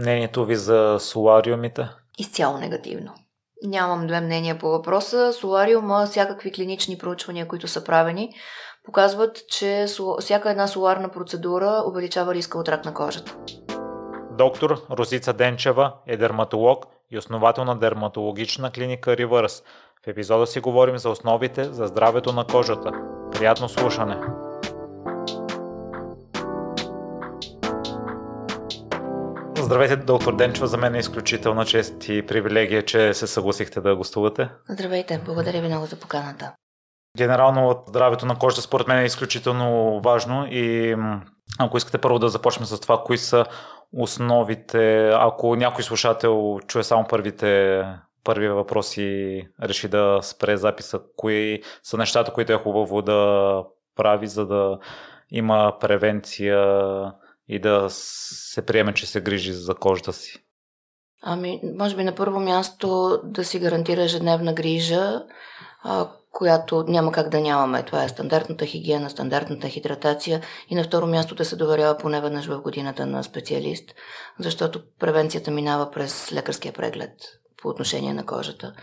мнението ви за солариумите? Изцяло негативно. Нямам две мнения по въпроса. Солариума, всякакви клинични проучвания, които са правени, показват, че всяка една соларна процедура увеличава риска от рак на кожата. Доктор Розица Денчева е дерматолог и основател на дерматологична клиника Reverse. В епизода си говорим за основите за здравето на кожата. Приятно слушане! Здравейте, доктор Денчева. За мен е изключителна чест и привилегия, че се съгласихте да гостувате. Здравейте, благодаря ви много за поканата. Генерално здравето на кожата според мен е изключително важно и ако искате първо да започнем с това, кои са основите, ако някой слушател чуе само първите първи въпрос и реши да спре записа, кои са нещата, които е хубаво да прави, за да има превенция и да се приеме, че се грижи за кожата си? Ами, може би на първо място да си гарантира ежедневна грижа, а, която няма как да нямаме. Това е стандартната хигиена, стандартната хидратация и на второ място да се доверява поне веднъж в годината на специалист, защото превенцията минава през лекарския преглед по отношение на кожата.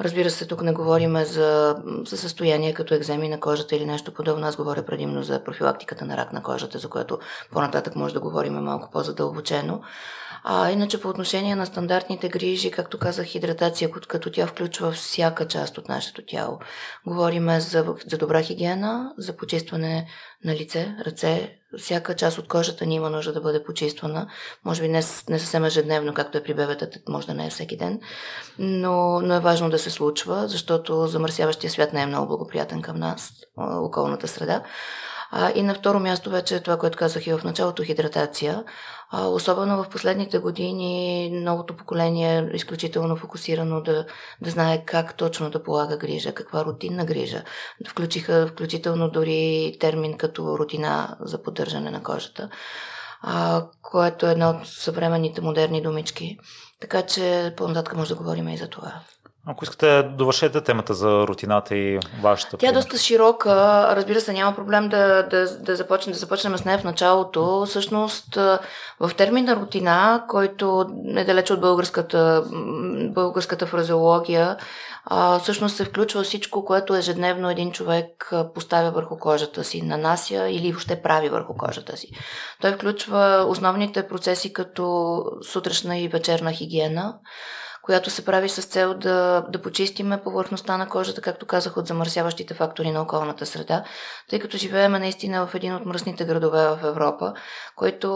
Разбира се, тук не говорим за, за състояние като екземи на кожата или нещо подобно. Аз говоря предимно за профилактиката на рак на кожата, за което по-нататък може да говорим малко по-задълбочено. А иначе по отношение на стандартните грижи, както казах, хидратация, като тя включва всяка част от нашето тяло. Говориме за, за добра хигиена, за почистване на лице, ръце, всяка част от кожата ни има нужда да бъде почиствана. Може би не, не съвсем ежедневно, както е при бебетата, може да не е всеки ден, но, но е важно да се случва, защото замърсяващия свят не е много благоприятен към нас, околната среда. А, и на второ място вече е това, което казах и в началото, хидратация. Особено в последните години новото поколение е изключително фокусирано да, да знае как точно да полага грижа, каква рутинна грижа. Включиха включително дори термин като рутина за поддържане на кожата, а, което е една от съвременните модерни думички. Така че по-нататък може да говорим и за това. Ако искате, довършете темата за рутината и вашата. Тя е доста широка. Разбира се, няма проблем да, да, да, започнем, да започнем с нея в началото. Всъщност, в термина рутина, който е далеч от българската, българската фразеология, всъщност се включва всичко, което ежедневно един човек поставя върху кожата си, нанася или въобще прави върху кожата си. Той включва основните процеси като сутрешна и вечерна хигиена, която се прави с цел да, да почистиме повърхността на кожата, както казах, от замърсяващите фактори на околната среда, тъй като живееме наистина в един от мръсните градове в Европа, който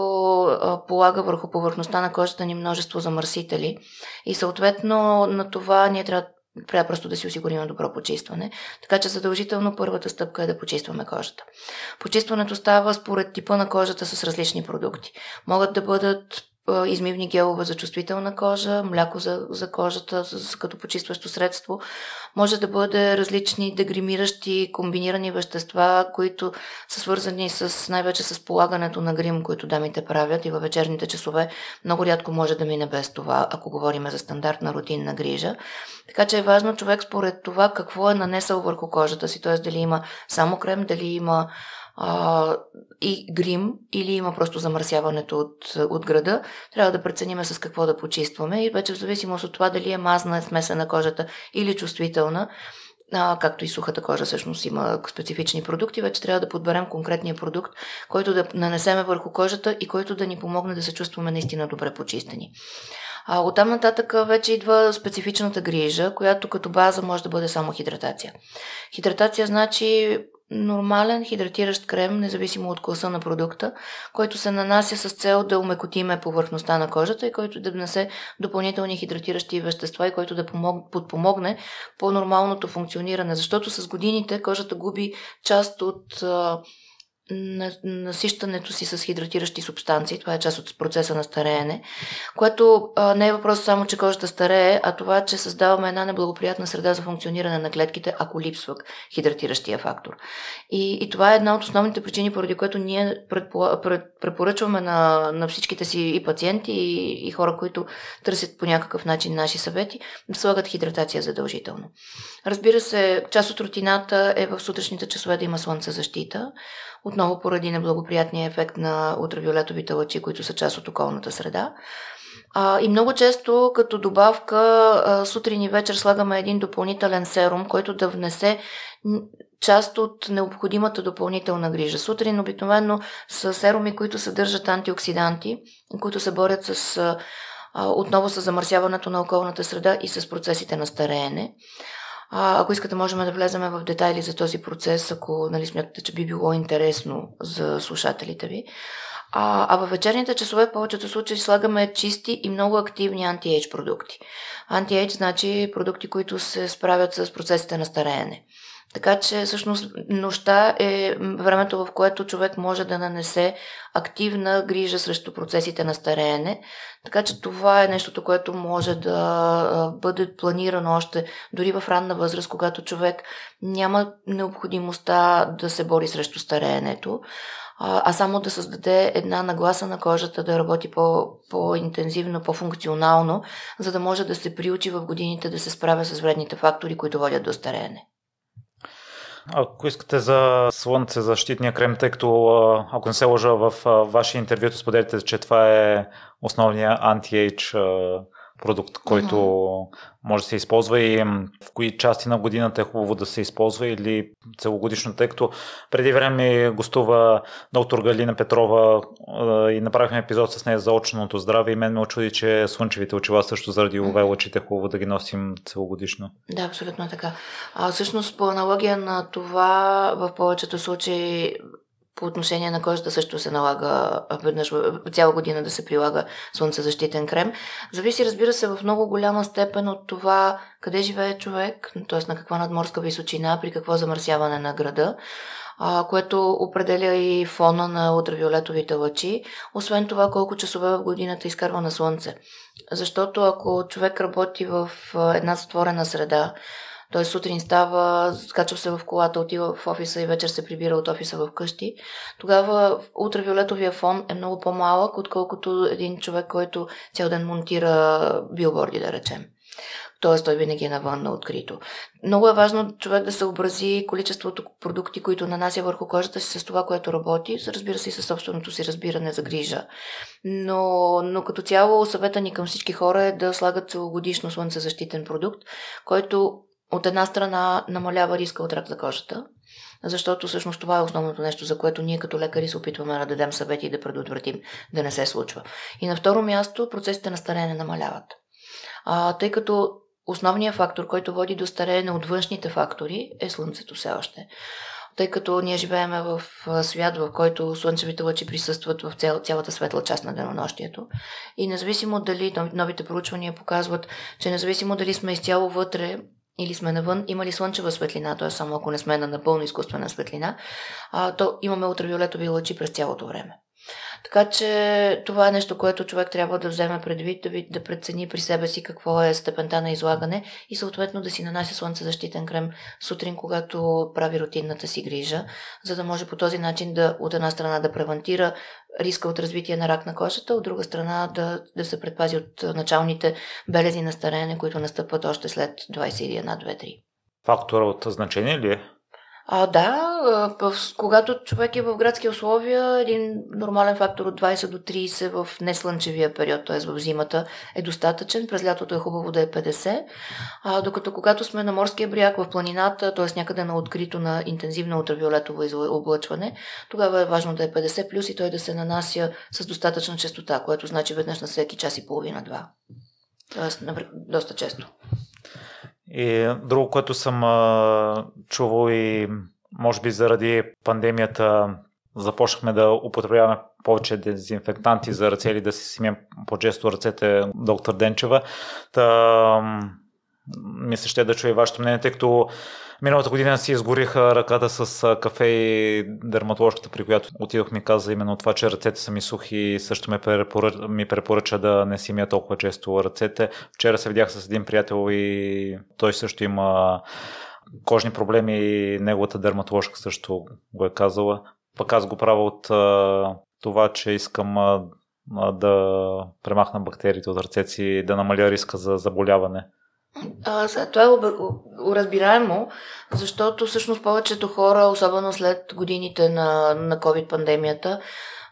полага върху повърхността на кожата ни множество замърсители и съответно на това ние трябва трябва просто да си осигурим добро почистване. Така че задължително първата стъпка е да почистваме кожата. Почистването става според типа на кожата с различни продукти. Могат да бъдат измивни гелове за чувствителна кожа, мляко за, за кожата за, като почистващо средство. Може да бъде различни дегримиращи, комбинирани вещества, които са свързани с, най-вече с полагането на грим, които дамите правят и във вечерните часове. Много рядко може да мине без това, ако говорим за стандартна рутинна грижа. Така че е важно човек според това какво е нанесъл върху кожата си, т.е. дали има само крем, дали има а, и грим или има просто замърсяването от, от града, трябва да прецениме с какво да почистваме и вече в зависимост от това дали е мазна, смесена кожата или чувствителна, а, както и сухата кожа всъщност има специфични продукти, вече трябва да подберем конкретния продукт, който да нанесеме върху кожата и който да ни помогне да се чувстваме наистина добре почистени. А оттам нататък вече идва специфичната грижа, която като база може да бъде само хидратация. Хидратация значи нормален хидратиращ крем, независимо от класа на продукта, който се нанася с цел да умекотиме повърхността на кожата и който да внесе допълнителни хидратиращи вещества и който да помог, подпомогне по нормалното функциониране, защото с годините кожата губи част от насищането си с хидратиращи субстанции. Това е част от процеса на стареене, което а, не е въпрос само, че кожата старее, а това, че създаваме една неблагоприятна среда за функциониране на клетките, ако липсва хидратиращия фактор. И, и това е една от основните причини, поради което ние препоръчваме на, на всичките си и пациенти, и, и хора, които търсят по някакъв начин наши съвети, да слагат хидратация задължително. Разбира се, част от рутината е в сутрешните часове да има слънцезащита. От отново поради неблагоприятния ефект на ултравиолетовите лъчи, които са част от околната среда. И много често като добавка а, сутрин и вечер слагаме един допълнителен серум, който да внесе част от необходимата допълнителна грижа. Сутрин обикновено са серуми, които съдържат антиоксиданти, които се борят с отново с замърсяването на околната среда и с процесите на стареене. А, ако искате, можем да влезем в детайли за този процес, ако нали, смятате, че би било интересно за слушателите ви. А, а във вечерните часове в повечето случаи слагаме чисти и много активни анти-ейдж продукти. Анти-ейдж значи продукти, които се справят с процесите на стареене. Така че всъщност нощта е времето, в което човек може да нанесе активна грижа срещу процесите на стареене. Така че това е нещото, което може да бъде планирано още дори в ранна възраст, когато човек няма необходимостта да се бори срещу стареенето а само да създаде една нагласа на кожата да работи по, по-интензивно, по-функционално, за да може да се приучи в годините да се справя с вредните фактори, които водят до стареене. Ако искате за слънце защитния крем, тъй като ако не се лъжа в ваше интервюто споделите, че това е основния анти-ейдж продукт, който mm-hmm. Може да се използва и в кои части на годината е хубаво да се използва или целогодишно, тъй като преди време гостува доктор Галина Петрова и направихме епизод с нея за очното здраве и мен ме очуди, че слънчевите очила също заради UV лъчите е хубаво да ги носим целогодишно. Да, абсолютно така. А, всъщност по аналогия на това в повечето случаи по отношение на кожата също се налага веднъж цяла година да се прилага слънцезащитен крем. Зависи, разбира се, в много голяма степен от това къде живее човек, т.е. на каква надморска височина, при какво замърсяване на града, което определя и фона на ултравиолетовите лъчи, освен това колко часове в годината изкарва на слънце. Защото ако човек работи в една затворена среда, той сутрин става, скачва се в колата, отива в офиса и вечер се прибира от офиса в къщи. Тогава ултравиолетовия фон е много по-малък, отколкото един човек, който цял ден монтира билборди, да речем. Т.е. той винаги е навън на открито. Много е важно човек да съобрази количеството продукти, които нанася върху кожата си с това, което работи, разбира се и със собственото си разбиране за грижа. Но, но като цяло съвета ни към всички хора е да слагат целогодишно слънцезащитен продукт, който от една страна намалява риска от рак за кожата, защото всъщност това е основното нещо, за което ние като лекари се опитваме да дадем съвети и да предотвратим да не се случва. И на второ място процесите на стареене намаляват. А, тъй като основният фактор, който води до стареене от външните фактори е слънцето все още. Тъй като ние живееме в свят, в който слънчевите лъчи присъстват в цял, цялата светла част на денонощието. И независимо дали новите проучвания показват, че независимо дали сме изцяло вътре или сме навън, има ли слънчева светлина, т.е. само ако не сме на напълно изкуствена светлина, а, то имаме ултравиолетови лъчи през цялото време. Така че това е нещо, което човек трябва да вземе предвид, да, да прецени при себе си какво е степента на излагане и съответно да си нанася слънцезащитен крем сутрин, когато прави рутинната си грижа, за да може по този начин да от една страна да превентира риска от развитие на рак на кожата, от друга страна да, да се предпази от началните белези на стареене, които настъпват още след 21-2-3. Фактора от значение ли е? А, да, когато човек е в градски условия, един нормален фактор от 20 до 30 в неслънчевия период, т.е. в зимата, е достатъчен. През лятото е хубаво да е 50. А, докато когато сме на морския бряг, в планината, т.е. някъде на открито на интензивно ултравиолетово облъчване, тогава е важно да е 50 плюс и той да се нанася с достатъчна частота, което значи веднъж на всеки час и половина-два. Тоест, доста често. И друго, което съм а, чувал и може би заради пандемията започнахме да употребяваме повече дезинфектанти за ръце или да си симем по-често ръцете, доктор Денчева. Та, мисля, ще да чуя вашето мнение, тъй като Миналата година си изгорих ръката с кафе и дерматоложката, при която отидох ми каза именно това, че ръцете са ми сухи и също ме препоръча, ми препоръча да не си мия толкова често ръцете. Вчера се видях с един приятел и той също има кожни проблеми и неговата дерматоложка също го е казала. Пък аз го правя от това, че искам да премахна бактериите от ръцете си и да намаля риска за заболяване. А, това е разбираемо, защото всъщност повечето хора, особено след годините на, на COVID-пандемията,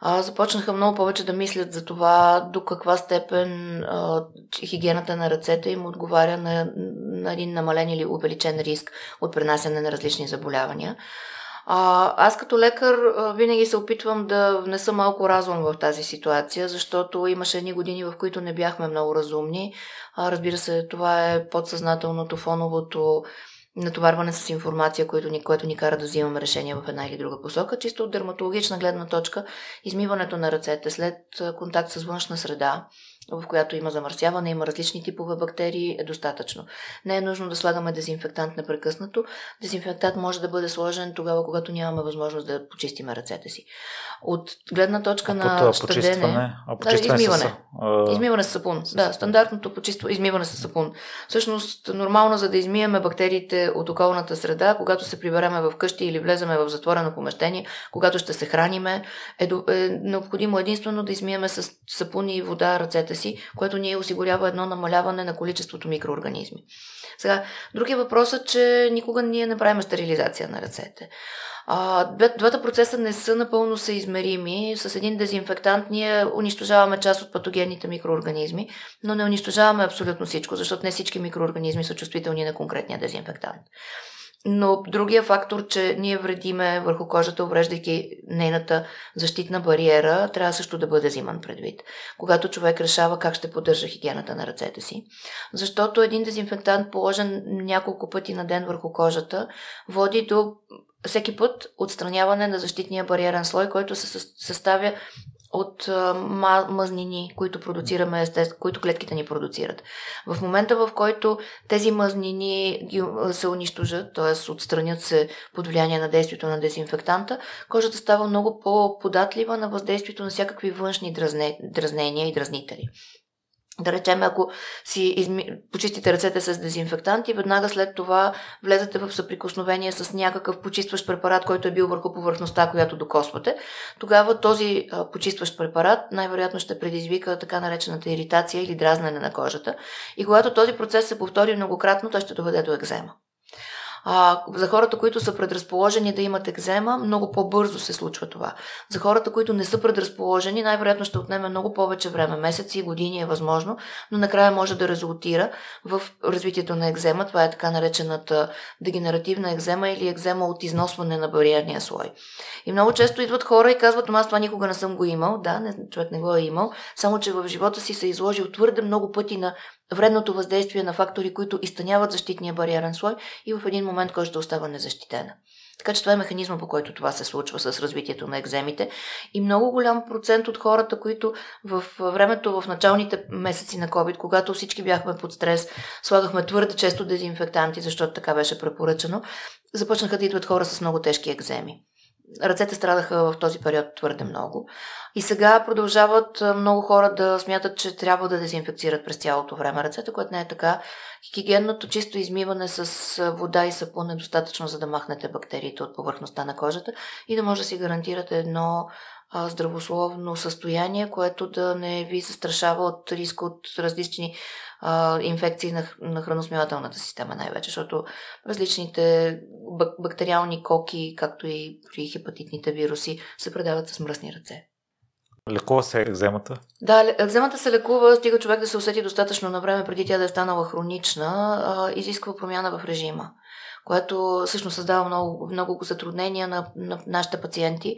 а, започнаха много повече да мислят за това до каква степен а, хигиената на ръцете им отговаря на, на един намален или увеличен риск от пренасяне на различни заболявания. А, аз като лекар винаги се опитвам да внеса малко разум в тази ситуация, защото имаше едни години, в които не бяхме много разумни. А, разбира се, това е подсъзнателното, фоновото натоварване с информация, което ни, което ни кара да взимаме решения в една или друга посока. Чисто от дерматологична гледна точка, измиването на ръцете след контакт с външна среда, в която има замърсяване, има различни типове бактерии, е достатъчно. Не е нужно да слагаме дезинфектант непрекъснато. Дезинфектант може да бъде сложен тогава, когато нямаме възможност да почистиме ръцете си. От гледна точка а на щадене... А почистване да, измиване. С, измиване с сапун. С... Да, стандартното почиство, измиване с сапун. Всъщност, нормално за да измиеме бактериите от околната среда, когато се прибереме в къщи или влеземе в затворено помещение, когато ще се храниме, е, е необходимо единствено да измиеме с сапун и вода ръцете си, което ни осигурява едно намаляване на количеството микроорганизми. Сега, другия въпрос е, че никога ние не правим стерилизация на ръцете. А, двата процеса не са напълно съизмерими. С един дезинфектант ние унищожаваме част от патогенните микроорганизми, но не унищожаваме абсолютно всичко, защото не всички микроорганизми са чувствителни на конкретния дезинфектант. Но другия фактор, че ние вредиме върху кожата, увреждайки нейната защитна бариера, трябва също да бъде взиман предвид. Когато човек решава как ще поддържа хигиената на ръцете си. Защото един дезинфектант, положен няколко пъти на ден върху кожата, води до всеки път отстраняване на защитния бариерен слой, който се съставя от мазнини, които продуцираме, които клетките ни продуцират. В момента, в който тези мазнини се унищожат, т.е. отстранят се под влияние на действието на дезинфектанта, кожата става много по-податлива на въздействието на всякакви външни дразне, дразнения и дразнители. Да речем, ако си изми... почистите ръцете с дезинфектант и веднага след това влезете в съприкосновение с някакъв почистващ препарат, който е бил върху повърхността, която докосвате, тогава този почистващ препарат най-вероятно ще предизвика така наречената иритация или дразнене на кожата. И когато този процес се повтори многократно, той ще доведе до екзема. А, за хората, които са предразположени да имат екзема, много по-бързо се случва това. За хората, които не са предразположени, най-вероятно ще отнеме много повече време. Месеци години е възможно, но накрая може да резултира в развитието на екзема. Това е така наречената дегенеративна екзема или екзема от износване на бариерния слой. И много често идват хора и казват, аз това никога не съм го имал. Да, не, човек не го е имал, само че в живота си се е изложил твърде много пъти на вредното въздействие на фактори, които изтъняват защитния бариерен слой и в един момент кожата остава незащитена. Така че това е механизма, по който това се случва с развитието на екземите. И много голям процент от хората, които в времето, в началните месеци на COVID, когато всички бяхме под стрес, слагахме твърде често дезинфектанти, защото така беше препоръчано, започнаха да идват хора с много тежки екземи. Ръцете страдаха в този период твърде много. И сега продължават много хора да смятат, че трябва да дезинфекцират през цялото време ръцете, което не е така. Хигиенното чисто измиване с вода и сапун е достатъчно, за да махнете бактериите от повърхността на кожата и да може да си гарантирате едно здравословно състояние, което да не ви застрашава от риск от различни а, инфекции на, на храносмилателната система най-вече, защото различните бактериални коки, както и при хепатитните вируси, се предават с мръсни ръце. Лекува се екземата? Да, екземата се лекува, стига човек да се усети достатъчно на време преди тя да е станала хронична, а, изисква промяна в режима което всъщност създава много, много затруднения на, на нашите пациенти,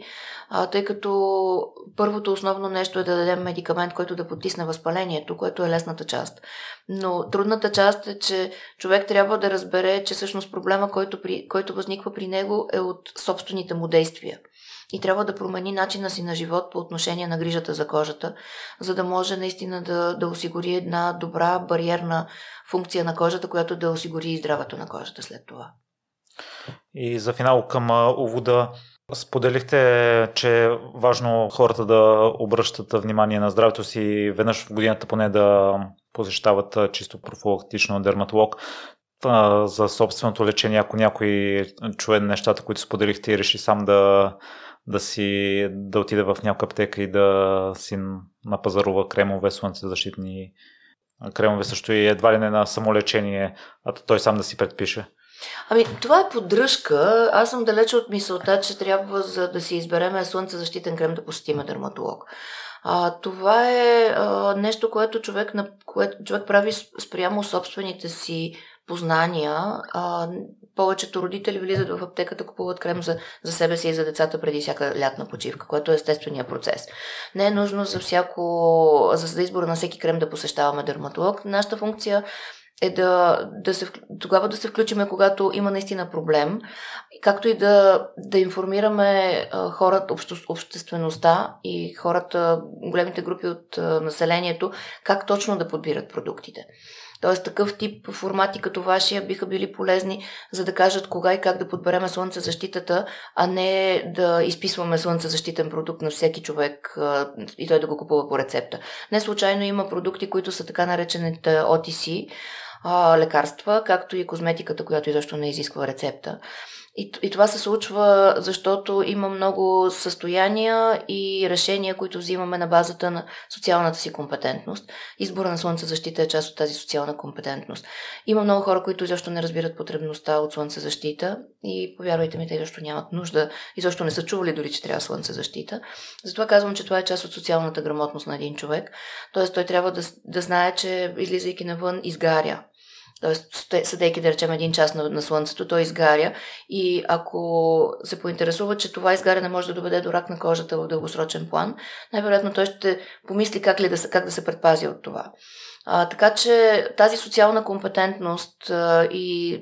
а, тъй като първото основно нещо е да дадем медикамент, който да потисне възпалението, което е лесната част. Но трудната част е, че човек трябва да разбере, че всъщност проблема, който, при, който възниква при него е от собствените му действия и трябва да промени начина си на живот по отношение на грижата за кожата, за да може наистина да, да осигури една добра бариерна функция на кожата, която да осигури и здравето на кожата след това. И за финал към увода, Споделихте, че е важно хората да обръщат внимание на здравето си веднъж в годината поне да посещават чисто профилактично дерматолог за собственото лечение, ако някой чуе нещата, които споделихте и реши сам да да си да отиде в някаква аптека и да си напазарува кремове, слънцезащитни кремове също и едва ли не на самолечение, а той сам да си предпише? Ами, това е поддръжка. Аз съм далече от мисълта, че трябва за да си избереме слънцезащитен крем да посетиме дерматолог. А, това е а, нещо, което човек, на, което човек прави спрямо собствените си познания. А, повечето родители влизат в аптеката, купуват крем за, за себе си и за децата преди всяка лятна почивка, което е естествения процес. Не е нужно за всяко, за избора на всеки крем да посещаваме дерматолог. Нашата функция е да, да се, тогава да се включиме, когато има наистина проблем, както и да, да информираме хората, обще, обществеността и хората, големите групи от населението, как точно да подбират продуктите. Тоест такъв тип формати като вашия биха били полезни, за да кажат кога и как да подбереме слънцезащитата, а не да изписваме слънцезащитен продукт на всеки човек и той да го купува по рецепта. Не случайно има продукти, които са така наречените OTC, лекарства, както и козметиката, която изобщо не изисква рецепта. И, и това се случва, защото има много състояния и решения, които взимаме на базата на социалната си компетентност. Избора на слънцезащита е част от тази социална компетентност. Има много хора, които изобщо не разбират потребността от слънцезащита и повярвайте ми, те изобщо нямат нужда, изобщо не са чували дори, че трябва слънцезащита. Затова казвам, че това е част от социалната грамотност на един човек. Тоест той трябва да, да знае, че излизайки навън изгаря Тоест, съдейки да речем един час на, на слънцето, той изгаря и ако се поинтересува, че това изгаряне може да доведе до рак на кожата в дългосрочен план, най-вероятно той ще помисли как, ли да, как да се предпази от това. А, така че тази социална компетентност а, и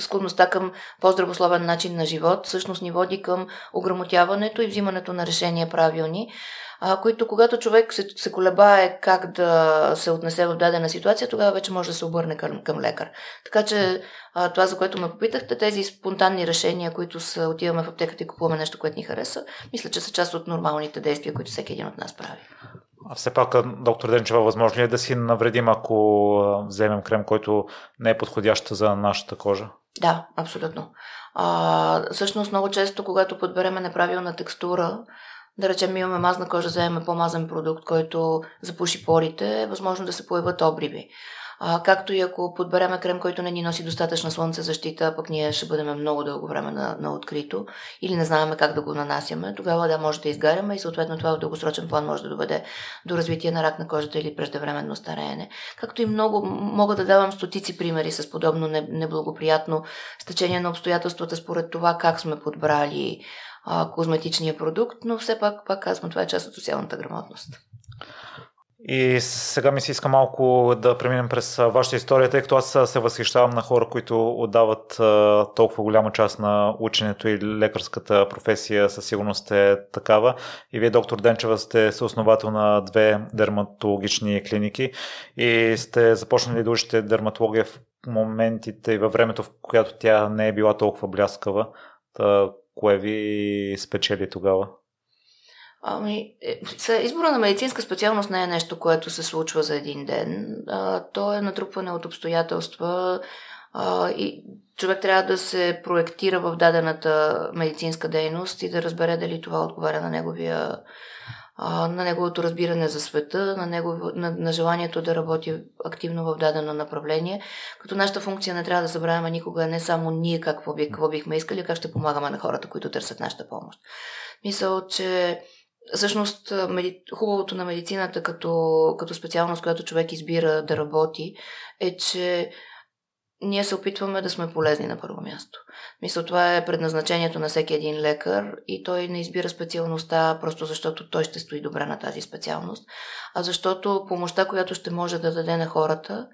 склонността към по-здравословен начин на живот всъщност ни води към ограмотяването и взимането на решения правилни а, които когато човек се, се колебае как да се отнесе в дадена ситуация, тогава вече може да се обърне към, към лекар. Така че а, това, за което ме попитахте, тези спонтанни решения, които са отиваме в аптеката и купуваме нещо, което ни хареса, мисля, че са част от нормалните действия, които всеки един от нас прави. А все пак, доктор Денчева, възможно ли е да си навредим, ако вземем крем, който не е подходящ за нашата кожа? Да, абсолютно. А, всъщност много често, когато подбереме неправилна текстура, да речем, имаме мазна кожа, вземем по-мазен продукт, който запуши порите, е възможно да се появят обриви. А, както и ако подбереме крем, който не ни носи достатъчна слънце защита, пък ние ще бъдем много дълго време на, на открито или не знаем как да го нанасяме, тогава да може да изгаряме и съответно това в дългосрочен план може да доведе до развитие на рак на кожата или преждевременно стареене. Както и много, мога да давам стотици примери с подобно неблагоприятно стечение на обстоятелствата според това как сме подбрали а, козметичния продукт, но все пак, пак казвам, това е част от социалната грамотност. И сега ми се иска малко да преминем през вашата история, тъй като аз се възхищавам на хора, които отдават толкова голяма част на ученето и лекарската професия, със сигурност е такава. И вие, доктор Денчева, сте съосновател на две дерматологични клиники и сте започнали да учите дерматология в моментите и във времето, в която тя не е била толкова бляскава. Кое ви спечели тогава? Ами, е, избора на медицинска специалност не е нещо, което се случва за един ден. А, то е натрупване от обстоятелства а, и човек трябва да се проектира в дадената медицинска дейност и да разбере дали това отговаря на неговия на неговото разбиране за света, на, негов, на, на желанието да работи активно в дадено направление. Като нашата функция не трябва да забравяме никога не само ние какво, би, какво бихме искали, как ще помагаме на хората, които търсят нашата помощ. Мисля, че всъщност меди... хубавото на медицината като, като специалност, която човек избира да работи, е, че ние се опитваме да сме полезни на първо място. Мисля, това е предназначението на всеки един лекар и той не избира специалността просто защото той ще стои добре на тази специалност, а защото помощта, която ще може да даде на хората,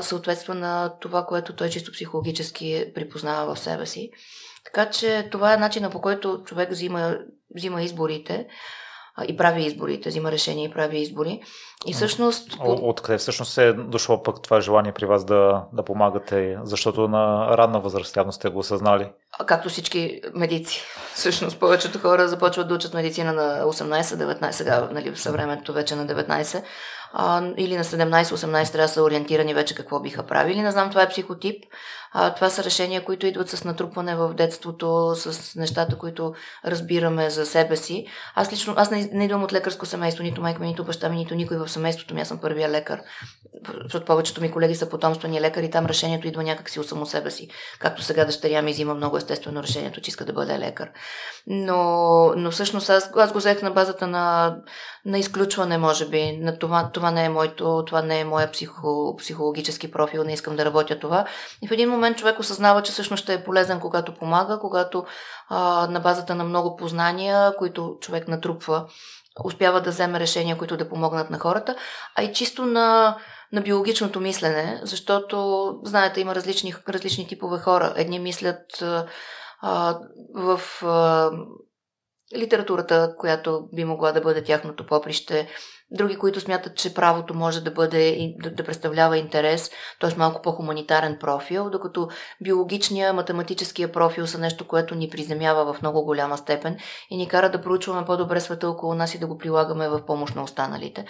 съответства на това, което той чисто психологически припознава в себе си. Така че това е начина по който човек взима, взима изборите и прави изборите, взима решения и прави избори. И всъщност... Откъде всъщност е дошло пък това желание при вас да, да помагате, защото на ранна възраст явно сте го осъзнали? Както всички медици. Всъщност повечето хора започват да учат медицина на 18-19, сега нали, в съвременето вече на 19 а, или на 17-18 трябва да са ориентирани вече какво биха правили. Не знам, това е психотип. А, това са решения, които идват с натрупване в детството, с нещата, които разбираме за себе си. Аз лично, аз не, не идвам от лекарско семейство, нито майка ми, нито баща ми, нито никой в семейството ми. Аз съм първия лекар. защото повечето ми колеги са потомствени лекари, там решението идва някакси от само себе си. Както сега дъщеря ми взима много естествено решението, че иска да бъде лекар. Но, но всъщност аз, аз го взех на базата на, на изключване, може би. На това, това не е моето, това не е моя психо, психологически профил, не искам да работя това. И в един момент човек осъзнава, че всъщност ще е полезен, когато помага, когато а, на базата на много познания, които човек натрупва, успява да вземе решения, които да помогнат на хората, а и чисто на, на биологичното мислене, защото, знаете, има различни, различни типове хора. Едни мислят а, в а, литературата, която би могла да бъде тяхното поприще, други, които смятат, че правото може да бъде да, представлява интерес, т.е. малко по-хуманитарен профил, докато биологичния, математическия профил са нещо, което ни приземява в много голяма степен и ни кара да проучваме по-добре света около нас и да го прилагаме в помощ на останалите.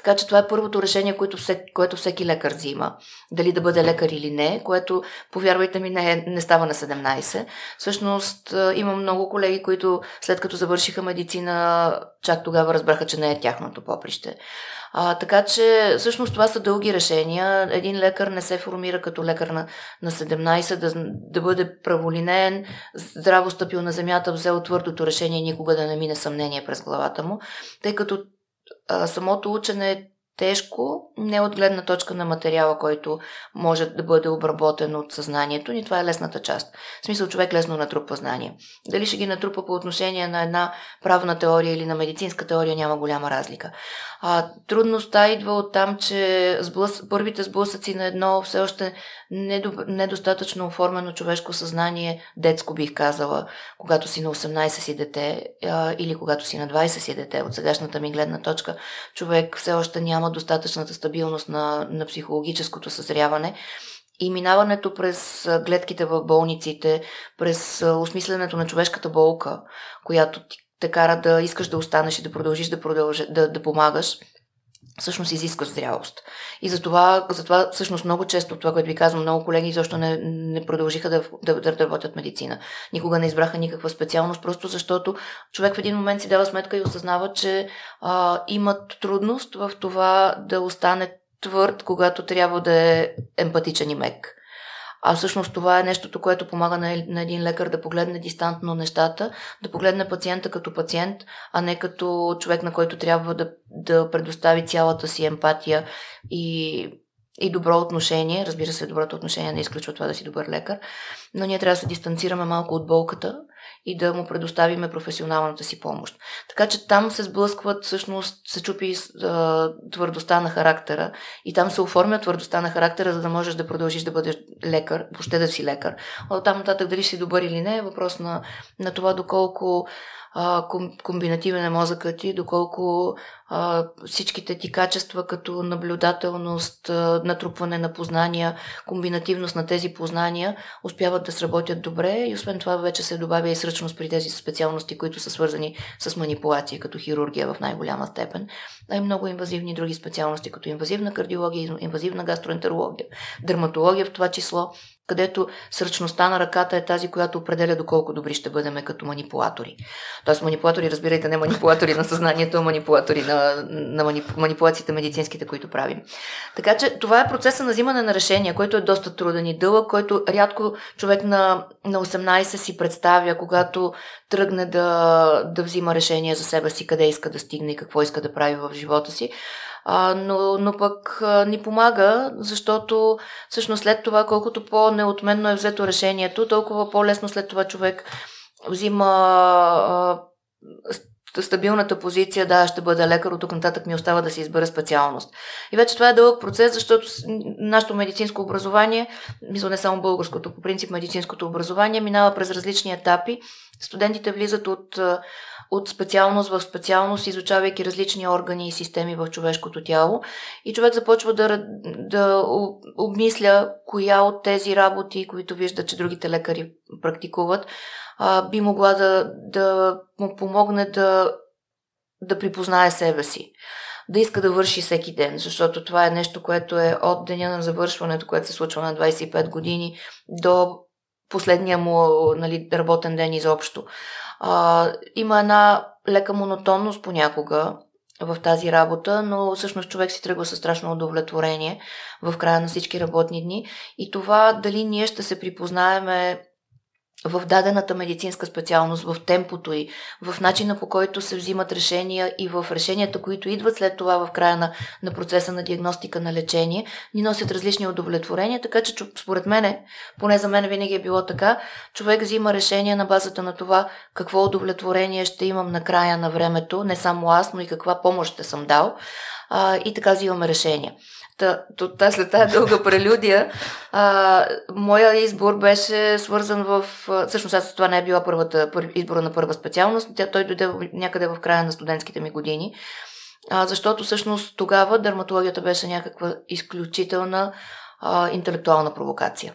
Така че това е първото решение, което всеки, което всеки лекар взима. Дали да бъде лекар или не, което, повярвайте ми, не, е, не става на 17. Всъщност имам много колеги, които след като завършиха медицина, чак тогава разбраха, че не е тяхното поприще. А, така че, всъщност, това са дълги решения. Един лекар не се формира като лекар на, на 17, да, да бъде праволинеен, здраво стъпил на земята, взел твърдото решение, никога да не мине съмнение през главата му, тъй като самото учене тежко, не от гледна точка на материала, който може да бъде обработен от съзнанието ни. Това е лесната част. В смисъл, човек лесно натрупва знания. Дали ще ги натрупа по отношение на една правна теория или на медицинска теория, няма голяма разлика. А, трудността идва от там, че сблъс... първите сблъсъци на едно все още недостатъчно оформено човешко съзнание, детско бих казала, когато си на 18 си дете а, или когато си на 20 си дете, от сегашната ми гледна точка, човек все още няма достатъчната стабилност на, на психологическото съзряване. И минаването през гледките в болниците, през осмисленето на човешката болка, която ти те кара да искаш да останеш и да продължиш да, продължи, да, да помагаш, всъщност изисква зрялост. И затова, затова всъщност много често, това, което ви казвам, много колеги защо не, не продължиха да, да, да работят медицина. Никога не избраха никаква специалност, просто защото човек в един момент си дава сметка и осъзнава, че а, имат трудност в това да остане твърд, когато трябва да е емпатичен и мек. А всъщност това е нещото, което помага на, на един лекар да погледне дистантно нещата, да погледне пациента като пациент, а не като човек, на който трябва да, да предостави цялата си емпатия и, и добро отношение. Разбира се, доброто отношение не изключва това да си добър лекар, но ние трябва да се дистанцираме малко от болката и да му предоставиме професионалната си помощ. Така че там се сблъскват, всъщност се чупи а, твърдостта на характера и там се оформя твърдостта на характера, за да можеш да продължиш да бъдеш лекар, въобще да си лекар. От там нататък дали си добър или не е въпрос на, на това доколко а, комбинативен е мозъкът ти, доколко а, всичките ти качества като наблюдателност, а, натрупване на познания, комбинативност на тези познания успяват да сработят добре и освен това вече се добавя и сръчност при тези специалности, които са свързани с манипулация, като хирургия в най-голяма степен, а и много инвазивни други специалности, като инвазивна кардиология, инвазивна гастроентерология, дерматология в това число, където сръчността на ръката е тази, която определя доколко добри ще бъдем като манипулатори. Тоест манипулатори, разбирайте, не манипулатори на съзнанието, а манипулатори на, на манипу, манипулациите медицинските, които правим. Така че това е процеса на взимане на решения, който е доста труден и дълъг, който рядко човек на, на 18 си представя, когато тръгне да, да взима решение за себе си, къде иска да стигне и какво иска да прави в живота си. А, но, но пък а, ни помага, защото всъщност след това, колкото по-неотменно е взето решението, толкова по-лесно след това човек взима а, стабилната позиция, да, ще бъда лекар, от тук нататък ми остава да се избера специалност. И вече това е дълъг процес, защото нашето медицинско образование, мисля не само българското, по принцип медицинското образование, минава през различни етапи. Студентите влизат от от специалност в специалност, изучавайки различни органи и системи в човешкото тяло. И човек започва да, да обмисля коя от тези работи, които вижда, че другите лекари практикуват, би могла да, да му помогне да, да припознае себе си да иска да върши всеки ден, защото това е нещо, което е от деня на завършването, което се случва на 25 години, до последния му нали, работен ден изобщо. А, има една лека монотонност понякога в тази работа, но всъщност човек си тръгва със страшно удовлетворение в края на всички работни дни. И това дали ние ще се припознаеме в дадената медицинска специалност, в темпото и в начина по който се взимат решения и в решенията, които идват след това в края на, на процеса на диагностика на лечение, ни носят различни удовлетворения, така че според мене, поне за мен винаги е било така, човек взима решение на базата на това какво удовлетворение ще имам на края на времето, не само аз, но и каква помощ ще съм дал а, и така взимаме решение. Та, след тази дълга прелюдия, а, моя избор беше свързан в... Всъщност аз това не е била първата, пър, избора на първа специалност, тя, той дойде някъде в края на студентските ми години, а, защото всъщност тогава дерматологията беше някаква изключителна а, интелектуална провокация.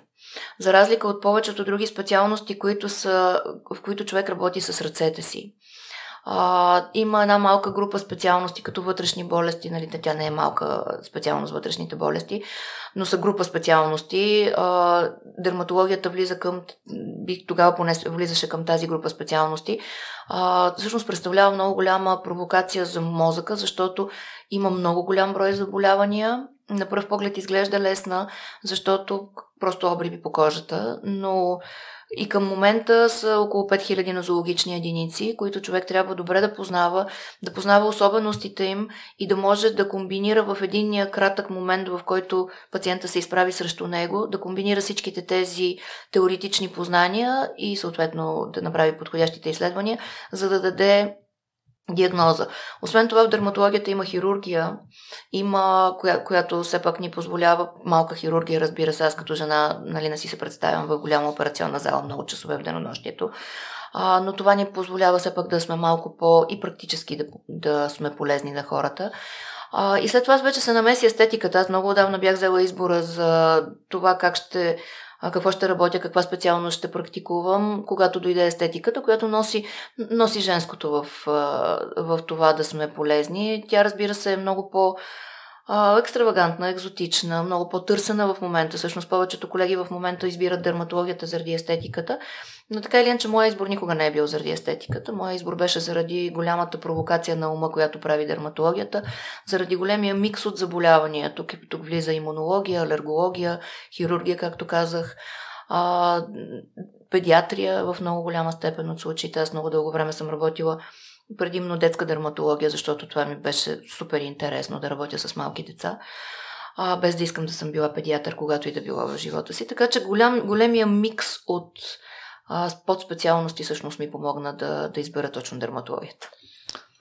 За разлика от повечето други специалности, които са, в които човек работи с ръцете си. А, има една малка група специалности, като вътрешни болести, нали, тя не е малка специалност вътрешните болести, но са група специалности. А, дерматологията влиза към, тогава поне влизаше към тази група специалности. А, всъщност представлява много голяма провокация за мозъка, защото има много голям брой заболявания. На пръв поглед изглежда лесна, защото просто обриви по кожата, но и към момента са около 5000 нозологични единици, които човек трябва добре да познава, да познава особеностите им и да може да комбинира в единния кратък момент, в който пациента се изправи срещу него, да комбинира всичките тези теоретични познания и съответно да направи подходящите изследвания, за да даде диагноза. Освен това в дерматологията има хирургия, има, коя, която все пак ни позволява малка хирургия, разбира се, аз като жена нали, не си се представям в голяма операционна зала много часове в денонощието, а, но това ни позволява все пак да сме малко по и практически да, да сме полезни на хората. А, и след това вече се намеси естетиката. Аз много отдавна бях взела избора за това как ще какво ще работя, каква специалност ще практикувам, когато дойде естетиката, която носи, носи женското в, в това да сме полезни. Тя, разбира се, е много по- екстравагантна, екзотична, много по-търсена в момента. Всъщност повечето колеги в момента избират дерматологията заради естетиката. Но така или иначе, моя избор никога не е бил заради естетиката. Моя избор беше заради голямата провокация на ума, която прави дерматологията, заради големия микс от заболявания. Тук, тук влиза имунология, алергология, хирургия, както казах. А, педиатрия в много голяма степен от случаите. Аз много дълго време съм работила предимно детска дерматология, защото това ми беше супер интересно да работя с малки деца, а, без да искам да съм била педиатър, когато и да била в живота си. Така че голям, големия микс от а, подспециалности всъщност ми помогна да, да избера точно дерматологията.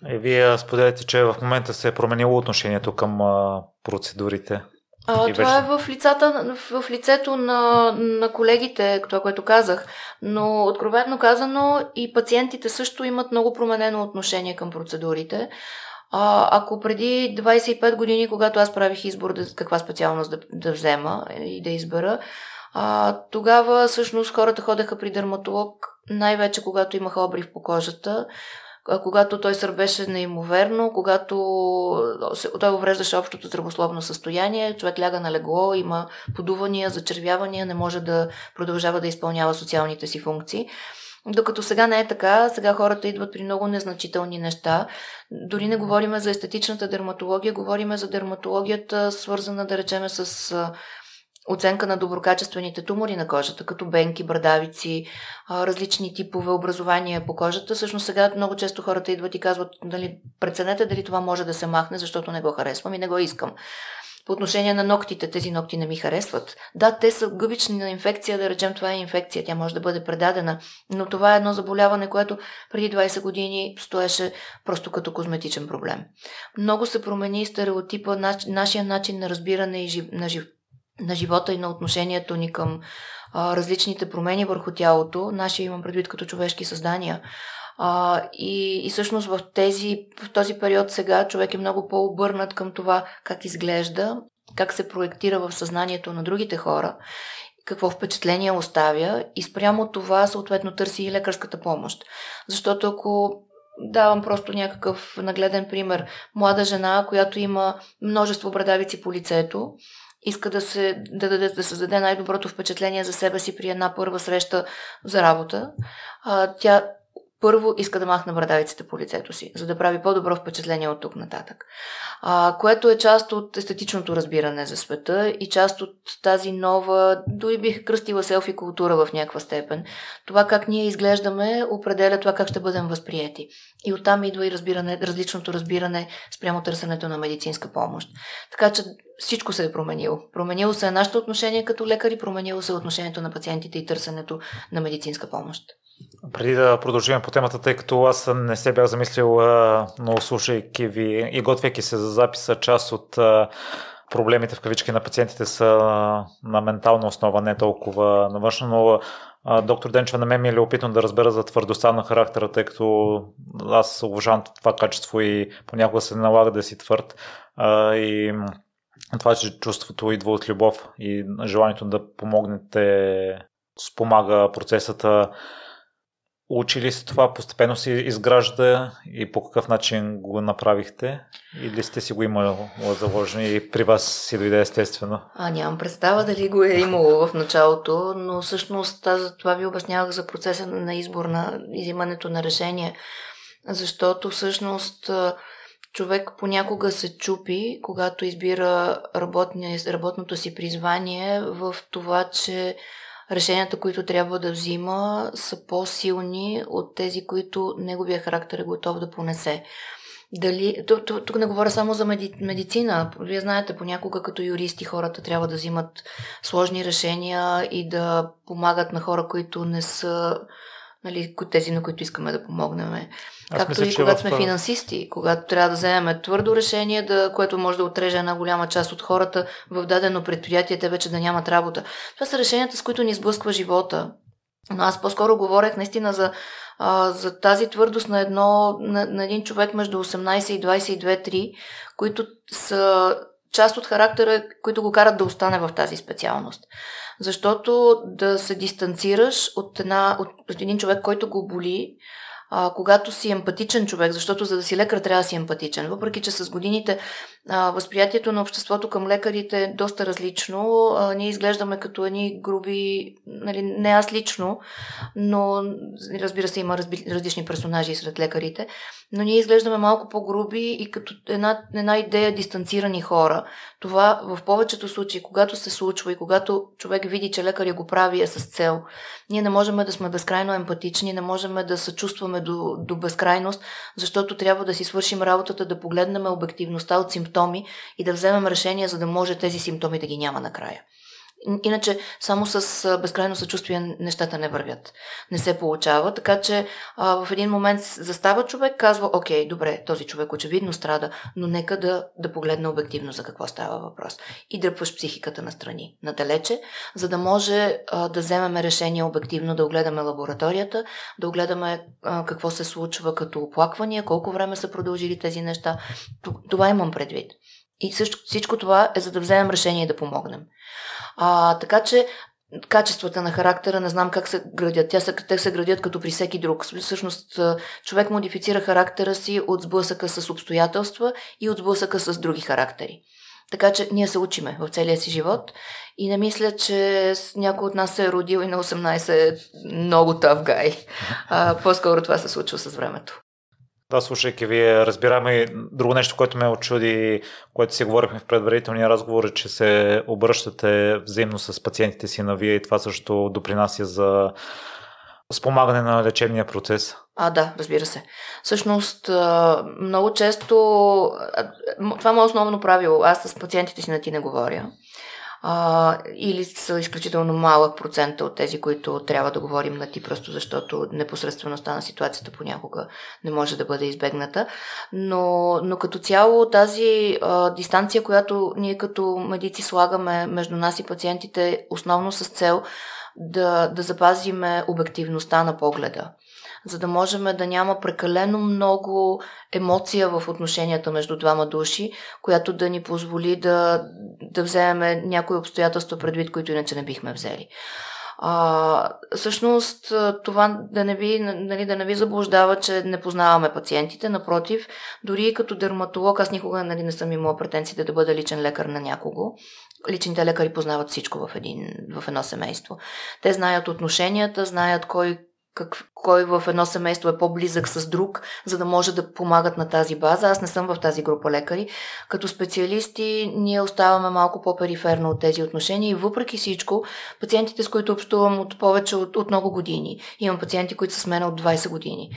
И вие споделяте, че в момента се е променило отношението към а, процедурите. А, това е в, лицата, в, в лицето на, на колегите, това, което казах. Но, откровенно казано, и пациентите също имат много променено отношение към процедурите. А, ако преди 25 години, когато аз правих избор да, каква специалност да, да взема и да избера, а, тогава всъщност хората ходеха при дерматолог най-вече когато имаха обрив по кожата, когато той сърбеше неимоверно, когато той увреждаше общото здравословно състояние, човек ляга на легло, има подувания, зачервявания, не може да продължава да изпълнява социалните си функции. Докато сега не е така, сега хората идват при много незначителни неща. Дори не говориме за естетичната дерматология, говориме за дерматологията, свързана, да речеме, с оценка на доброкачествените тумори на кожата, като бенки, брадавици, различни типове образования по кожата. Всъщност сега много често хората идват и казват, дали, преценете дали това може да се махне, защото не го харесвам и не го искам. По отношение на ногтите, тези ногти не ми харесват. Да, те са гъбични на инфекция, да речем това е инфекция, тя може да бъде предадена, но това е едно заболяване, което преди 20 години стоеше просто като козметичен проблем. Много се промени стереотипа, нашия начин на разбиране и жив, на, жив, на живота и на отношението ни към а, различните промени върху тялото. Нашия имам предвид като човешки създания. А, и, и всъщност в, тези, в този период сега човек е много по-обърнат към това как изглежда, как се проектира в съзнанието на другите хора, какво впечатление оставя и спрямо това съответно търси и лекарската помощ. Защото ако давам просто някакъв нагледен пример, млада жена, която има множество брадавици по лицето, иска да, се, да, да, да създаде най-доброто впечатление за себе си при една първа среща за работа. А, тя първо иска да махне брадавиците по лицето си, за да прави по-добро впечатление от тук нататък. А, което е част от естетичното разбиране за света и част от тази нова, дори бих кръстила селфи култура в някаква степен. Това как ние изглеждаме определя това как ще бъдем възприяти. И оттам идва и разбиране, различното разбиране спрямо търсенето на медицинска помощ. Така че всичко се е променило. Променило се е нашето отношение като лекари, променило се е отношението на пациентите и търсенето на медицинска помощ. Преди да продължим по темата, тъй като аз не се бях замислил, но слушайки ви и готвяйки се за записа, част от проблемите в кавички на пациентите са на ментална основа, не толкова на външна, но доктор Денчева на мен ми е любопитно да разбера за твърдостта на характера, тъй като аз уважавам това качество и понякога се налага да си твърд. И това, че чувството идва от любов и желанието да помогнете спомага процесата Учили се това, постепенно се изгражда и по какъв начин го направихте? Или сте си го имали заложено и при вас си дойде естествено? А, нямам представа дали го е имало в началото, но всъщност аз това ви обяснявах за процеса на избор на изимането на решение, защото всъщност човек понякога се чупи, когато избира работния, работното си призвание в това, че решенията, които трябва да взима, са по-силни от тези, които неговия характер е готов да понесе. Дали, тук, не говоря само за меди, медицина. Вие знаете, понякога като юристи хората трябва да взимат сложни решения и да помагат на хора, които не са нали, тези, на които искаме да помогнем. Аз Както мисля, и когато в... сме финансисти, когато трябва да вземем твърдо решение, да, което може да отреже една голяма част от хората в дадено предприятие, те вече да нямат работа. Това са решенията, с които ни сблъсква живота. Но аз по-скоро говорех наистина за, а, за тази твърдост на, едно, на, на един човек между 18 и 22-3, които са част от характера, които го карат да остане в тази специалност. Защото да се дистанцираш от, една, от, от един човек, който го боли, а, когато си емпатичен човек, защото за да си лекар трябва да си емпатичен. Въпреки, че с годините а, възприятието на обществото към лекарите е доста различно. А, ние изглеждаме като едни груби, нали, не аз лично, но разбира се има разби, различни персонажи сред лекарите, но ние изглеждаме малко по-груби и като една, една идея дистанцирани хора. Това в повечето случаи, когато се случва и когато човек види, че лекаря го прави е с цел, ние не можем да сме безкрайно емпатични, не можем да съчувстваме до, до безкрайност, защото трябва да си свършим работата, да погледнем обективността от симптоми и да вземем решение, за да може тези симптоми да ги няма накрая. Иначе само с безкрайно съчувствие нещата не вървят. Не се получава. Така че а, в един момент застава човек, казва, окей, добре, този човек очевидно страда, но нека да, да погледне обективно за какво става въпрос. И дръпваш психиката на страни, надалече, за да може а, да вземем решение обективно, да огледаме лабораторията, да огледаме а, какво се случва като оплаквания, колко време са продължили тези неща. Това имам предвид. И също, всичко това е за да вземем решение да помогнем. А, така че качествата на характера не знам как се градят. Тя се, те се градят като при всеки друг. Всъщност човек модифицира характера си от сблъсъка с обстоятелства и от сблъсъка с други характери. Така че ние се учиме в целия си живот и не мисля, че някой от нас се е родил и на 18 е много тъв гай. По-скоро това се случва с времето. Да, слушайки ви, разбираме и друго нещо, което ме очуди, което си говорихме в предварителния разговор, е, че се обръщате взаимно с пациентите си на вие и това също допринася за спомагане на лечебния процес. А, да, разбира се. Всъщност, много често, това е основно правило, аз с пациентите си на ти не говоря а, или са изключително малък процент от тези, които трябва да говорим на ти, просто защото непосредствеността на ситуацията понякога не може да бъде избегната. Но, но като цяло тази а, дистанция, която ние като медици слагаме между нас и пациентите, основно с цел да, да запазиме обективността на погледа за да можем да няма прекалено много емоция в отношенията между двама души, която да ни позволи да, да вземем някои обстоятелства предвид, които иначе не бихме взели. А, всъщност, това да не, ви, нали, да не ви заблуждава, че не познаваме пациентите. Напротив, дори като дерматолог, аз никога нали, не съм имала претенциите да бъда личен лекар на някого. Личните лекари познават всичко в, един, в едно семейство. Те знаят отношенията, знаят кой как, кой в едно семейство е по-близък с друг, за да може да помагат на тази база. Аз не съм в тази група лекари. Като специалисти ние оставаме малко по-периферно от тези отношения и въпреки всичко, пациентите, с които общувам от повече от, от много години, имам пациенти, които са с мен от 20 години.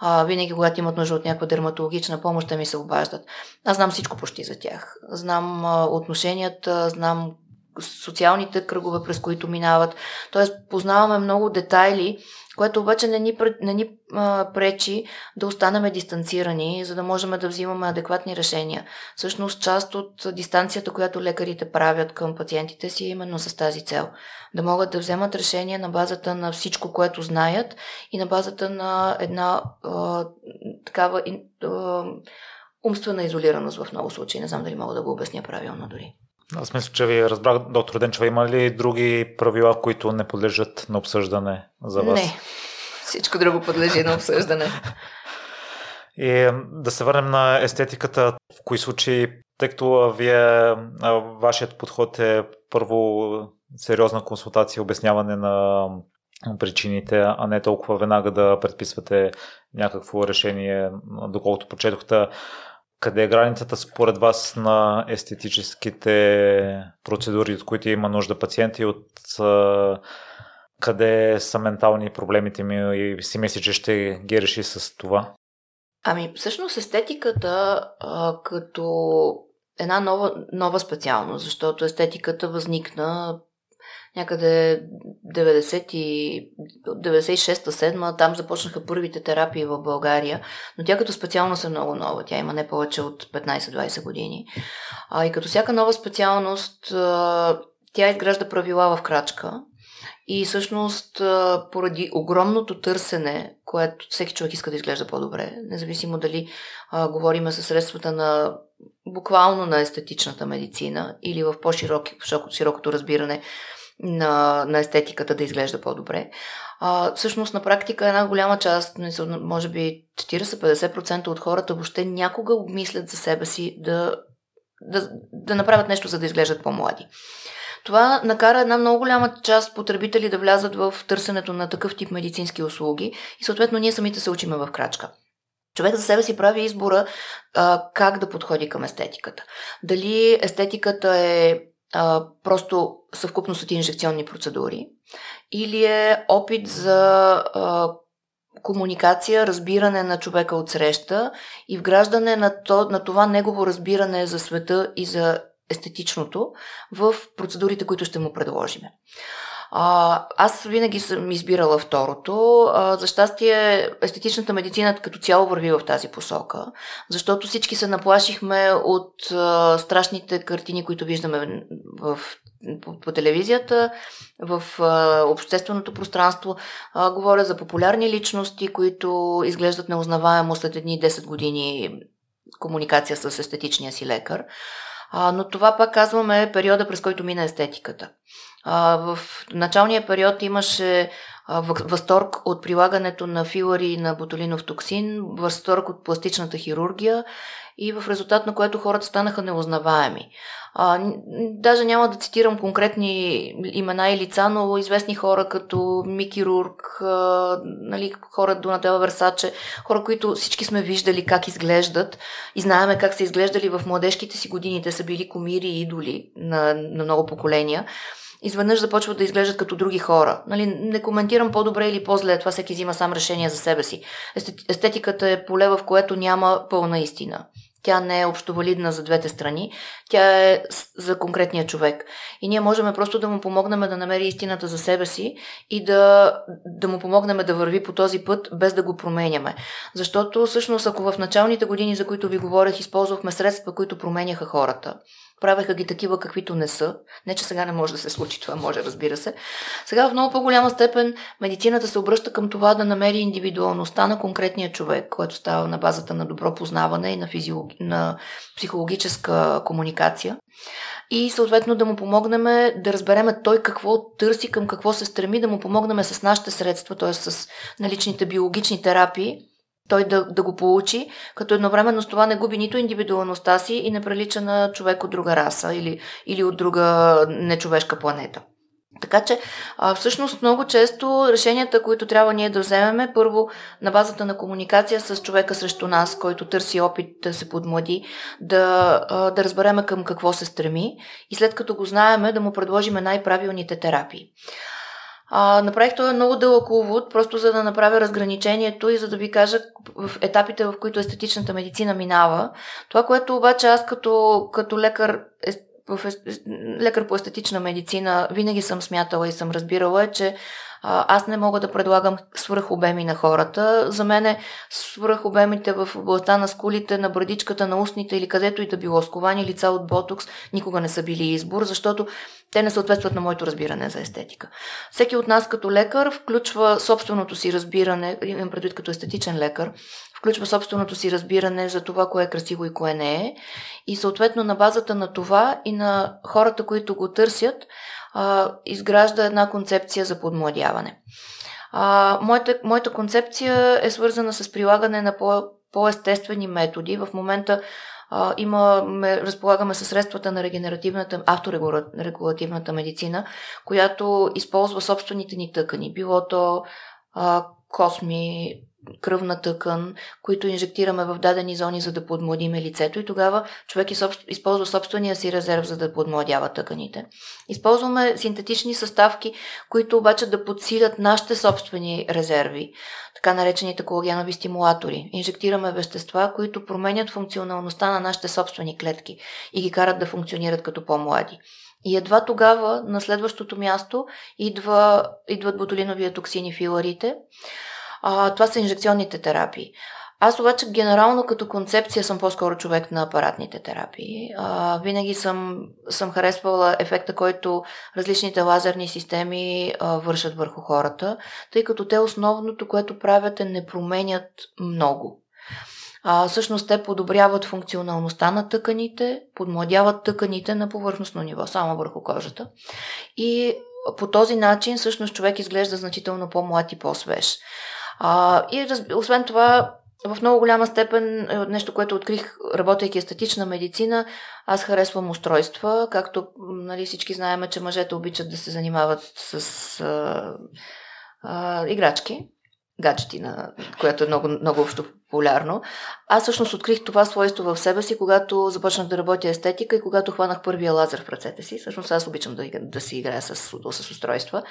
А, винаги, когато имат нужда от някаква дерматологична помощ, те ми се обаждат. Аз знам всичко почти за тях. Знам а, отношенията, знам социалните кръгове, през които минават. Тоест, познаваме много детайли, което обаче не ни, не ни а, пречи да останем дистанцирани, за да можем да взимаме адекватни решения. Всъщност, част от дистанцията, която лекарите правят към пациентите си, е именно с тази цел. Да могат да вземат решение на базата на всичко, което знаят и на базата на една а, такава а, умствена изолираност в много случаи. Не знам дали мога да го обясня правилно дори. Аз мисля, че ви разбрах, доктор Денчева, има ли други правила, които не подлежат на обсъждане за вас? Не, всичко друго подлежи на обсъждане. И да се върнем на естетиката. В кои случаи, тъй като вие, вашият подход е първо сериозна консултация, обясняване на причините, а не толкова веднага да предписвате някакво решение, доколкото прочетохте къде е границата според вас на естетическите процедури, от които има нужда пациенти, от къде са ментални проблемите ми и си мисли, че ще ги реши с това? Ами, всъщност естетиката а, като една нова, нова специалност, защото естетиката възникна някъде 96-7, там започнаха първите терапии в България, но тя като специалност е много нова. Тя има не повече от 15-20 години. А, и като всяка нова специалност, тя изгражда правила в крачка. И всъщност, поради огромното търсене, което всеки човек иска да изглежда по-добре, независимо дали а, говориме със средствата на буквално на естетичната медицина или в по-широкото разбиране на, на естетиката да изглежда по-добре. А, всъщност, на практика, една голяма част, може би 40-50% от хората въобще някога обмислят за себе си да, да, да направят нещо, за да изглеждат по-млади. Това накара една много голяма част потребители да влязат в търсенето на такъв тип медицински услуги и съответно ние самите се учиме в крачка. Човек за себе си прави избора а, как да подходи към естетиката. Дали естетиката е а, просто съвкупност от инжекционни процедури, или е опит за а, комуникация, разбиране на човека от среща и вграждане на, то, на това негово разбиране за света и за естетичното в процедурите, които ще му предложиме. А, аз винаги съм избирала второто. А, за щастие, естетичната медицина като цяло върви в тази посока, защото всички се наплашихме от а, страшните картини, които виждаме в, по, по телевизията, в а, общественото пространство. А, говоря за популярни личности, които изглеждат неузнаваемо след едни 10 години комуникация с естетичния си лекар. Но това пак казваме е периода, през който мина естетиката. А, в началния период имаше възторг от прилагането на филари на ботулинов токсин, възторг от пластичната хирургия и в резултат на което хората станаха неузнаваеми. А, даже няма да цитирам конкретни имена и лица, но известни хора като Мики Рурк, а, нали, хора Донателла Версаче, хора, които всички сме виждали как изглеждат и знаеме как са изглеждали в младежките си години. Те са били комири и идоли на, на много поколения изведнъж започват да изглеждат като други хора. Нали, не коментирам по-добре или по-зле, това всеки взима сам решение за себе си. Естетиката е поле, в което няма пълна истина. Тя не е общовалидна за двете страни, тя е за конкретния човек. И ние можем просто да му помогнем да намери истината за себе си и да, да му помогнем да върви по този път, без да го променяме. Защото всъщност, ако в началните години, за които ви говорех, използвахме средства, които променяха хората, правеха ги такива каквито не са. Не, че сега не може да се случи това, може, разбира се. Сега в много по-голяма степен медицината се обръща към това да намери индивидуалността на конкретния човек, което става на базата на добро познаване и на, физиолог... на психологическа комуникация. И съответно да му помогнем да разберем той какво търси, към какво се стреми, да му помогнем с нашите средства, т.е. с наличните биологични терапии, той да, да го получи, като едновременно с това не губи нито индивидуалността си и не прилича на човек от друга раса или, или от друга нечовешка планета. Така че, а, всъщност, много често решенията, които трябва ние да вземем, първо на базата на комуникация с човека срещу нас, който търси опит да се подмлади, да, а, да разбереме към какво се стреми и след като го знаеме, да му предложиме най-правилните терапии. А, направих това много дълъг увод, просто за да направя разграничението и за да ви кажа в етапите, в които естетичната медицина минава. Това, което обаче аз като, като лекар е, в лекар по естетична медицина винаги съм смятала и съм разбирала, че аз не мога да предлагам свръхобеми на хората. За мен свръхобемите в областта на скулите, на брадичката, на устните или където и да било сковани лица от ботокс никога не са били избор, защото те не съответстват на моето разбиране за естетика. Всеки от нас като лекар включва собственото си разбиране, имам предвид като естетичен лекар, включва собственото си разбиране за това, кое е красиво и кое не е. И съответно на базата на това и на хората, които го търсят, а, изгражда една концепция за подмладяване. А, моята, моята концепция е свързана с прилагане на по, по-естествени методи. В момента а, имаме, разполагаме със средствата на регенеративната, авторегулативната медицина, която използва собствените ни тъкани. Било то а, косми, кръвна тъкан, които инжектираме в дадени зони, за да подмладиме лицето и тогава човек използва собствения си резерв, за да подмладява тъканите. Използваме синтетични съставки, които обаче да подсилят нашите собствени резерви, така наречените колагенови стимулатори. Инжектираме вещества, които променят функционалността на нашите собствени клетки и ги карат да функционират като по-млади. И едва тогава, на следващото място, идва, идват ботулиновия токсини филарите, а, това са инжекционните терапии. Аз обаче генерално като концепция съм по-скоро човек на апаратните терапии. А, винаги съм, съм харесвала ефекта, който различните лазерни системи а, вършат върху хората, тъй като те основното, което правят е не променят много. А, всъщност те подобряват функционалността на тъканите, подмладяват тъканите на повърхностно ниво, само върху кожата. И по този начин всъщност човек изглежда значително по-млад и по-свеж. А, и раз, освен това, в много голяма степен е нещо, което открих, работейки естетична медицина, аз харесвам устройства, както нали, всички знаем, че мъжете обичат да се занимават с а, а, играчки гаджети, на, което е много, много общо популярно. Аз всъщност открих това свойство в себе си, когато започнах да работя естетика и когато хванах първия лазер в ръцете си. Всъщност аз обичам да, да си играя с, с устройства.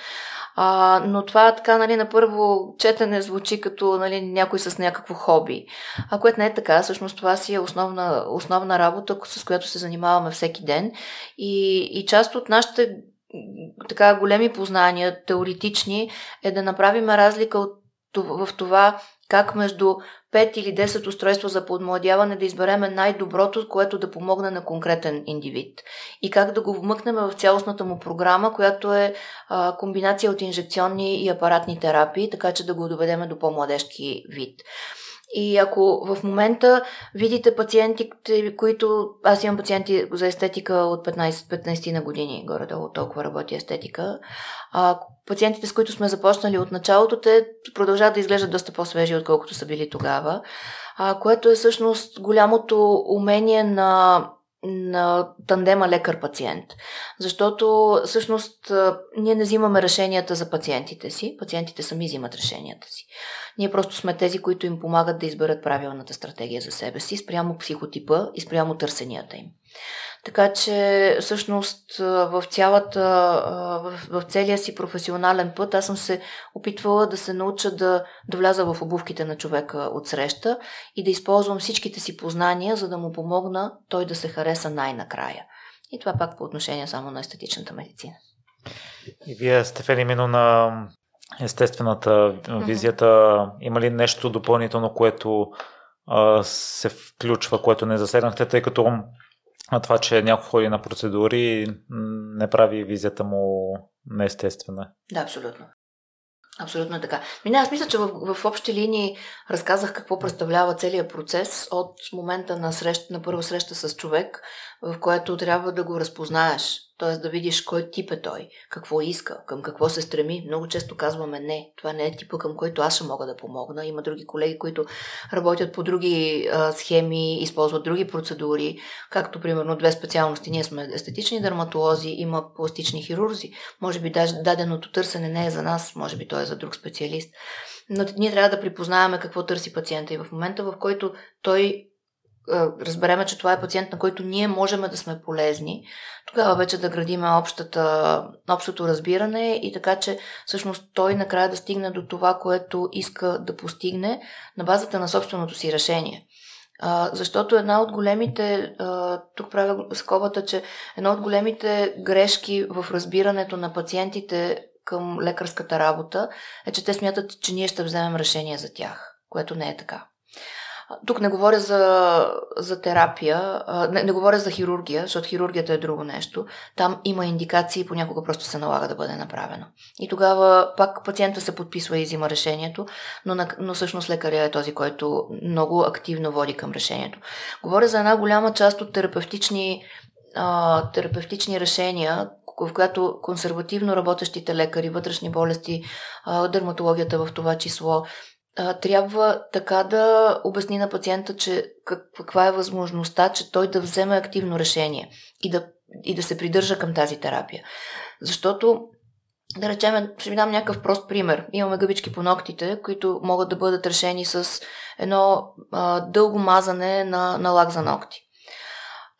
А, но това така, нали, на първо четене звучи като нали, някой с някакво хоби. А което не е така, всъщност това си е основна, основна работа, с която се занимаваме всеки ден. И, и част от нашите така големи познания, теоретични, е да направим разлика от в това как между 5 или 10 устройства за подмладяване да избереме най-доброто, което да помогне на конкретен индивид. И как да го вмъкнем в цялостната му програма, която е а, комбинация от инжекционни и апаратни терапии, така че да го доведеме до по-младежки вид. И ако в момента видите пациентите, които... Аз имам пациенти за естетика от 15, 15 на години, горе-долу толкова работи естетика. А, пациентите, с които сме започнали от началото, те продължават да изглеждат доста по-свежи, отколкото са били тогава. А, което е всъщност голямото умение на на тандема лекар-пациент. Защото всъщност ние не взимаме решенията за пациентите си, пациентите сами взимат решенията си. Ние просто сме тези, които им помагат да изберат правилната стратегия за себе си, спрямо психотипа и спрямо търсенията им. Така че всъщност в, цялата, в, в целия си професионален път аз съм се опитвала да се науча да, да вляза в обувките на човека от среща и да използвам всичките си познания, за да му помогна той да се хареса най-накрая. И това пак по отношение само на естетичната медицина. И вие сте именно на естествената визията. Mm-hmm. Има ли нещо допълнително, което а, се включва, което не засегнахте, тъй като а това, че някой ходи на процедури, не прави визията му неестествена. Да, абсолютно. Абсолютно е така. Ми не, аз мисля, че в, в общи линии разказах какво представлява целият процес от момента на, среща, на първа среща с човек, в което трябва да го разпознаеш т.е. да видиш кой тип е той, какво иска, към какво се стреми. Много често казваме не, това не е типа към който аз ще мога да помогна. Има други колеги, които работят по други а, схеми, използват други процедури, както примерно две специалности. Ние сме естетични дерматолози, има пластични хирурзи. Може би даже даденото търсене не е за нас, може би то е за друг специалист. Но ние трябва да припознаваме какво търси пациента и в момента, в който той разбереме, че това е пациент, на който ние можем да сме полезни, тогава вече да градиме общата, общото разбиране и така, че всъщност той накрая да стигне до това, което иска да постигне на базата на собственото си решение. Защото една от големите, тук правя скобата, че една от големите грешки в разбирането на пациентите към лекарската работа е, че те смятат, че ние ще вземем решение за тях, което не е така. Тук не говоря за, за терапия, не, не говоря за хирургия, защото хирургията е друго нещо. Там има индикации, понякога просто се налага да бъде направено. И тогава пак пациента се подписва и взима решението, но, но всъщност лекаря е този, който много активно води към решението. Говоря за една голяма част от терапевтични, а, терапевтични решения, в която консервативно работещите лекари, вътрешни болести, дерматологията в това число, а, трябва така да обясни на пациента, че каква е възможността, че той да вземе активно решение и да, и да се придържа към тази терапия. Защото да речем, ще ви дам някакъв прост пример. Имаме гъбички по ногтите, които могат да бъдат решени с едно а, дълго мазане на, на лак за ногти.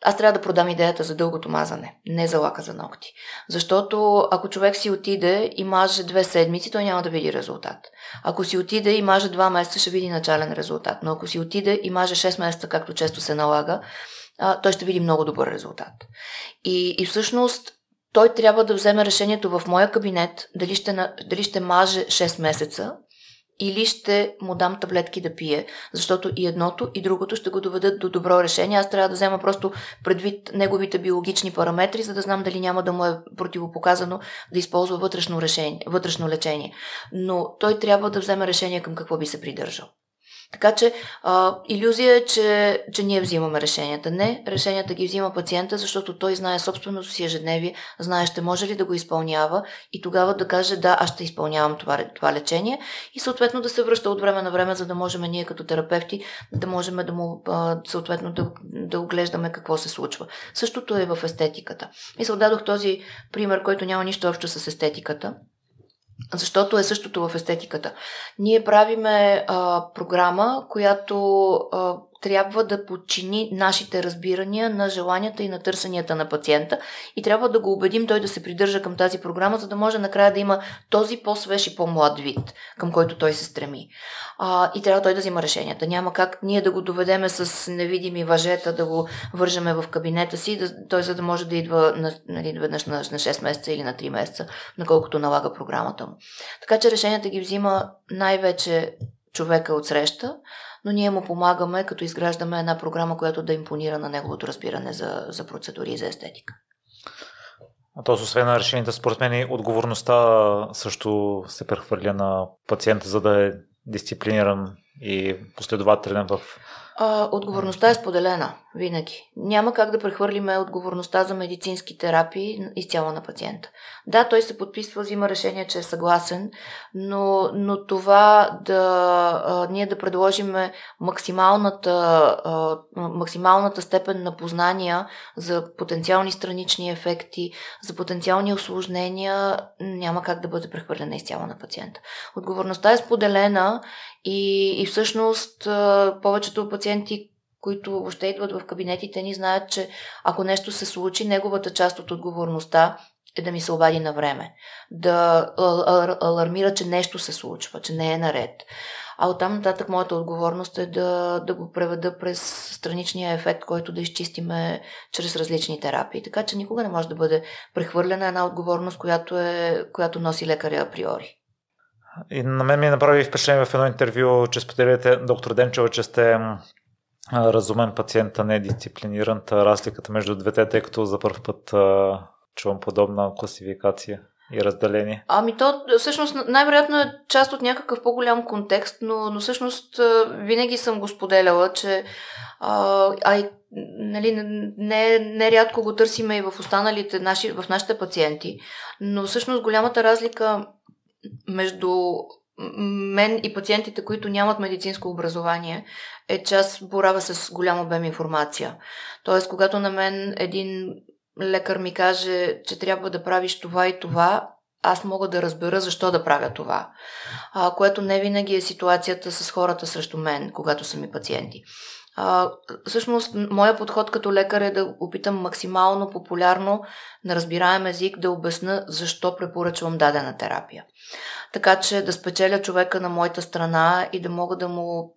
Аз трябва да продам идеята за дългото мазане, не за лака за ногти. Защото ако човек си отиде и маже две седмици, той няма да види резултат. Ако си отиде и маже два месеца, ще види начален резултат. Но ако си отиде и маже 6 месеца, както често се налага, той ще види много добър резултат. И, и всъщност той трябва да вземе решението в моя кабинет дали ще, дали ще маже 6 месеца или ще му дам таблетки да пие, защото и едното, и другото ще го доведат до добро решение. Аз трябва да взема просто предвид неговите биологични параметри, за да знам дали няма да му е противопоказано да използва вътрешно, решение, вътрешно лечение. Но той трябва да вземе решение към какво би се придържал. Така че а, иллюзия е, че, че ние взимаме решенията. Не, решенията ги взима пациента, защото той знае собственото си ежедневие, знае ще може ли да го изпълнява и тогава да каже да, аз ще изпълнявам това, това лечение и съответно да се връща от време на време, за да можем ние като терапевти да можем да му а, съответно да, да оглеждаме какво се случва. Същото е в естетиката. И се отдадох този пример, който няма нищо общо с естетиката. Защото е същото в естетиката. Ние правиме а, програма, която а, трябва да подчини нашите разбирания на желанията и на търсенията на пациента и трябва да го убедим той да се придържа към тази програма, за да може накрая да има този по-свеж и по-млад вид, към който той се стреми. А, и трябва той да взима решенията. Няма как ние да го доведеме с невидими въжета, да го вържеме в кабинета си, да, той за да може да идва на, нали, веднъж на, на 6 месеца или на 3 месеца, наколкото налага програмата му. Така че решенията ги взима най-вече човека от среща, но ние му помагаме, като изграждаме една програма, която да импонира на неговото разбиране за, за процедури и за естетика. А то, освен на решенията, според мен отговорността също се прехвърля на пациента, за да е дисциплиниран и последователен в а, отговорността е споделена, винаги. Няма как да прехвърлиме отговорността за медицински терапии изцяло на пациента. Да, той се подписва, взима решение, че е съгласен, но, но това да а, ние да предложим максималната, а, максималната степен на познания за потенциални странични ефекти, за потенциални осложнения, няма как да бъде прехвърлена изцяло на пациента. Отговорността е споделена и, и всъщност повечето пациенти, които въобще идват в кабинетите ни, знаят, че ако нещо се случи, неговата част от отговорността е да ми се обади на време. Да алармира, че нещо се случва, че не е наред. А оттам нататък моята отговорност е да, да го преведа през страничния ефект, който да изчистиме чрез различни терапии. Така че никога не може да бъде прехвърлена една отговорност, която, е, която носи лекаря априори. И на мен ми направи впечатление в едно интервю, че споделяте, доктор Денчева, че сте разумен пациент, а не дисциплиниран. Разликата между двете, тъй като за първ път чувам подобна класификация. и разделение? Ами то всъщност най-вероятно е част от някакъв по-голям контекст, но, но всъщност винаги съм го споделяла, че а, а и, нали, не, не рядко го търсиме и в останалите наши, в нашите пациенти, но всъщност голямата разлика между мен и пациентите, които нямат медицинско образование, е, че аз боравя с голям обем информация. Тоест, когато на мен един лекар ми каже, че трябва да правиш това и това, аз мога да разбера защо да правя това. А, което не винаги е ситуацията с хората срещу мен, когато са ми пациенти. А, всъщност, моя подход като лекар е да опитам максимално популярно на разбираем език да обясна защо препоръчвам дадена терапия. Така че да спечеля човека на моята страна и да мога да му,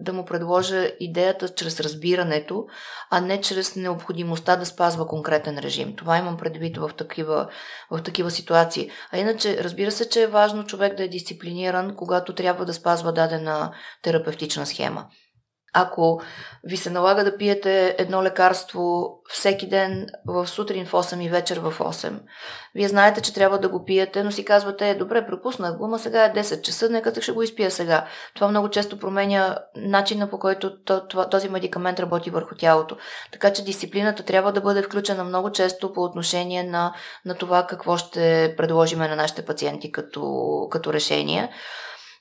да му предложа идеята чрез разбирането, а не чрез необходимостта да спазва конкретен режим. Това имам предвид в такива, в такива ситуации. А иначе, разбира се, че е важно човек да е дисциплиниран, когато трябва да спазва дадена терапевтична схема. Ако ви се налага да пиете едно лекарство всеки ден в сутрин в 8 и вечер в 8, вие знаете, че трябва да го пиете, но си казвате, добре, пропуснах го, ма сега е 10 часа, нека ще го изпия сега. Това много често променя начина по който този медикамент работи върху тялото. Така че дисциплината трябва да бъде включена много често по отношение на, на това какво ще предложиме на нашите пациенти като, като решение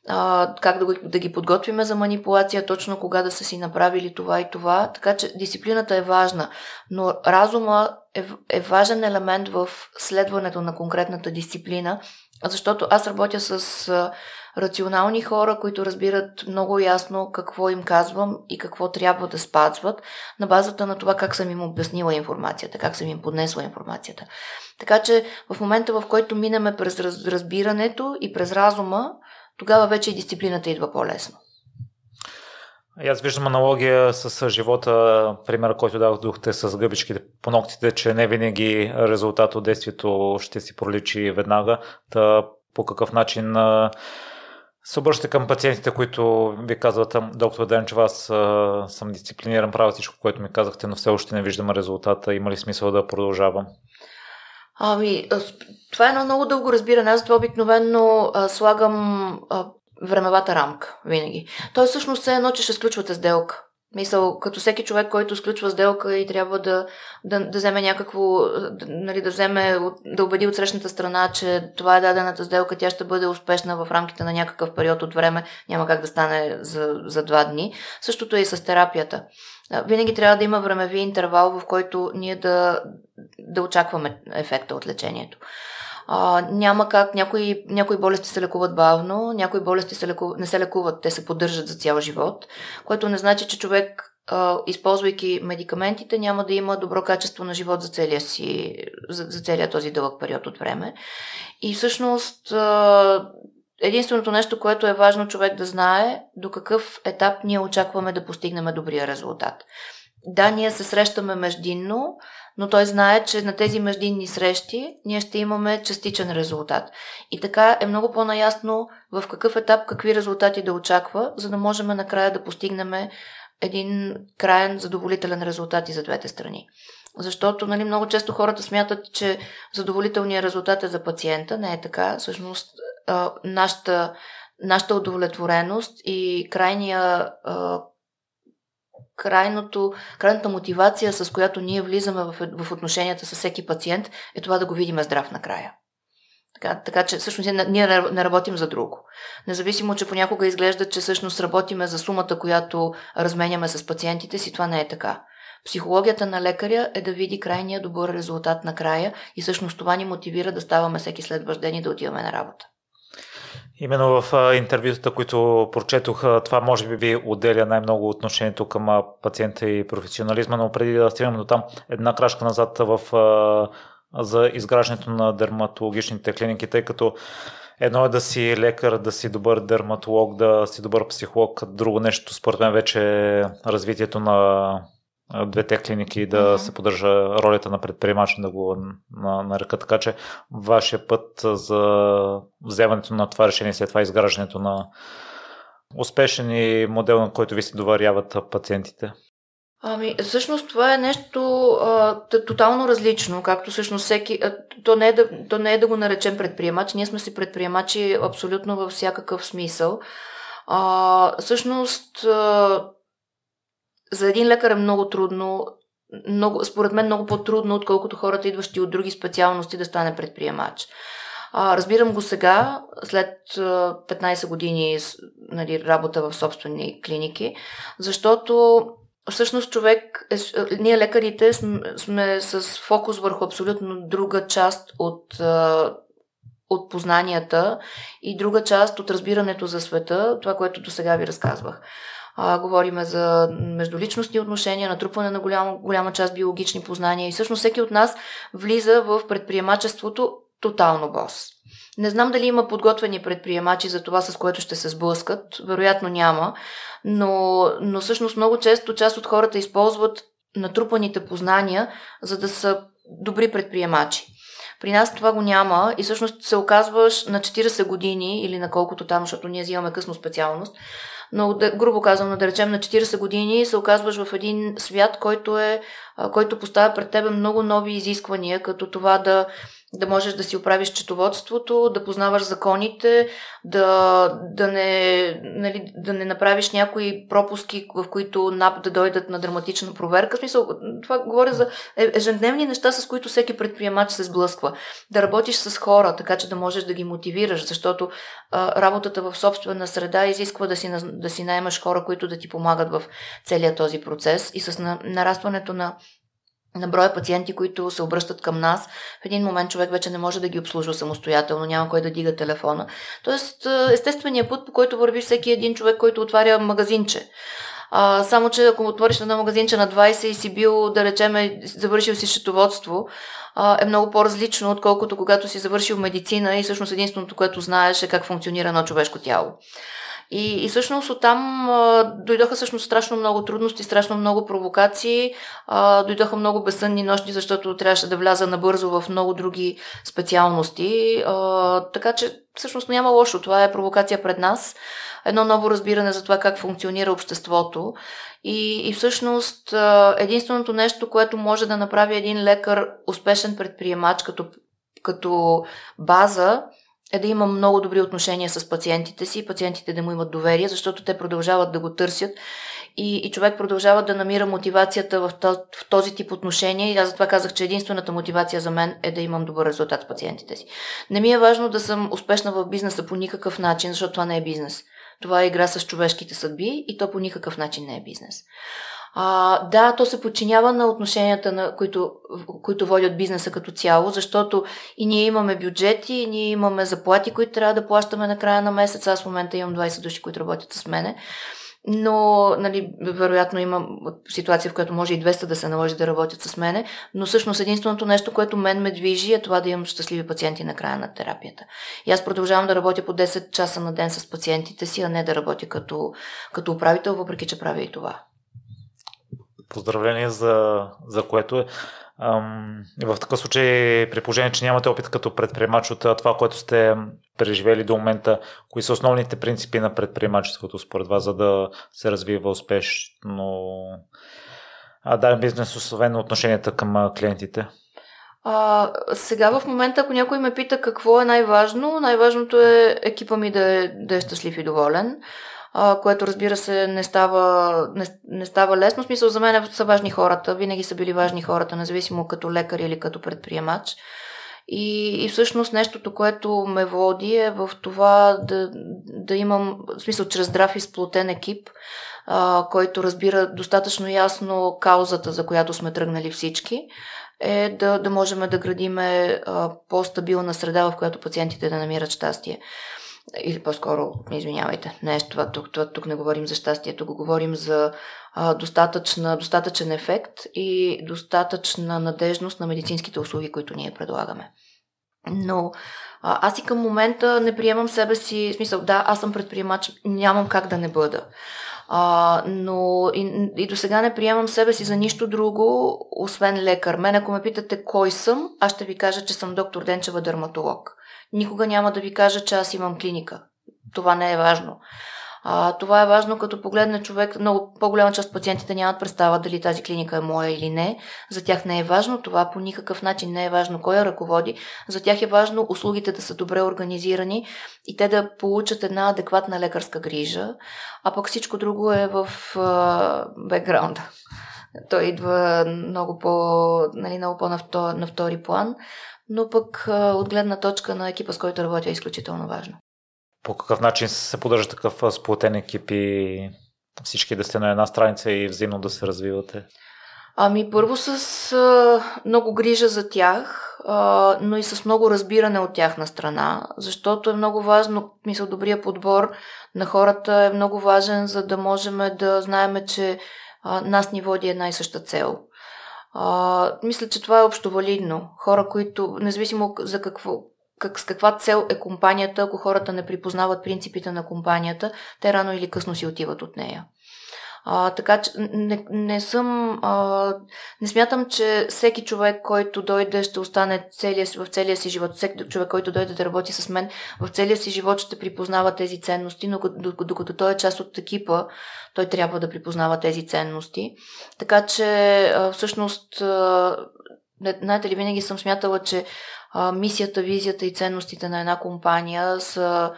а, как да, го, да ги подготвиме за манипулация, точно кога да са си направили това и това. Така че дисциплината е важна, но разума е, е важен елемент в следването на конкретната дисциплина, защото аз работя с а, рационални хора, които разбират много ясно какво им казвам и какво трябва да спазват на базата на това как съм им обяснила информацията, как съм им поднесла информацията. Така че в момента, в който минеме през разбирането и през разума, тогава вече и дисциплината идва по-лесно. И аз виждам аналогия с живота, примера, който дадохте с гъбичките по ногтите, че не винаги резултат от действието ще си проличи веднага. Та по какъв начин се обръщате към пациентите, които ви казват, доктор Денчев, аз съм дисциплиниран, правя всичко, което ми казахте, но все още не виждам резултата. Има ли смисъл да продължавам? Ами, това е едно много дълго разбиране. Аз това обикновено а, слагам а, времевата рамка винаги. Той всъщност е едно, че ще сключвате сделка. Мисъл, като всеки човек, който сключва сделка и трябва да, да, да вземе някакво, да, нали, да вземе, да убеди от срещната страна, че това е дадената сделка, тя ще бъде успешна в рамките на някакъв период от време, няма как да стане за, за два дни. Същото е и с терапията. Винаги трябва да има времеви интервал, в който ние да, да очакваме ефекта от лечението. А, няма как, някои, някои болести се лекуват бавно, някои болести се леку... не се лекуват, те се поддържат за цял живот, което не значи, че човек, използвайки медикаментите, няма да има добро качество на живот за целия си, за, за целия този дълъг период от време. И всъщност единственото нещо, което е важно човек да знае, до какъв етап ние очакваме да постигнем добрия резултат. Да, ние се срещаме междинно, но той знае, че на тези междинни срещи ние ще имаме частичен резултат. И така е много по-наясно в какъв етап какви резултати да очаква, за да можем накрая да постигнем един краен задоволителен резултат и за двете страни. Защото нали, много често хората смятат, че задоволителният резултат е за пациента. Не е така. Всъщност, нашата, нашата удовлетвореност и крайния крайното, крайната мотивация, с която ние влизаме в, в отношенията с всеки пациент, е това да го видим здрав накрая. Така, така че всъщност ние не работим за друго. Независимо, че понякога изглежда, че всъщност работиме за сумата, която разменяме с пациентите си, това не е така. Психологията на лекаря е да види крайния добър резултат накрая и всъщност това ни мотивира да ставаме всеки следващ ден и да отиваме на работа. Именно в интервютата, които прочетох, това може би ви отделя най-много отношението към пациента и професионализма, но преди да стигнем до там, една крачка назад в, за изграждането на дерматологичните клиники, тъй като Едно е да си лекар, да си добър дерматолог, да си добър психолог. Друго нещо, според мен, вече е развитието на двете клиники да mm-hmm. се поддържа ролята на предприемач, да го нарека. Така че вашия път за вземането на това решение, след това изграждането на успешен и модел, на който ви се доваряват пациентите. Ами, всъщност това е нещо а, тотално различно, както всъщност всеки... А, то, не е да, то не е да го наречем предприемач, ние сме си предприемачи абсолютно във всякакъв смисъл. А, всъщност, а, за един лекар е много трудно, много, според мен много по-трудно, отколкото хората, идващи от други специалности, да стане предприемач. А, разбирам го сега, след 15 години нали, работа в собствени клиники, защото всъщност човек, е, ние лекарите сме, сме с фокус върху абсолютно друга част от, от познанията и друга част от разбирането за света, това, което до сега ви разказвах. А, говориме за междуличностни отношения, натрупване на голяма, голяма част биологични познания и всъщност всеки от нас влиза в предприемачеството тотално бос. Не знам дали има подготвени предприемачи за това, с което ще се сблъскат. Вероятно няма. Но, но всъщност много често част от хората използват натрупаните познания, за да са добри предприемачи. При нас това го няма и всъщност се оказваш на 40 години или на колкото там, защото ние взимаме късно специалност, но грубо казвам, да речем на 40 години се оказваш в един свят, който, е, който поставя пред тебе много нови изисквания, като това да да можеш да си оправиш четоводството, да познаваш законите, да, да, не, нали, да не направиш някои пропуски, в които НАП да дойдат на драматична проверка. В смисъл, това говоря за е, ежедневни неща, с които всеки предприемач се сблъсква. Да работиш с хора, така че да можеш да ги мотивираш, защото а, работата в собствена среда изисква да си, да си наймаш хора, които да ти помагат в целият този процес и с нарастването на на броя пациенти, които се обръщат към нас. В един момент човек вече не може да ги обслужва самостоятелно, няма кой да дига телефона. Тоест, естественият път, по който върви всеки един човек, който отваря магазинче. А, само, че ако отвориш едно магазинче на 20 и си бил, да речем, завършил си счетоводство, а, е много по-различно, отколкото когато си завършил медицина и всъщност единственото, което знаеш е как функционира едно човешко тяло. И, и всъщност оттам а, дойдоха всъщност страшно много трудности, страшно много провокации, а, дойдоха много безсънни нощи, защото трябваше да вляза набързо в много други специалности. А, така че всъщност няма лошо. Това е провокация пред нас. Едно ново разбиране за това как функционира обществото. И, и всъщност единственото нещо, което може да направи един лекар успешен предприемач като, като база, е да има много добри отношения с пациентите си, пациентите да му имат доверие, защото те продължават да го търсят и, и човек продължава да намира мотивацията в този, в този тип отношения и аз затова казах, че единствената мотивация за мен е да имам добър резултат с пациентите си. Не ми е важно да съм успешна в бизнеса по никакъв начин, защото това не е бизнес. Това е игра с човешките съдби и то по никакъв начин не е бизнес. А, да, то се подчинява на отношенията, на които, които водят бизнеса като цяло, защото и ние имаме бюджети, и ние имаме заплати, които трябва да плащаме на края на месец. Аз в момента имам 20 души, които работят с мене. Но, нали, вероятно има ситуация, в която може и 200 да се наложи да работят с мене, но всъщност единственото нещо, което мен ме движи е това да имам щастливи пациенти на края на терапията. И аз продължавам да работя по 10 часа на ден с пациентите си, а не да работя като, като управител, въпреки че правя и това поздравление за, за което е. Ам, в такъв случай, при положение, че нямате опит като предприемач от това, което сте преживели до момента, кои са основните принципи на предприемачеството според вас, за да се развива успешно даден бизнес, особено отношенията към клиентите? А, сега в момента, ако някой ме пита какво е най-важно, най-важното е екипа ми да е, да е щастлив и доволен а, което разбира се не става, не, не става лесно. В смисъл за мен са важни хората, винаги са били важни хората, независимо като лекар или като предприемач. И, и всъщност нещото, което ме води е в това да, да имам, в смисъл, чрез здрав и сплотен екип, а, който разбира достатъчно ясно каузата, за която сме тръгнали всички, е да, да можем да градиме а, по-стабилна среда, в която пациентите да намират щастие или по-скоро, извинявайте, не е това, тук, тук, тук не говорим за щастие, тук говорим за а, достатъчна, достатъчен ефект и достатъчна надежност на медицинските услуги, които ние предлагаме. Но а, аз и към момента не приемам себе си, в смисъл, да, аз съм предприемач, нямам как да не бъда. А, но и, и до сега не приемам себе си за нищо друго, освен лекар. Мен, ако ме питате кой съм, аз ще ви кажа, че съм доктор Денчева дерматолог. Никога няма да ви кажа, че аз имам клиника. Това не е важно. А, това е важно, като погледне човек, много по-голяма част от пациентите нямат представа дали тази клиника е моя или не. За тях не е важно, това по никакъв начин не е важно кой я ръководи. За тях е важно услугите да са добре организирани и те да получат една адекватна лекарска грижа, а пък всичко друго е в бекграунда. Той идва много по, нали, много по на, втор, на втори план, но пък от гледна точка на екипа, с който работя, е изключително важно. По какъв начин се поддържа такъв сплотен екип и всички да сте на една страница и взаимно да се развивате? Ами първо с а, много грижа за тях, а, но и с много разбиране от тяхна страна, защото е много важно, мисля, добрия подбор на хората е много важен, за да можем да знаем, че а, нас ни води една и съща цел. А, мисля, че това е общо валидно. Хора, които, независимо за какво, как, с каква цел е компанията, ако хората не припознават принципите на компанията, те рано или късно си отиват от нея. А, така че не, не съм. А, не смятам, че всеки човек, който дойде, ще остане целия, в целия си живот. Всеки човек, който дойде да работи с мен, в целия си живот ще припознава тези ценности, но докато, докато той е част от екипа, той трябва да припознава тези ценности. Така че, а, всъщност, а, знаете ли, винаги съм смятала, че а, мисията, визията и ценностите на една компания са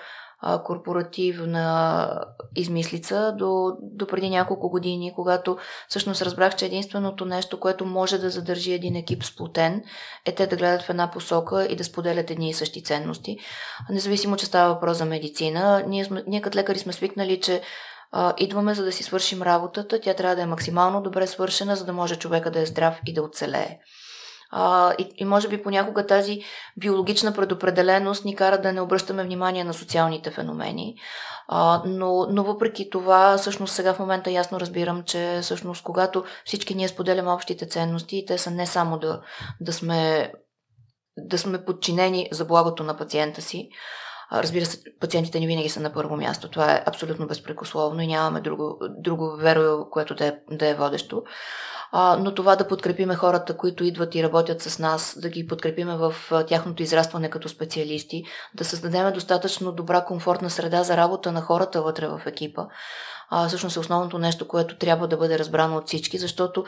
корпоративна измислица до, до преди няколко години, когато всъщност разбрах, че единственото нещо, което може да задържи един екип сплотен, е те да гледат в една посока и да споделят едни и същи ценности. Независимо, че става въпрос за медицина, ние, сме, ние като лекари сме свикнали, че а, идваме за да си свършим работата, тя трябва да е максимално добре свършена, за да може човека да е здрав и да оцелее. А, и, и може би понякога тази биологична предопределеност ни кара да не обръщаме внимание на социалните феномени. А, но, но въпреки това, всъщност сега в момента ясно разбирам, че всъщност когато всички ние споделяме общите ценности, те са не само да, да сме да сме подчинени за благото на пациента си, Разбира се, пациентите ни винаги са на първо място. Това е абсолютно безпрекословно и нямаме друго, друго веро, което да е, да е водещо а, но това да подкрепиме хората, които идват и работят с нас, да ги подкрепиме в тяхното израстване като специалисти, да създадем достатъчно добра, комфортна среда за работа на хората вътре в екипа. А, всъщност е основното нещо, което трябва да бъде разбрано от всички, защото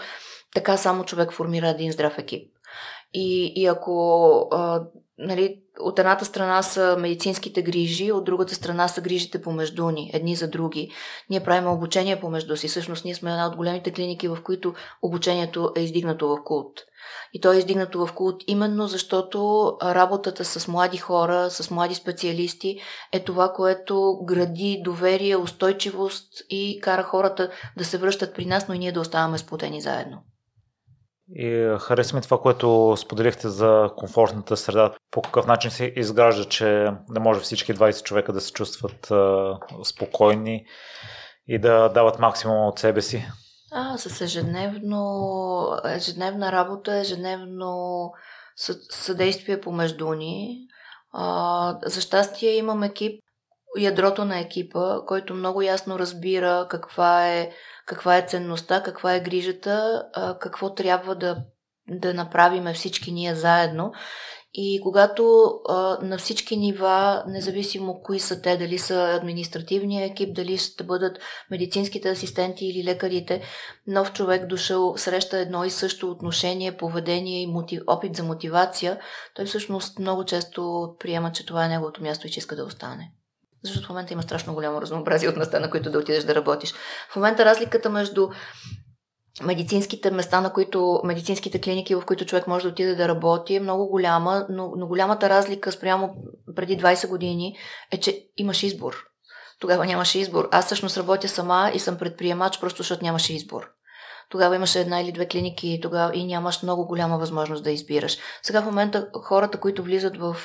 така само човек формира един здрав екип. И, и ако а, нали, от едната страна са медицинските грижи, от другата страна са грижите помежду ни, едни за други. Ние правим обучение помежду си. Всъщност ние сме една от големите клиники, в които обучението е издигнато в култ. И то е издигнато в култ именно защото работата с млади хора, с млади специалисти е това, което гради доверие, устойчивост и кара хората да се връщат при нас, но и ние да оставаме сплотени заедно. И хареса ми това, което споделихте за комфортната среда. По какъв начин се изгражда, че да може всички 20 човека да се чувстват а, спокойни и да дават максимум от себе си? А, с ежедневно, ежедневна работа, ежедневно съдействие помежду ни. А, за щастие имам екип, ядрото на екипа, който много ясно разбира каква е каква е ценността, каква е грижата, какво трябва да, да направиме всички ние заедно. И когато а, на всички нива, независимо кои са те, дали са административния екип, дали ще бъдат медицинските асистенти или лекарите, нов човек дошъл среща едно и също отношение, поведение и мотив, опит за мотивация, той всъщност много често приема, че това е неговото място и че иска да остане защото в момента има страшно голямо разнообразие от места, на които да отидеш да работиш. В момента разликата между медицинските места, на които, медицинските клиники, в които човек може да отиде да работи, е много голяма, но, но голямата разлика спрямо преди 20 години е, че имаш избор. Тогава нямаше избор. Аз всъщност работя сама и съм предприемач, просто защото нямаше избор. Тогава имаше една или две клиники и, тогава, и нямаш много голяма възможност да избираш. Сега в момента хората, които влизат в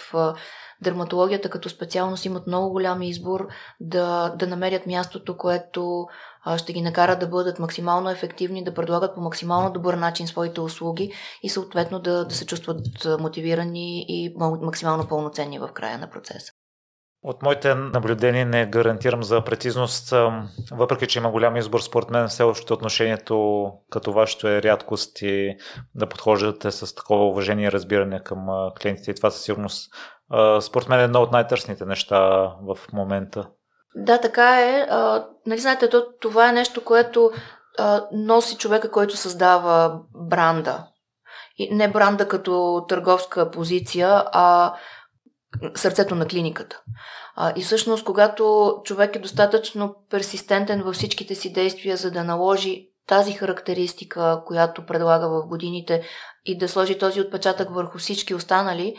дерматологията като специалност имат много голям избор да, да намерят мястото, което ще ги накара да бъдат максимално ефективни, да предлагат по максимално добър начин своите услуги и съответно да, да се чувстват мотивирани и максимално пълноценни в края на процеса. От моите наблюдения не гарантирам за прецизност, въпреки че има голям избор, според мен все още отношението като вашето е рядкост и да подхождате с такова уважение и разбиране към клиентите и това със сигурност според мен е едно от най-търсните неща в момента. Да, така е. А, нали знаете, то, това е нещо, което а, носи човека, който създава бранда. И не бранда като търговска позиция, а сърцето на клиниката. А, и всъщност, когато човек е достатъчно персистентен във всичките си действия, за да наложи тази характеристика, която предлага в годините и да сложи този отпечатък върху всички останали,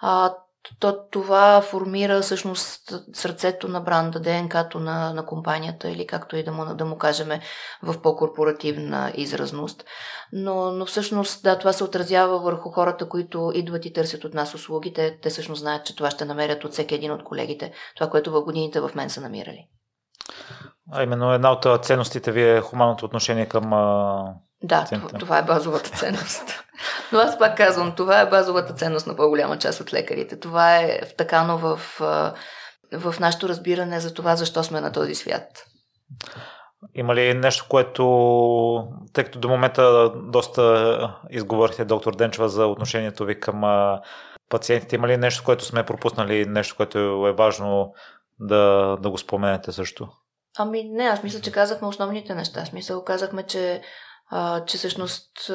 а, то това формира всъщност сърцето на бранда, ДНК-то на, на компанията или както и да му, да му кажем в по-корпоративна изразност. Но, но всъщност, да, това се отразява върху хората, които идват и търсят от нас услуги. Те, всъщност знаят, че това ще намерят от всеки един от колегите, това, което в годините в мен са намирали. А именно една от ценностите ви е хуманното отношение към да, това, това е базовата ценност. Но аз пак казвам, това е базовата ценност на по-голяма част от лекарите. Това е втакано в, в нашето разбиране за това, защо сме на този свят. Има ли нещо, което, тъй като до момента доста изговорихте, доктор Денчева, за отношението ви към пациентите, има ли нещо, което сме пропуснали, нещо, което е важно да, да го споменете също? Ами не, аз мисля, че казахме основните неща. Смисъл, казахме, че а, че всъщност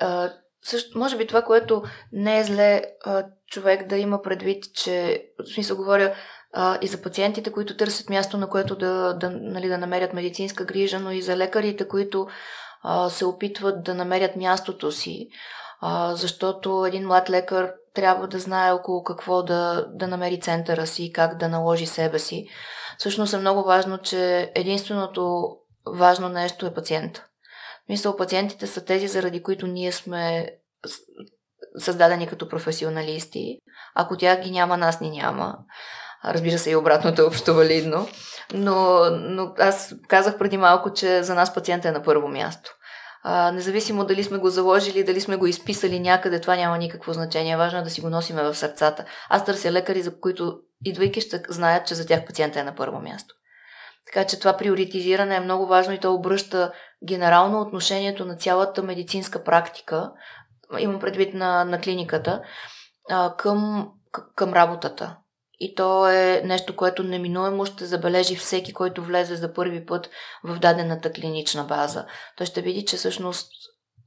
а, също, може би това, което не е зле а, човек да има предвид, че, в смисъл говоря а, и за пациентите, които търсят място, на което да, да, нали, да намерят медицинска грижа, но и за лекарите, които а, се опитват да намерят мястото си, а, защото един млад лекар трябва да знае около какво да, да намери центъра си, как да наложи себе си. Всъщност е много важно, че единственото важно нещо е пациента. Мисля, пациентите са тези, заради които ние сме създадени като професионалисти. Ако тях ги няма, нас ни няма. Разбира се, и обратното е общо валидно. Но, но аз казах преди малко, че за нас пациента е на първо място. А, независимо дали сме го заложили, дали сме го изписали някъде, това няма никакво значение. Важно е да си го носиме в сърцата. Аз търся лекари, за които идвайки ще знаят, че за тях пациента е на първо място. Така че това приоритизиране е много важно и то обръща генерално отношението на цялата медицинска практика, имам предвид на, на клиниката, към, към работата. И то е нещо, което неминуемо ще забележи всеки, който влезе за първи път в дадената клинична база. Той ще види, че всъщност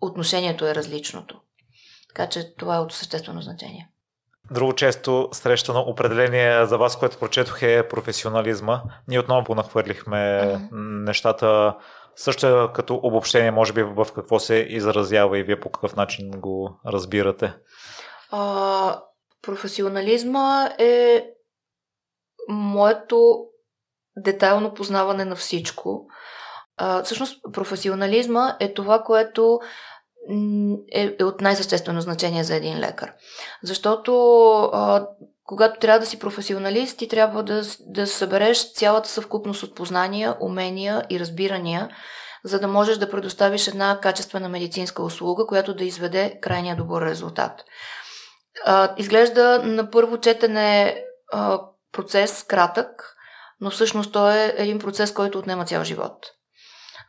отношението е различното. Така че това е от съществено значение. Друго често срещано определение за вас, което прочетох е професионализма. Ние отново понахвърлихме uh-huh. нещата също като обобщение, може би в какво се изразява и вие по какъв начин го разбирате. А, професионализма е моето детайлно познаване на всичко. А, всъщност, професионализма е това, което е, е от най-съществено значение за един лекар. Защото а, когато трябва да си професионалист, ти трябва да, да събереш цялата съвкупност от познания, умения и разбирания, за да можеш да предоставиш една качествена медицинска услуга, която да изведе крайния добър резултат. А, изглежда на първо четене а, процес кратък, но всъщност той е един процес, който отнема цял живот.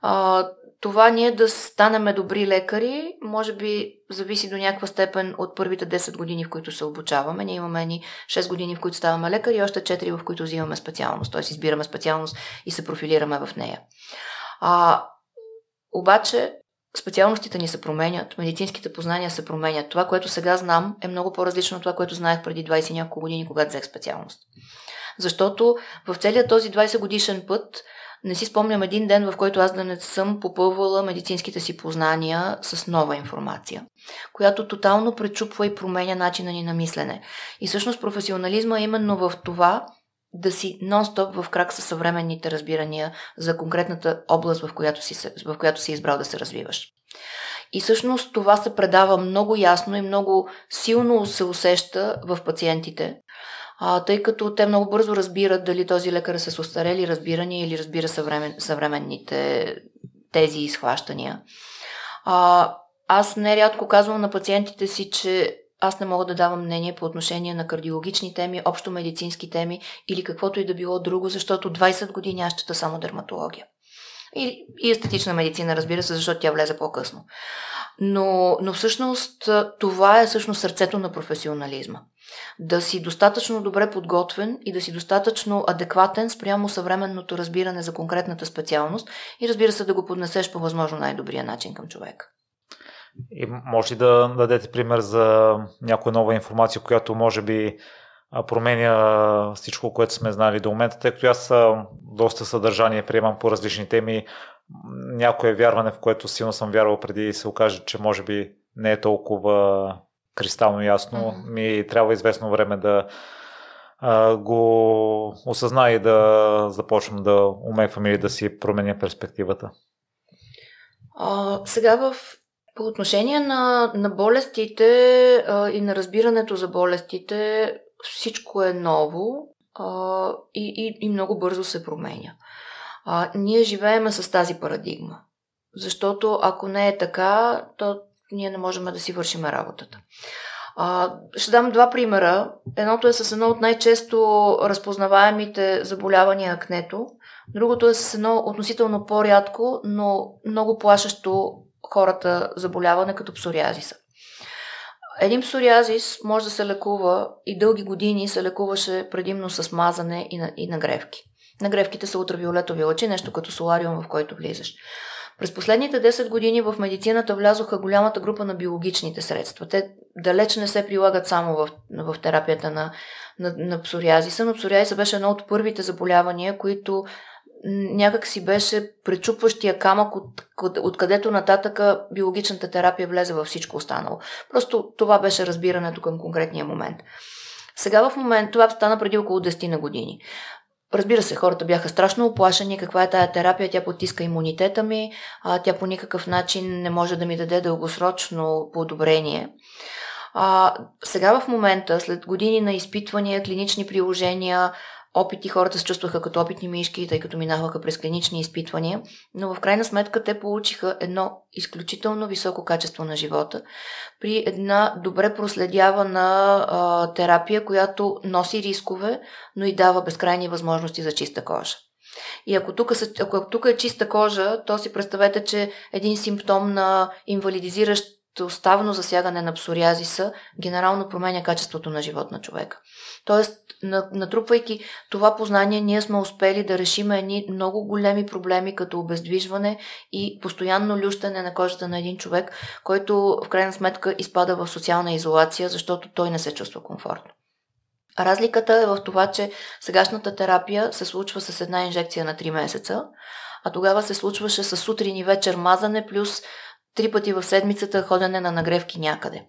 А, това ние да станеме добри лекари, може би зависи до някаква степен от първите 10 години, в които се обучаваме. Ние имаме ни 6 години, в които ставаме лекари и още 4, в които взимаме специалност, т.е. избираме специалност и се профилираме в нея. А, обаче специалностите ни се променят, медицинските познания се променят. Това, което сега знам, е много по-различно от това, което знаех преди 20 няколко години, когато взех специалност. Защото в целият този 20 годишен път не си спомням един ден, в който аз да не съм попълвала медицинските си познания с нова информация, която тотално пречупва и променя начина ни на мислене. И всъщност професионализма е именно в това да си нон-стоп в крак с съвременните разбирания за конкретната област, в която си, в която си избрал да се развиваш. И всъщност това се предава много ясно и много силно се усеща в пациентите а, тъй като те много бързо разбират дали този лекар е с устарели разбирания или разбира съвремен, съвременните тези изхващания. А, аз нерядко казвам на пациентите си, че аз не мога да давам мнение по отношение на кардиологични теми, общо медицински теми или каквото и да било друго, защото 20 години аз чета само дерматология. И, и естетична медицина, разбира се, защото тя влезе по-късно. Но, но всъщност това е всъщност сърцето на професионализма. Да си достатъчно добре подготвен и да си достатъчно адекватен спрямо съвременното разбиране за конкретната специалност и разбира се да го поднесеш по възможно най-добрия начин към човека. И може ли да дадете пример за някоя нова информация, която може би променя всичко, което сме знали до момента, тъй като аз доста съдържание приемам по различни теми. Някое вярване, в което силно съм вярвал преди се окаже, че може би не е толкова кристално ясно. Mm-hmm. Ми трябва известно време да а, го осъзна и да започвам да умеквам или да си променя перспективата. А, сега в по отношение на, на болестите а, и на разбирането за болестите, всичко е ново а, и, и, и много бързо се променя. А, ние живееме с тази парадигма. Защото ако не е така, то ние не можем да си вършим работата. А, ще дам два примера. Едното е с едно от най-често разпознаваемите заболявания акнето. Другото е с едно относително по-рядко, но много плашещо хората заболяване като псориазиса. Един псориазис може да се лекува и дълги години се лекуваше предимно с мазане и, на, и нагревки. Нагревките са ултравиолетови лъчи, нещо като солариум, в който влизаш. През последните 10 години в медицината влязоха голямата група на биологичните средства. Те далеч не се прилагат само в, в терапията на, на, на псориазиса, но псориазиса беше едно от първите заболявания, които някак си беше пречупващия камък, от, от, откъдето нататъка биологичната терапия влезе във всичко останало. Просто това беше разбирането към конкретния момент. Сега в момент, това стана преди около 10 на години. Разбира се, хората бяха страшно оплашени каква е тая терапия, тя потиска имунитета ми, а, тя по никакъв начин не може да ми даде дългосрочно подобрение. А, сега в момента, след години на изпитвания, клинични приложения, опити, хората се чувстваха като опитни мишки, тъй като минаваха през клинични изпитвания, но в крайна сметка те получиха едно изключително високо качество на живота при една добре проследявана а, терапия, която носи рискове, но и дава безкрайни възможности за чиста кожа. И ако тук, ако тук е чиста кожа, то си представете, че един симптом на инвалидизиращ оставено засягане на псориазиса генерално променя качеството на живот на човека. Тоест, натрупвайки това познание, ние сме успели да решим едни много големи проблеми, като обездвижване и постоянно лющане на кожата на един човек, който в крайна сметка изпада в социална изолация, защото той не се чувства комфортно. Разликата е в това, че сегашната терапия се случва с една инжекция на 3 месеца, а тогава се случваше с сутрин и вечер мазане, плюс три пъти в седмицата ходене на нагревки някъде.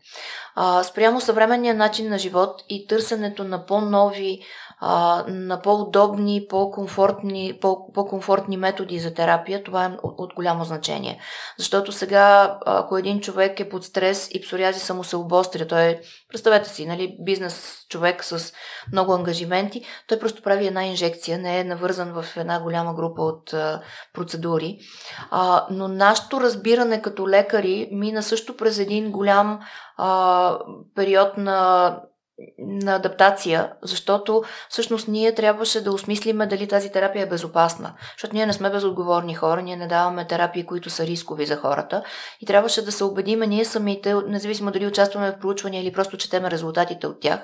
А, спрямо съвременния начин на живот и търсенето на по-нови а, на по-удобни, по-комфортни, по-комфортни методи за терапия, това е от, от голямо значение. Защото сега, ако един човек е под стрес и псориазиса му се обостря, той е, представете си, нали, бизнес човек с много ангажименти, той просто прави една инжекция, не е навързан в една голяма група от а, процедури. А, но нашето разбиране като лекари мина също през един голям а, период на на адаптация, защото всъщност ние трябваше да осмислиме дали тази терапия е безопасна. Защото ние не сме безотговорни хора, ние не даваме терапии, които са рискови за хората и трябваше да се убедиме ние самите, независимо дали участваме в проучвания или просто четеме резултатите от тях,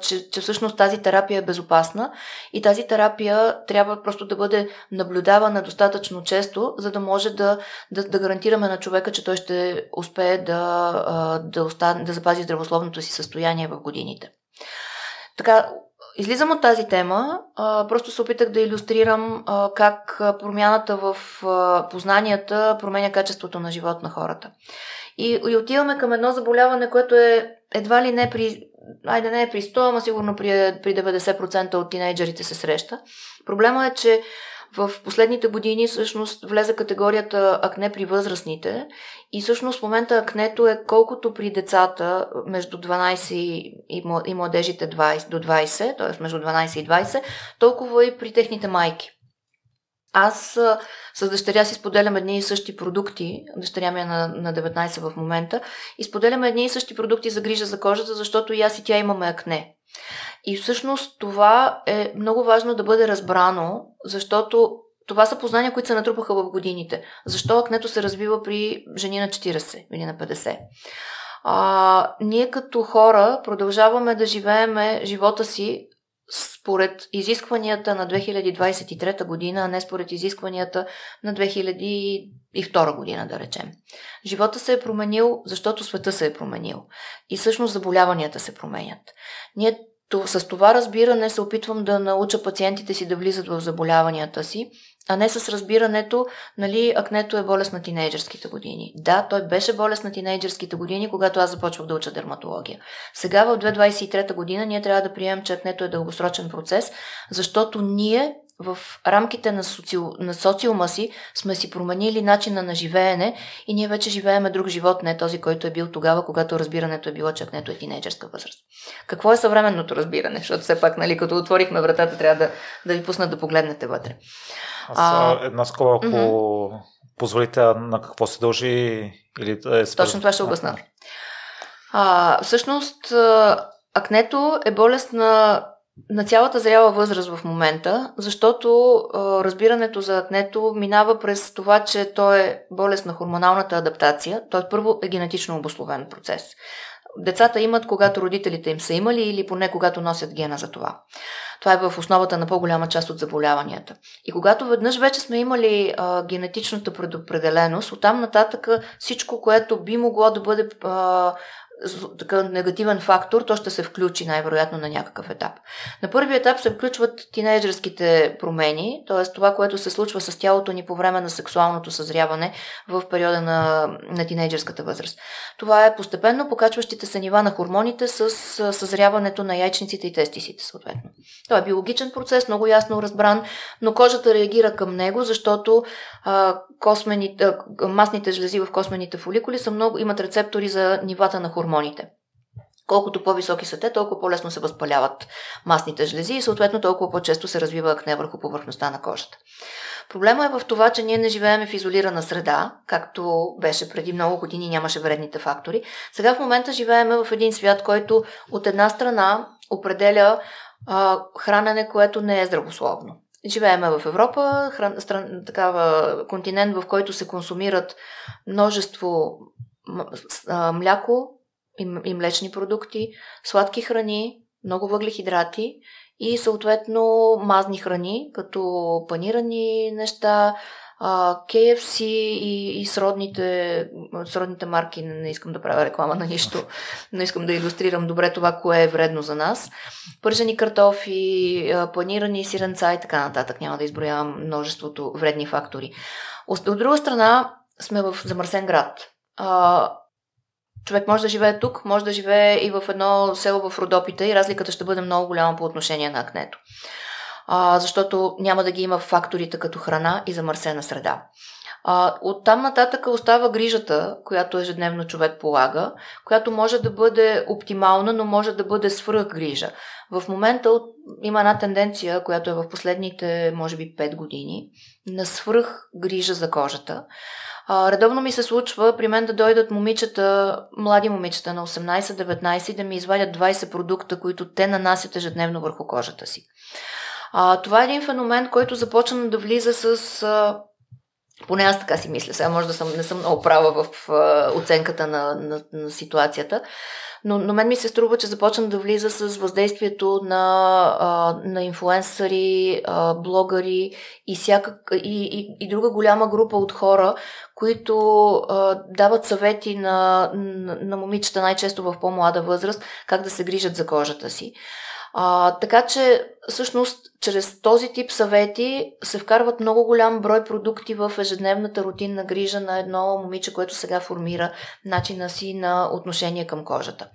че, че всъщност тази терапия е безопасна и тази терапия трябва просто да бъде наблюдавана достатъчно често, за да може да, да, да гарантираме на човека, че той ще успее да, да, остане, да запази здравословното си състояние в годините. Така, Излизам от тази тема, просто се опитах да иллюстрирам как промяната в познанията променя качеството на живот на хората. И, и отиваме към едно заболяване, което е едва ли не при айде не е при 100, ама сигурно при, при 90% от тинейджерите се среща. Проблема е, че в последните години всъщност влезе категорията акне при възрастните и всъщност в момента акнето е колкото при децата между 12 и младежите 20, до 20, т.е. между 12 и 20, толкова и при техните майки. Аз с дъщеря си споделям едни и същи продукти, дъщеря ми е на, на 19 в момента, и споделяме едни и същи продукти за грижа за кожата, защото и аз и тя имаме акне. И всъщност това е много важно да бъде разбрано, защото това са познания, които се натрупаха в годините. Защо акнето се развива при жени на 40 или на 50? а, ние като хора продължаваме да живееме живота си според изискванията на 2023 година, а не според изискванията на 2002 година, да речем. Живота се е променил, защото света се е променил. И всъщност заболяванията се променят. Ние с това разбиране се опитвам да науча пациентите си да влизат в заболяванията си, а не с разбирането, нали, акнето е болест на тинейджърските години. Да, той беше болест на тинейджърските години, когато аз започвах да уча дерматология. Сега в 2023 година ние трябва да приемем, че акнето е дългосрочен процес, защото ние в рамките на, соци... на социума си сме си променили начина на живеене и ние вече живееме друг живот, не този, който е бил тогава, когато разбирането е било, че акнето е тинейджерска възраст. Какво е съвременното разбиране? Защото все пак, нали, като отворихме вратата, трябва да, да ви пуснат да погледнете вътре. Аз а, една скоба, ако mm-hmm. позволите, на какво се дължи или е свърз... Точно това ще обясна. А, всъщност, акнето е болест на на цялата зряла възраст в момента, защото а, разбирането за акнето минава през това, че то е болест на хормоналната адаптация. Той първо е генетично обословен процес. Децата имат, когато родителите им са имали или поне когато носят гена за това. Това е в основата на по-голяма част от заболяванията. И когато веднъж вече сме имали а, генетичната предопределеност, оттам нататък всичко, което би могло да бъде а, така негативен фактор, то ще се включи най-вероятно на някакъв етап. На първи етап се включват тинейджерските промени, т.е. това, което се случва с тялото ни по време на сексуалното съзряване в периода на, на тинейджерската възраст. Това е постепенно покачващите се нива на хормоните с съзряването на яйчниците и тестисите, съответно. Това е биологичен процес, много ясно разбран, но кожата реагира към него, защото а, космените, масните жлези в космените фоликули са много, имат рецептори за нивата на хормоните. Колкото по-високи са те, толкова по-лесно се възпаляват масните жлези и съответно толкова по-често се развива акне върху повърхността на кожата. Проблема е в това, че ние не живеем в изолирана среда, както беше преди много години, нямаше вредните фактори. Сега в момента живеем в един свят, който от една страна определя а, хранене, което не е здравословно. Живееме в Европа, хран, стран, такава континент, в който се консумират множество мляко и, млечни продукти, сладки храни, много въглехидрати и съответно мазни храни, като панирани неща, KFC и, и сродните, сродните марки, не искам да правя реклама на нищо, но искам да иллюстрирам добре това, кое е вредно за нас. Пържени картофи, планирани сиренца и така нататък. Няма да изброявам множеството вредни фактори. От друга страна, сме в замърсен град. Човек може да живее тук, може да живее и в едно село в Родопите и разликата ще бъде много голяма по отношение на акнето а, защото няма да ги има факторите като храна и замърсена среда. А, от там нататък остава грижата, която ежедневно човек полага, която може да бъде оптимална, но може да бъде свръхгрижа. В момента има една тенденция, която е в последните, може би, 5 години, на свръхгрижа за кожата. Редовно ми се случва при мен да дойдат момичета, млади момичета на 18-19 да ми извадят 20 продукта, които те нанасят ежедневно върху кожата си. А, това е един феномен, който започна да влиза с. А, поне аз така си мисля, сега може да съм, не съм много права в а, оценката на, на, на ситуацията, но, но мен ми се струва, че започна да влиза с въздействието на, а, на инфлуенсъри, а, блогъри и, всякак, и, и, и друга голяма група от хора, които а, дават съвети на, на, на момичета, най-често в по-млада възраст, как да се грижат за кожата си. А, така че, всъщност, чрез този тип съвети се вкарват много голям брой продукти в ежедневната рутинна грижа на едно момиче, което сега формира начина си на отношение към кожата.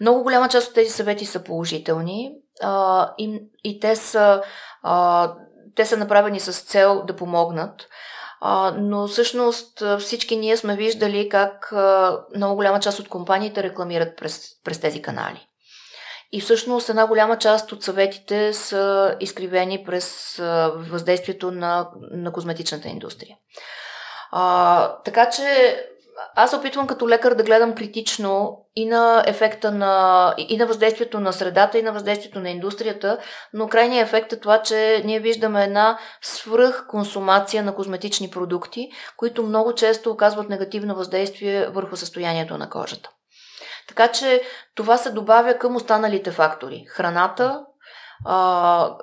Много голяма част от тези съвети са положителни а, и, и те, са, а, те са направени с цел да помогнат. Но всъщност всички ние сме виждали как много голяма част от компаниите рекламират през, през тези канали. И всъщност една голяма част от съветите са изкривени през въздействието на, на козметичната индустрия. А, така че аз опитвам като лекар да гледам критично и на ефекта на, и на въздействието на средата, и на въздействието на индустрията, но крайният ефект е това, че ние виждаме една свръх консумация на козметични продукти, които много често оказват негативно въздействие върху състоянието на кожата. Така че това се добавя към останалите фактори. Храната, а,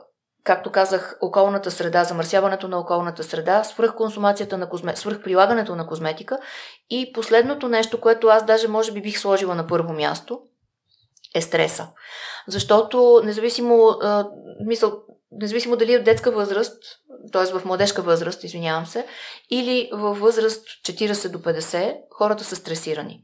както казах, околната среда, замърсяването на околната среда, свръхконсумацията на козме... свръхприлагането на козметика и последното нещо, което аз даже може би бих сложила на първо място, е стреса. Защото независимо, а, мисъл, независимо дали е в детска възраст, т.е. в младежка възраст, извинявам се, или във възраст 40 до 50, хората са стресирани.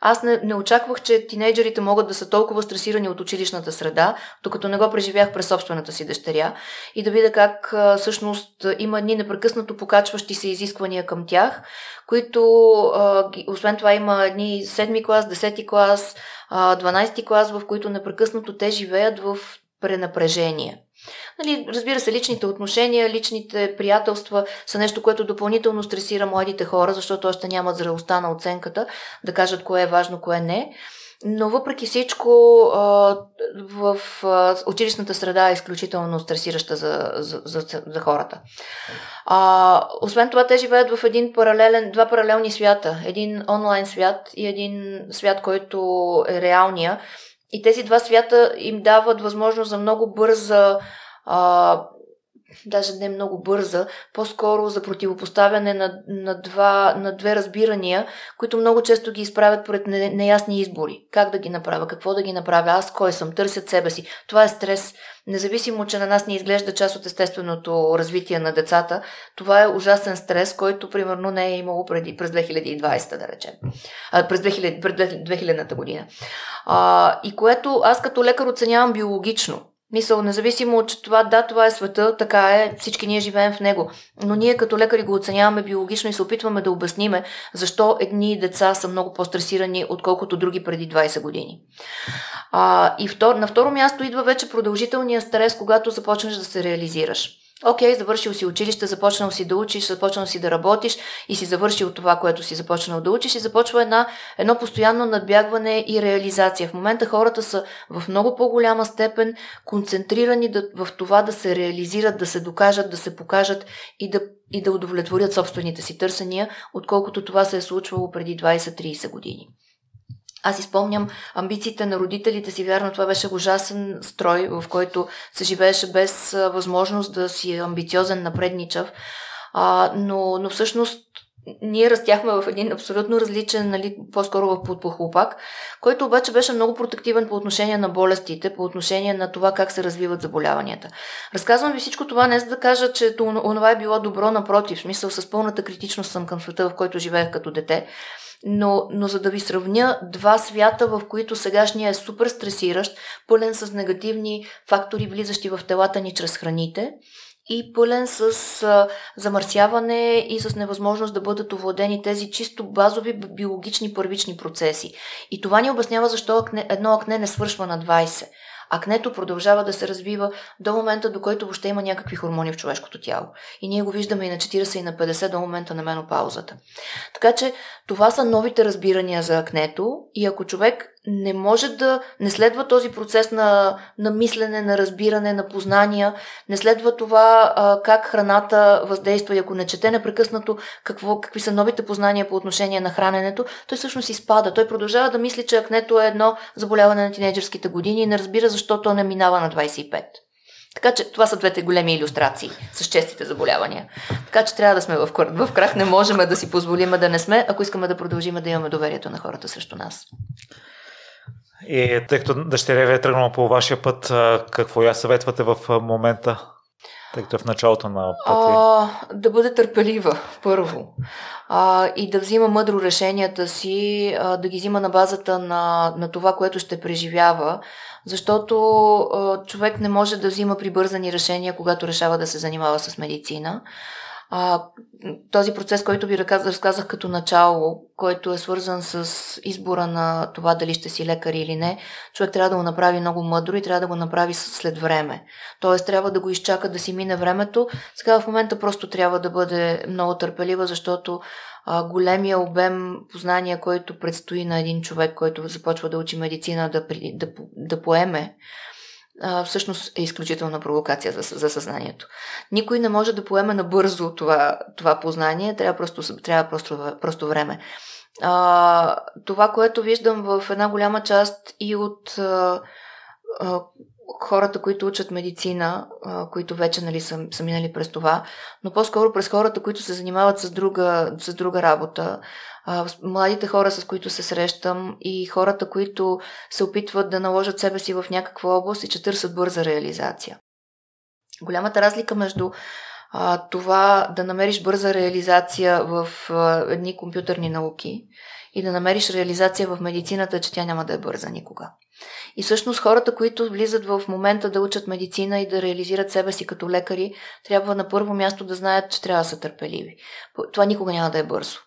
Аз не, не очаквах, че тинейджерите могат да са толкова стресирани от училищната среда, докато не го преживях през собствената си дъщеря и да видя как всъщност има едни непрекъснато покачващи се изисквания към тях, които освен това има едни 7 клас, 10 клас, а, 12 клас, в които непрекъснато те живеят в пренапрежение. Нали, разбира се, личните отношения, личните приятелства са нещо, което допълнително стресира младите хора, защото още нямат зрелостта на оценката да кажат кое е важно, кое не. Но въпреки всичко, в училищната среда е изключително стресираща за, за, за, за хората. А, освен това, те живеят в един паралелен, два паралелни свята. Един онлайн свят и един свят, който е реалния. И тези два свята им дават възможност за много бърза а, даже не много бърза, по-скоро за противопоставяне на, на, два, на две разбирания, които много често ги изправят пред не, неясни избори. Как да ги направя, какво да ги направя, аз кой съм, търсят себе си. Това е стрес. Независимо, че на нас не изглежда част от естественото развитие на децата, това е ужасен стрес, който примерно не е имало преди, през 2020, да речем. А, през 2000, през 2000-та година. А, и което аз като лекар оценявам биологично. Мисъл, независимо от това, да, това е света, така е, всички ние живеем в него. Но ние като лекари го оценяваме биологично и се опитваме да обясниме защо едни деца са много по-стресирани, отколкото други преди 20 години. А, и втор, на второ място идва вече продължителния стрес, когато започнеш да се реализираш. Окей, okay, завършил си училище, започнал си да учиш, започнал си да работиш и си завършил това, което си започнал да учиш и започва една, едно постоянно надбягване и реализация. В момента хората са в много по-голяма степен концентрирани да, в това да се реализират, да се докажат, да се покажат и да, и да удовлетворят собствените си търсения, отколкото това се е случвало преди 20-30 години. Аз изпомням амбициите на родителите си. Вярно, това беше ужасен строй, в който се живееше без възможност да си амбициозен, напредничав. А, но, но всъщност ние растяхме в един абсолютно различен, нали, по-скоро в подпохлопак, който обаче беше много протективен по отношение на болестите, по отношение на това как се развиват заболяванията. Разказвам ви всичко това не за да кажа, че това е било добро, напротив, в смисъл с пълната критичност съм към света, в който живеех като дете. Но, но за да ви сравня два свята, в които сегашния е супер стресиращ, пълен с негативни фактори, влизащи в телата ни чрез храните, и пълен с а, замърсяване и с невъзможност да бъдат овладени тези чисто базови биологични първични процеси. И това ни обяснява защо акне, едно акне не свършва на 20. Акнето продължава да се развива до момента, до който въобще има някакви хормони в човешкото тяло. И ние го виждаме и на 40 и на 50 до момента на менопаузата. Така че това са новите разбирания за акнето и ако човек не може да не следва този процес на, на мислене, на разбиране, на познания, не следва това а, как храната въздейства и ако не чете непрекъснато какво, какви са новите познания по отношение на храненето, той всъщност изпада. Той продължава да мисли, че акнето е едно заболяване на тинейджърските години и не разбира защо то не минава на 25. Така че това са двете големи иллюстрации с честите заболявания. Така че трябва да сме в, в крах, не можем да си позволим да не сме, ако искаме да продължим да имаме доверието на хората срещу нас. И тъй като дъщеря ви е тръгнала по вашия път, какво я съветвате в момента? Тъй като е в началото на пътя. А, да бъде търпелива, първо. А, и да взима мъдро решенията си, а, да ги взима на базата на, на това, което ще преживява, защото а, човек не може да взима прибързани решения, когато решава да се занимава с медицина. А, този процес, който ви разказах като начало, който е свързан с избора на това дали ще си лекар или не, човек трябва да го направи много мъдро и трябва да го направи след време. Тоест трябва да го изчака да си мине времето. Сега в момента просто трябва да бъде много търпелива, защото а, големия обем познания, който предстои на един човек, който започва да учи медицина да, да, да поеме, а, всъщност е изключителна провокация за, за съзнанието. Никой не може да поеме набързо това, това познание, трябва просто, трябва просто, просто време. А, това, което виждам в една голяма част и от а, а, хората, които учат медицина, а, които вече нали, са, са минали през това, но по-скоро през хората, които се занимават с друга, с друга работа, младите хора, с които се срещам и хората, които се опитват да наложат себе си в някаква област и че търсят бърза реализация. Голямата разлика между а, това да намериш бърза реализация в а, едни компютърни науки и да намериш реализация в медицината, че тя няма да е бърза никога. И всъщност хората, които влизат в момента да учат медицина и да реализират себе си като лекари, трябва на първо място да знаят, че трябва да са търпеливи. Това никога няма да е бързо.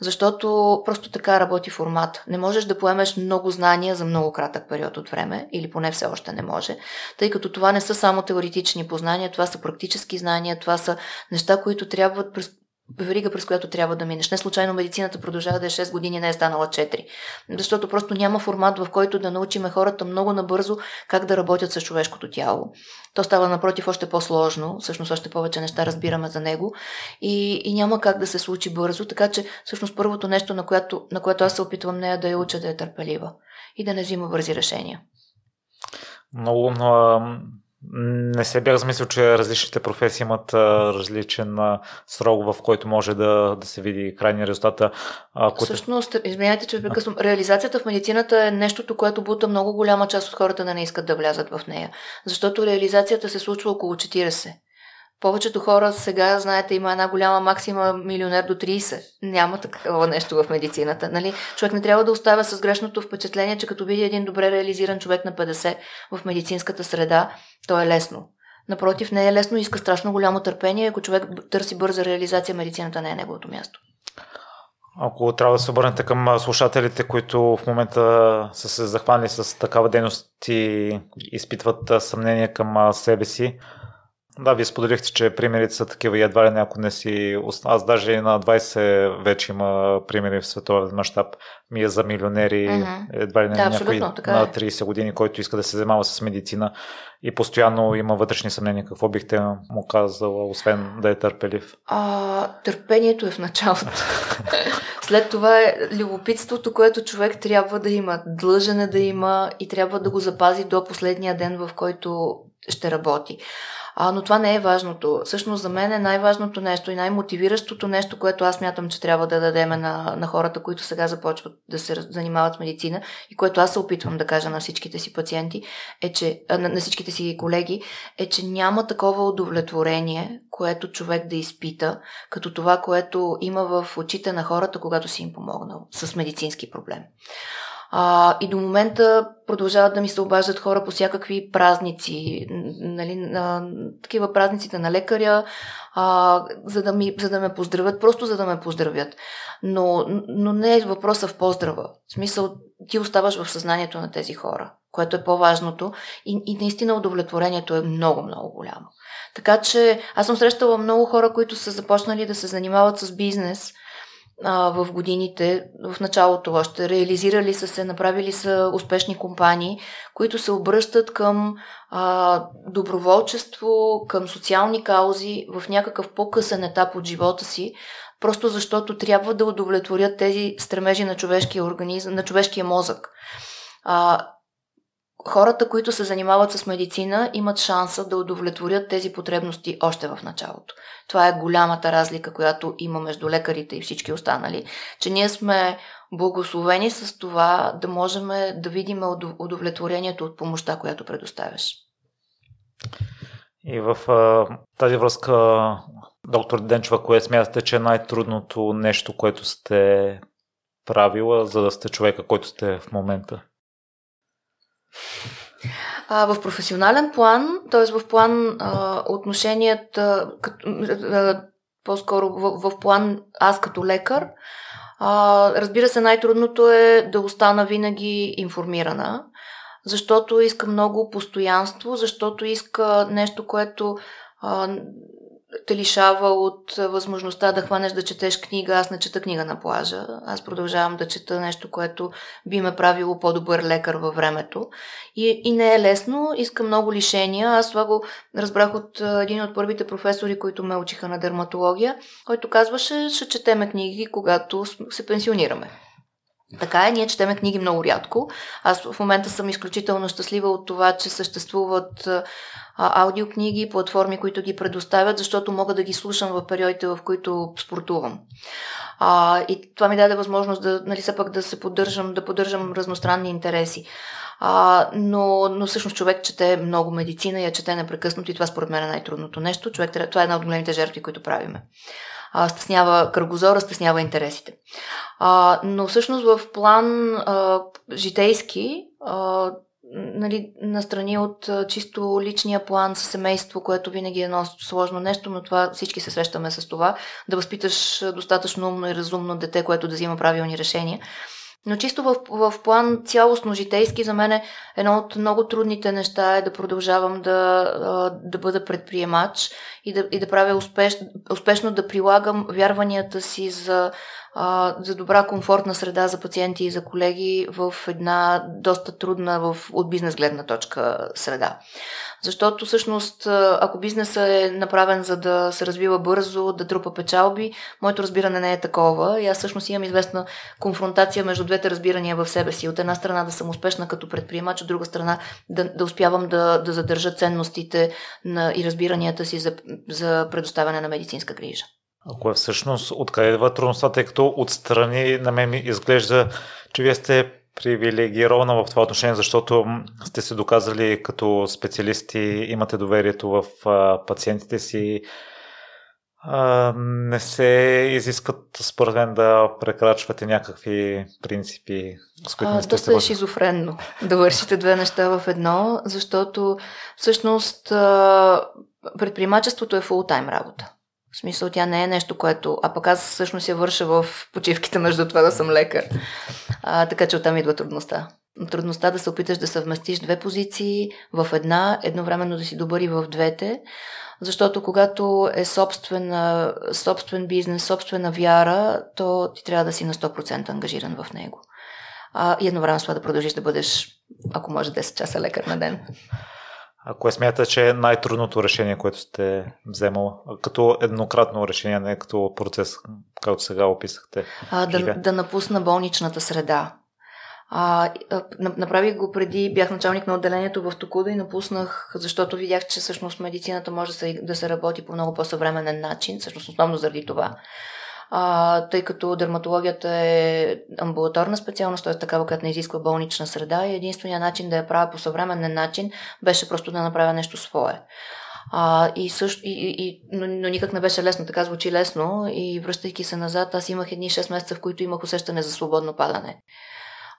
Защото просто така работи формат. Не можеш да поемеш много знания за много кратък период от време, или поне все още не може, тъй като това не са само теоретични познания, това са практически знания, това са неща, които трябва през верига, през която трябва да минеш. Не случайно медицината продължава да е 6 години, не е станала 4. Защото просто няма формат, в който да научиме хората много набързо как да работят с човешкото тяло. То става напротив още по-сложно, всъщност още повече неща разбираме за него и, и няма как да се случи бързо, така че всъщност първото нещо, на което, на което аз се опитвам нея да я уча да е търпелива и да не взима бързи решения. Много, но не се бях замислил, че различните професии имат различен срок, в който може да, да се види крайния резултат. Ако... Всъщност, извинявайте, че прекъсвам. Реализацията в медицината е нещото, което бута много голяма част от хората да не искат да влязат в нея. Защото реализацията се случва около 40. Повечето хора сега, знаете, има една голяма максима милионер до 30. Няма такова нещо в медицината. Нали? Човек не трябва да оставя с грешното впечатление, че като види един добре реализиран човек на 50 в медицинската среда, то е лесно. Напротив, не е лесно, иска страшно голямо търпение. Ако човек търси бърза реализация, медицината не е неговото място. Ако трябва да се обърнете към слушателите, които в момента са се захванали с такава дейност и изпитват съмнение към себе си, да, вие споделихте, че примерите са такива и едва ли ако не си... Аз даже и на 20 вече има примери в световен мащаб. Ми е за милионери, mm-hmm. едва ли не да, някой на 30 е. години, който иска да се занимава с медицина и постоянно има вътрешни съмнения. Какво бихте му казала, освен да е търпелив? А, търпението е в началото. След това е любопитството, което човек трябва да има. Длъжен е да има и трябва да го запази до последния ден, в който ще работи. А, но това не е важното. Всъщност за мен е най-важното нещо и най-мотивиращото нещо, което аз мятам, че трябва да дадеме на, на хората, които сега започват да се занимават с медицина и което аз се опитвам да кажа на всичките си пациенти, е, че, на, на всичките си колеги, е, че няма такова удовлетворение, което човек да изпита, като това, което има в очите на хората, когато си им помогнал с медицински проблем. А, и до момента продължават да ми се обаждат хора по всякакви празници, нали, а, такива празниците на лекаря, а, за, да ми, за да ме поздравят, просто за да ме поздравят. Но, но не е въпроса в поздрава. В смисъл, ти оставаш в съзнанието на тези хора, което е по-важното и, и наистина удовлетворението е много, много голямо. Така че аз съм срещала много хора, които са започнали да се занимават с бизнес – а, в годините, в началото още, реализирали са се, направили са успешни компании, които се обръщат към а, доброволчество, към социални каузи в някакъв по-късен етап от живота си, просто защото трябва да удовлетворят тези стремежи на човешкия организъм, на човешкия мозък. А, хората, които се занимават с медицина, имат шанса да удовлетворят тези потребности още в началото. Това е голямата разлика, която има между лекарите и всички останали, че ние сме благословени с това да можем да видим удовлетворението от помощта, която предоставяш. И в а, тази връзка, доктор Денчева, кое смятате, че е най-трудното нещо, което сте правила, за да сте човека, който сте в момента? А, в професионален план, т.е. в план а, отношенията, като, а, по-скоро в, в план аз като лекар, а, разбира се, най-трудното е да остана винаги информирана, защото иска много постоянство, защото иска нещо, което а, те лишава от възможността да хванеш да четеш книга. Аз не чета книга на плажа. Аз продължавам да чета нещо, което би ме правило по-добър лекар във времето. И, и не е лесно. Иска много лишения. Аз това го разбрах от един от първите професори, които ме учиха на дерматология, който казваше, ще четеме книги, когато се пенсионираме. Така е, ние четеме книги много рядко. Аз в момента съм изключително щастлива от това, че съществуват аудиокниги, платформи, които ги предоставят, защото мога да ги слушам в периодите, в които спортувам. А, и това ми даде възможност да, нали, все да се поддържам, да поддържам разностранни интереси. А, но, но всъщност човек чете много медицина я чете непрекъснато и това според мен е най-трудното нещо. Човек, това е една от големите жертви, които правиме. А, стеснява кръгозора, стеснява интересите. А, но всъщност в план а, житейски а, нали, настрани от чисто личния план с семейство, което винаги е едно сложно нещо, но това всички се срещаме с това, да възпиташ достатъчно умно и разумно дете, което да взима правилни решения. Но чисто в, в план цялостно житейски за мен е едно от много трудните неща е да продължавам да, да бъда предприемач и да, и да правя успеш, успешно да прилагам вярванията си за а, за добра комфортна среда за пациенти и за колеги в една доста трудна в, от бизнес гледна точка среда. Защото всъщност, ако бизнесът е направен за да се развива бързо, да трупа печалби, моето разбиране не е такова. И аз всъщност имам известна конфронтация между двете разбирания в себе си. От една страна да съм успешна като предприемач, от друга страна да, да успявам да, да задържа ценностите на, и разбиранията си за, за предоставяне на медицинска грижа. Ако е всъщност откъде идва трудността, тъй като отстрани на мен ми изглежда, че вие сте привилегирована в това отношение, защото сте се доказали като специалисти, имате доверието в пациентите си, не се изискат, според мен, да прекрачвате някакви принципи, с които не сте Доста е шизофренно да вършите две неща в едно, защото всъщност предприемачеството е фултайм работа. В смисъл, тя не е нещо, което... А пък аз всъщност я върша в почивките между това да съм лекар. А, така че оттам идва трудността. Трудността да се опиташ да съвместиш две позиции в една, едновременно да си добър и в двете, защото когато е собствен, собствен бизнес, собствена вяра, то ти трябва да си на 100% ангажиран в него. А, и едновременно с това да продължиш да бъдеш, ако може, 10 часа лекар на ден. А кое смята, че е най-трудното решение, което сте вземал? Като еднократно решение, не като процес, както сега описахте? А, да, да напусна болничната среда. А, направих го преди, бях началник на отделението в Токуда и напуснах, защото видях, че всъщност медицината може да се, да се работи по много по-съвременен начин, всъщност основно заради това а, тъй като дерматологията е амбулаторна специалност, т.е. такава, която не изисква болнична среда и единственият начин да я правя по съвременен начин беше просто да направя нещо свое. А, и също, и, и, но, но никак не беше лесно, така звучи лесно и връщайки се назад, аз имах едни 6 месеца, в които имах усещане за свободно падане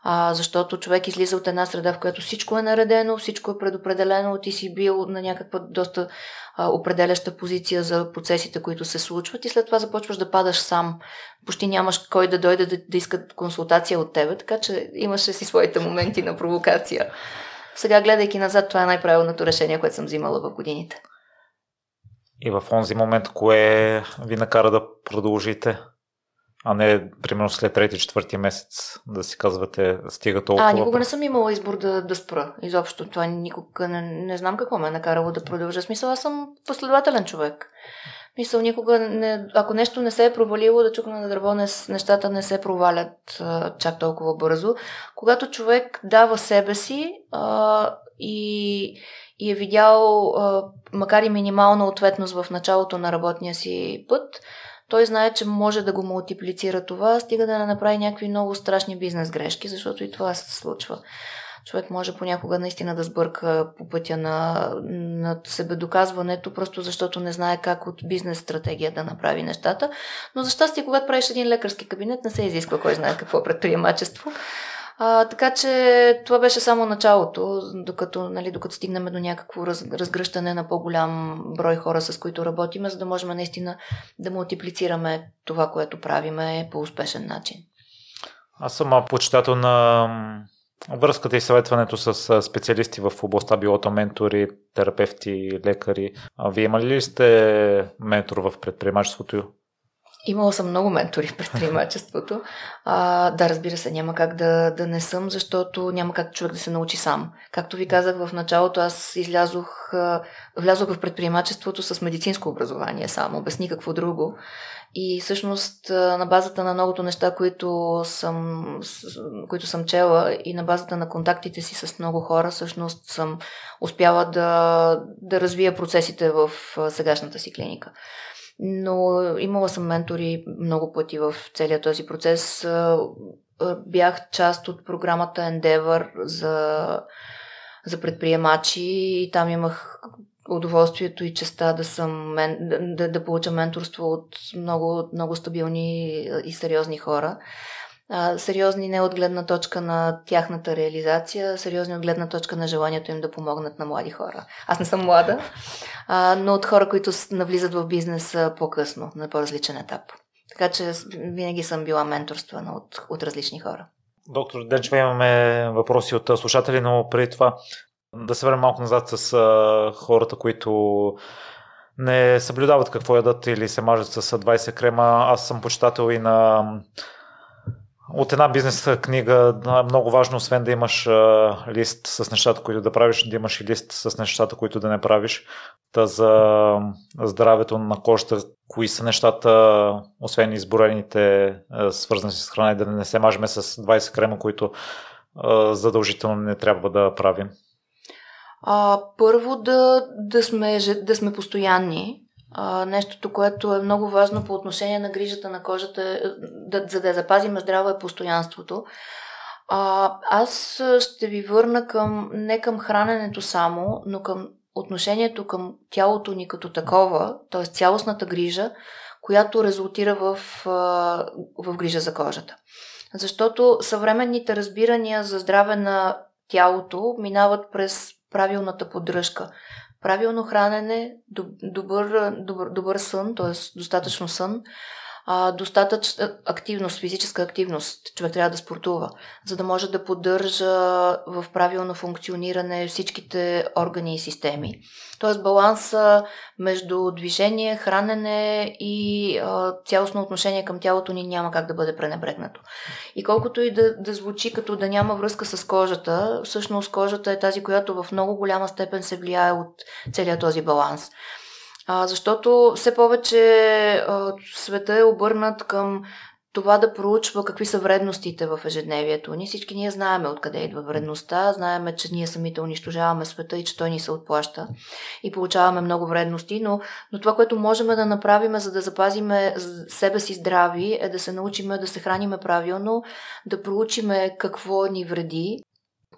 а, защото човек излиза от една среда, в която всичко е наредено, всичко е предопределено, ти си бил на някаква доста а, определяща позиция за процесите, които се случват и след това започваш да падаш сам. Почти нямаш кой да дойде да, да иска консултация от тебе, така че имаше си своите моменти на провокация. Сега, гледайки назад, това е най-правилното решение, което съм взимала в годините. И в онзи момент, кое ви накара да продължите? А не примерно след трети, четвърти месец да си казвате стига толкова. А, никога не съм имала избор да, да спра. Изобщо това никога не, не знам какво ме е накарало да продължа. Смисъл, аз съм последователен човек. Мисъл, никога не, ако нещо не се е провалило, да чукна на дърво, не, нещата не се провалят а, чак толкова бързо. Когато човек дава себе си а, и, и е видял, а, макар и минимална ответност в началото на работния си път, той знае, че може да го мултиплицира това, стига да не направи някакви много страшни бизнес грешки, защото и това се случва. Човек може понякога наистина да сбърка по пътя на, на себедоказването, просто защото не знае как от бизнес стратегия да направи нещата. Но за щастие, когато правиш един лекарски кабинет, не се изисква кой знае какво предприемачество. А, така че това беше само началото, докато, нали, докато стигнем до някакво раз, разгръщане на по-голям брой хора, с които работиме, за да можем наистина да мултиплицираме това, което правиме по успешен начин. Аз съм почитател на връзката и съветването с специалисти в областта, било то ментори, терапевти, лекари. А вие имали ли сте ментор в предприемачеството? Имала съм много ментори в предприемачеството. А, да, разбира се, няма как да, да не съм, защото няма как човек да се научи сам. Както ви казах в началото, аз излязох, влязох в предприемачеството с медицинско образование само, без никакво друго. И всъщност на базата на многото неща, които съм, които съм чела и на базата на контактите си с много хора, всъщност съм успяла да, да развия процесите в сегашната си клиника но имала съм ментори много пъти в целия този процес. Бях част от програмата Endeavor за, за предприемачи и там имах удоволствието и честа да, съм, да, да получа менторство от много, много стабилни и сериозни хора а, сериозни не от гледна точка на тяхната реализация, сериозни от гледна точка на желанието им да помогнат на млади хора. Аз не съм млада, а, но от хора, които навлизат в бизнеса по-късно, на по-различен етап. Така че винаги съм била менторствана от, от различни хора. Доктор Денчева, имаме въпроси от слушатели, но преди това да се върнем малко назад с а, хората, които не съблюдават какво ядат или се мажат с 20 крема. Аз съм почитател и на от една бизнес книга много важно, освен да имаш лист с нещата, които да правиш, да имаш и лист с нещата, които да не правиш. Та за здравето на кожата, кои са нещата, освен изборените, свързани с храна и да не се мажеме с 20 крема, които задължително не трябва да правим? А, първо да, да, сме, да сме постоянни, а, нещото, което е много важно по отношение на грижата на кожата, е, да, за да я запазим здраво е постоянството. А, аз ще ви върна към, не към храненето само, но към отношението към тялото ни като такова, т.е. цялостната грижа, която резултира в, в грижа за кожата. Защото съвременните разбирания за здраве на тялото минават през правилната поддръжка правилно хранене, добър, добър, добър сън, т.е. достатъчно сън, а, достатъчна активност, физическа активност. Човек трябва да спортува, за да може да поддържа в правилно функциониране всичките органи и системи. Тоест баланса между движение, хранене и а, цялостно отношение към тялото ни няма как да бъде пренебрегнато. И колкото и да, да звучи като да няма връзка с кожата, всъщност кожата е тази, която в много голяма степен се влияе от целият този баланс. А, защото все повече а, света е обърнат към това да проучва какви са вредностите в ежедневието ни. Всички ние знаеме откъде идва вредността, знаеме, че ние самите унищожаваме света и че той ни се отплаща и получаваме много вредности, но, но това, което можем да направим, за да запазиме себе си здрави, е да се научиме да се храниме правилно, да проучиме какво ни вреди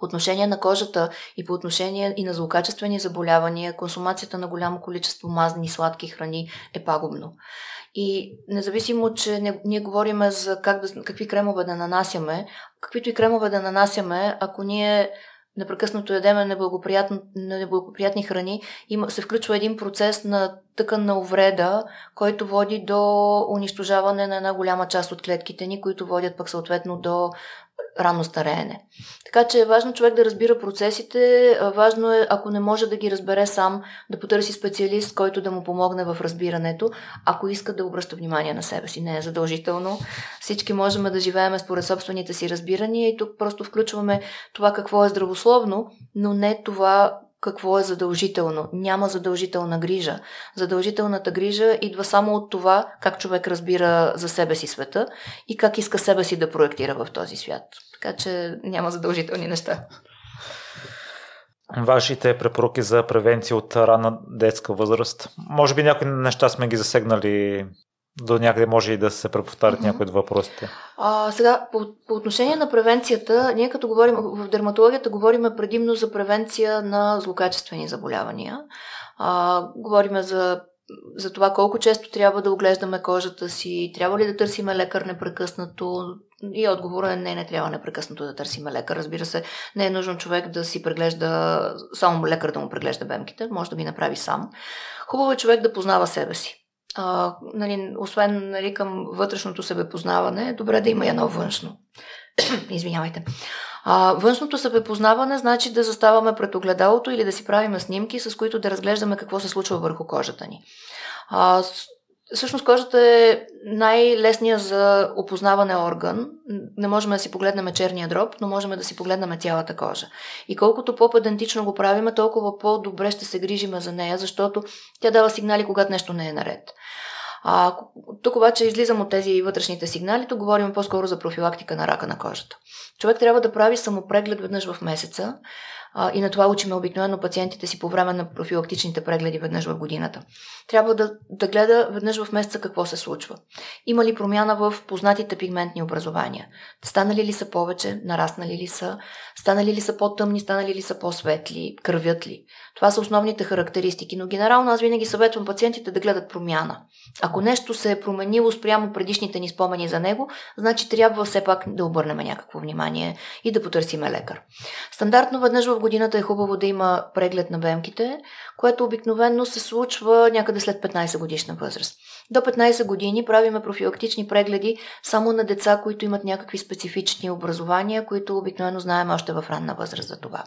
по отношение на кожата и по отношение и на злокачествени заболявания, консумацията на голямо количество мазни и сладки храни е пагубно. И независимо, че ние говорим за как какви кремове да нанасяме, каквито и кремове да нанасяме, ако ние непрекъснато ядеме неблагоприятни, неблагоприятни храни, има, се включва един процес на тъканна увреда, който води до унищожаване на една голяма част от клетките ни, които водят пък съответно до ранно стареене. Така че е важно човек да разбира процесите, важно е, ако не може да ги разбере сам, да потърси специалист, който да му помогне в разбирането, ако иска да обръща внимание на себе си. Не е задължително. Всички можем да живеем според собствените си разбирания и тук просто включваме това какво е здравословно, но не това какво е задължително. Няма задължителна грижа. Задължителната грижа идва само от това как човек разбира за себе си света и как иска себе си да проектира в този свят. Така че няма задължителни неща. Вашите препоръки за превенция от ранна детска възраст. Може би някои неща сме ги засегнали до някъде може и да се преповтарят mm-hmm. някои от въпросите. А, сега, по, по отношение на превенцията, ние като говорим в дерматологията, говорим предимно за превенция на злокачествени заболявания. А, говорим за за това колко често трябва да оглеждаме кожата си, трябва ли да търсиме лекар непрекъснато. И отговорът е не, не трябва непрекъснато да търсиме лекар. Разбира се, не е нужно човек да си преглежда, само лекар да му преглежда бемките, може да ги направи сам. Хубаво е човек да познава себе си а, нали, освен нали, към вътрешното себепознаване, е добре да има и едно външно. Извинявайте. А, външното себепознаване значи да заставаме пред огледалото или да си правим снимки, с които да разглеждаме какво се случва върху кожата ни. А, Всъщност кожата е най-лесният за опознаване орган. Не можем да си погледнем черния дроб, но можем да си погледнем цялата кожа. И колкото по-педантично го правиме, толкова по-добре ще се грижиме за нея, защото тя дава сигнали, когато нещо не е наред. А, тук обаче излизам от тези вътрешните сигнали, тук говорим по-скоро за профилактика на рака на кожата. Човек трябва да прави самопреглед веднъж в месеца, и на това учиме обикновено пациентите си по време на профилактичните прегледи веднъж в годината. Трябва да, да гледа веднъж в месеца какво се случва. Има ли промяна в познатите пигментни образования? Станали ли са повече? Нараснали ли са? Станали ли са по-тъмни? Станали ли са по-светли? Кървят ли? Това са основните характеристики, но генерално аз винаги съветвам пациентите да гледат промяна. Ако нещо се е променило спрямо предишните ни спомени за него, значи трябва все пак да обърнем някакво внимание и да потърсиме лекар. Стандартно веднъж в годината е хубаво да има преглед на бемките, което обикновенно се случва някъде след 15 годишна възраст. До 15 години правиме профилактични прегледи само на деца, които имат някакви специфични образования, които обикновено знаем още в ранна възраст за това.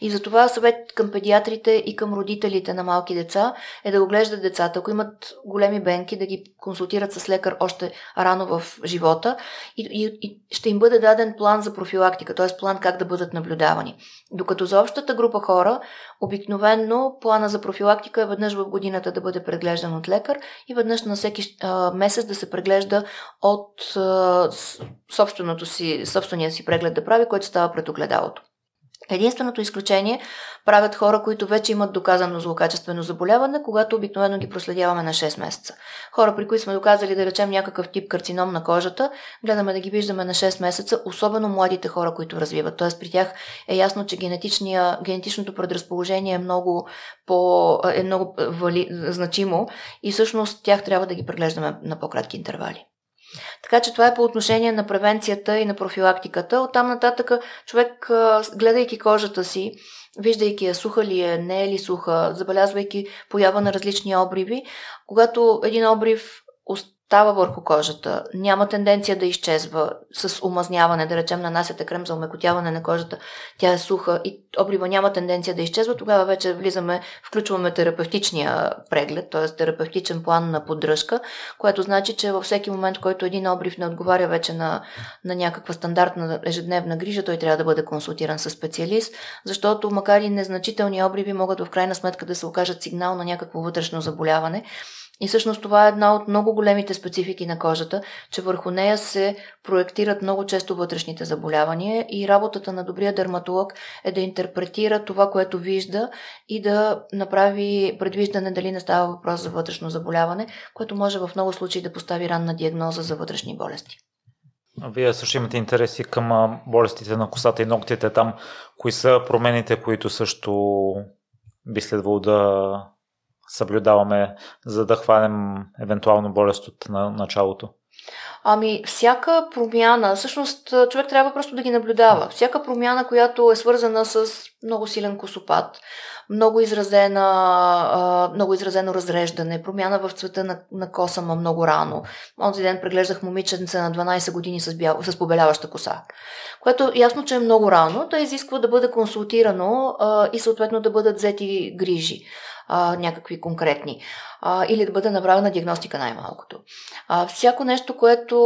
И за това съвет към педиатрите и към родителите на малки деца е да оглеждат децата. Ако имат големи бенки, да ги консултират с лекар още рано в живота и, и, и ще им бъде даден план за профилактика, т.е. план как да бъдат наблюдавани. Докато за общата група хора, обикновенно плана за профилактика е веднъж в годината да бъде преглеждан от лекар и веднъж на всеки а, месец да се преглежда от а, собственото си, собствения си преглед да прави, който става пред огледалото. Единственото изключение правят хора, които вече имат доказано злокачествено заболяване, когато обикновено ги проследяваме на 6 месеца. Хора, при които сме доказали да речем някакъв тип карцином на кожата, гледаме да ги виждаме на 6 месеца, особено младите хора, които развиват. Тоест при тях е ясно, че генетичното предразположение е много, по, е много вали, значимо и всъщност тях трябва да ги преглеждаме на по-кратки интервали. Така че това е по отношение на превенцията и на профилактиката. Оттам нататък човек, гледайки кожата си, виждайки я суха ли е, не е ли суха, забелязвайки поява на различни обриви, когато един обрив става върху кожата, няма тенденция да изчезва с омазняване, да речем нанасяте крем за омекотяване на кожата, тя е суха и обрива няма тенденция да изчезва, тогава вече влизаме, включваме терапевтичния преглед, т.е. терапевтичен план на поддръжка, което значи, че във всеки момент, който един обрив не отговаря вече на, на някаква стандартна ежедневна грижа, той трябва да бъде консултиран с специалист, защото макар и незначителни обриви могат в крайна сметка да се окажат сигнал на някакво вътрешно заболяване и всъщност това е една от много големите специфики на кожата, че върху нея се проектират много често вътрешните заболявания и работата на добрия дерматолог е да интерпретира това, което вижда и да направи предвиждане дали не става въпрос за вътрешно заболяване, което може в много случаи да постави ранна диагноза за вътрешни болести. Вие също имате интереси към болестите на косата и ногтите там. Кои са промените, които също би следвало да съблюдаваме, за да хванем евентуално болест от на началото? Ами, всяка промяна, всъщност човек трябва просто да ги наблюдава. Всяка промяна, която е свързана с много силен косопад, много, изразена, много изразено разреждане, промяна в цвета на, на коса ма много рано. Онзи ден преглеждах момиченце на 12 години с, бял, с побеляваща коса, което ясно, че е много рано, да изисква да бъде консултирано а, и съответно да бъдат взети грижи а, някакви конкретни. А, или да бъде направена диагностика най-малкото. А, всяко нещо, което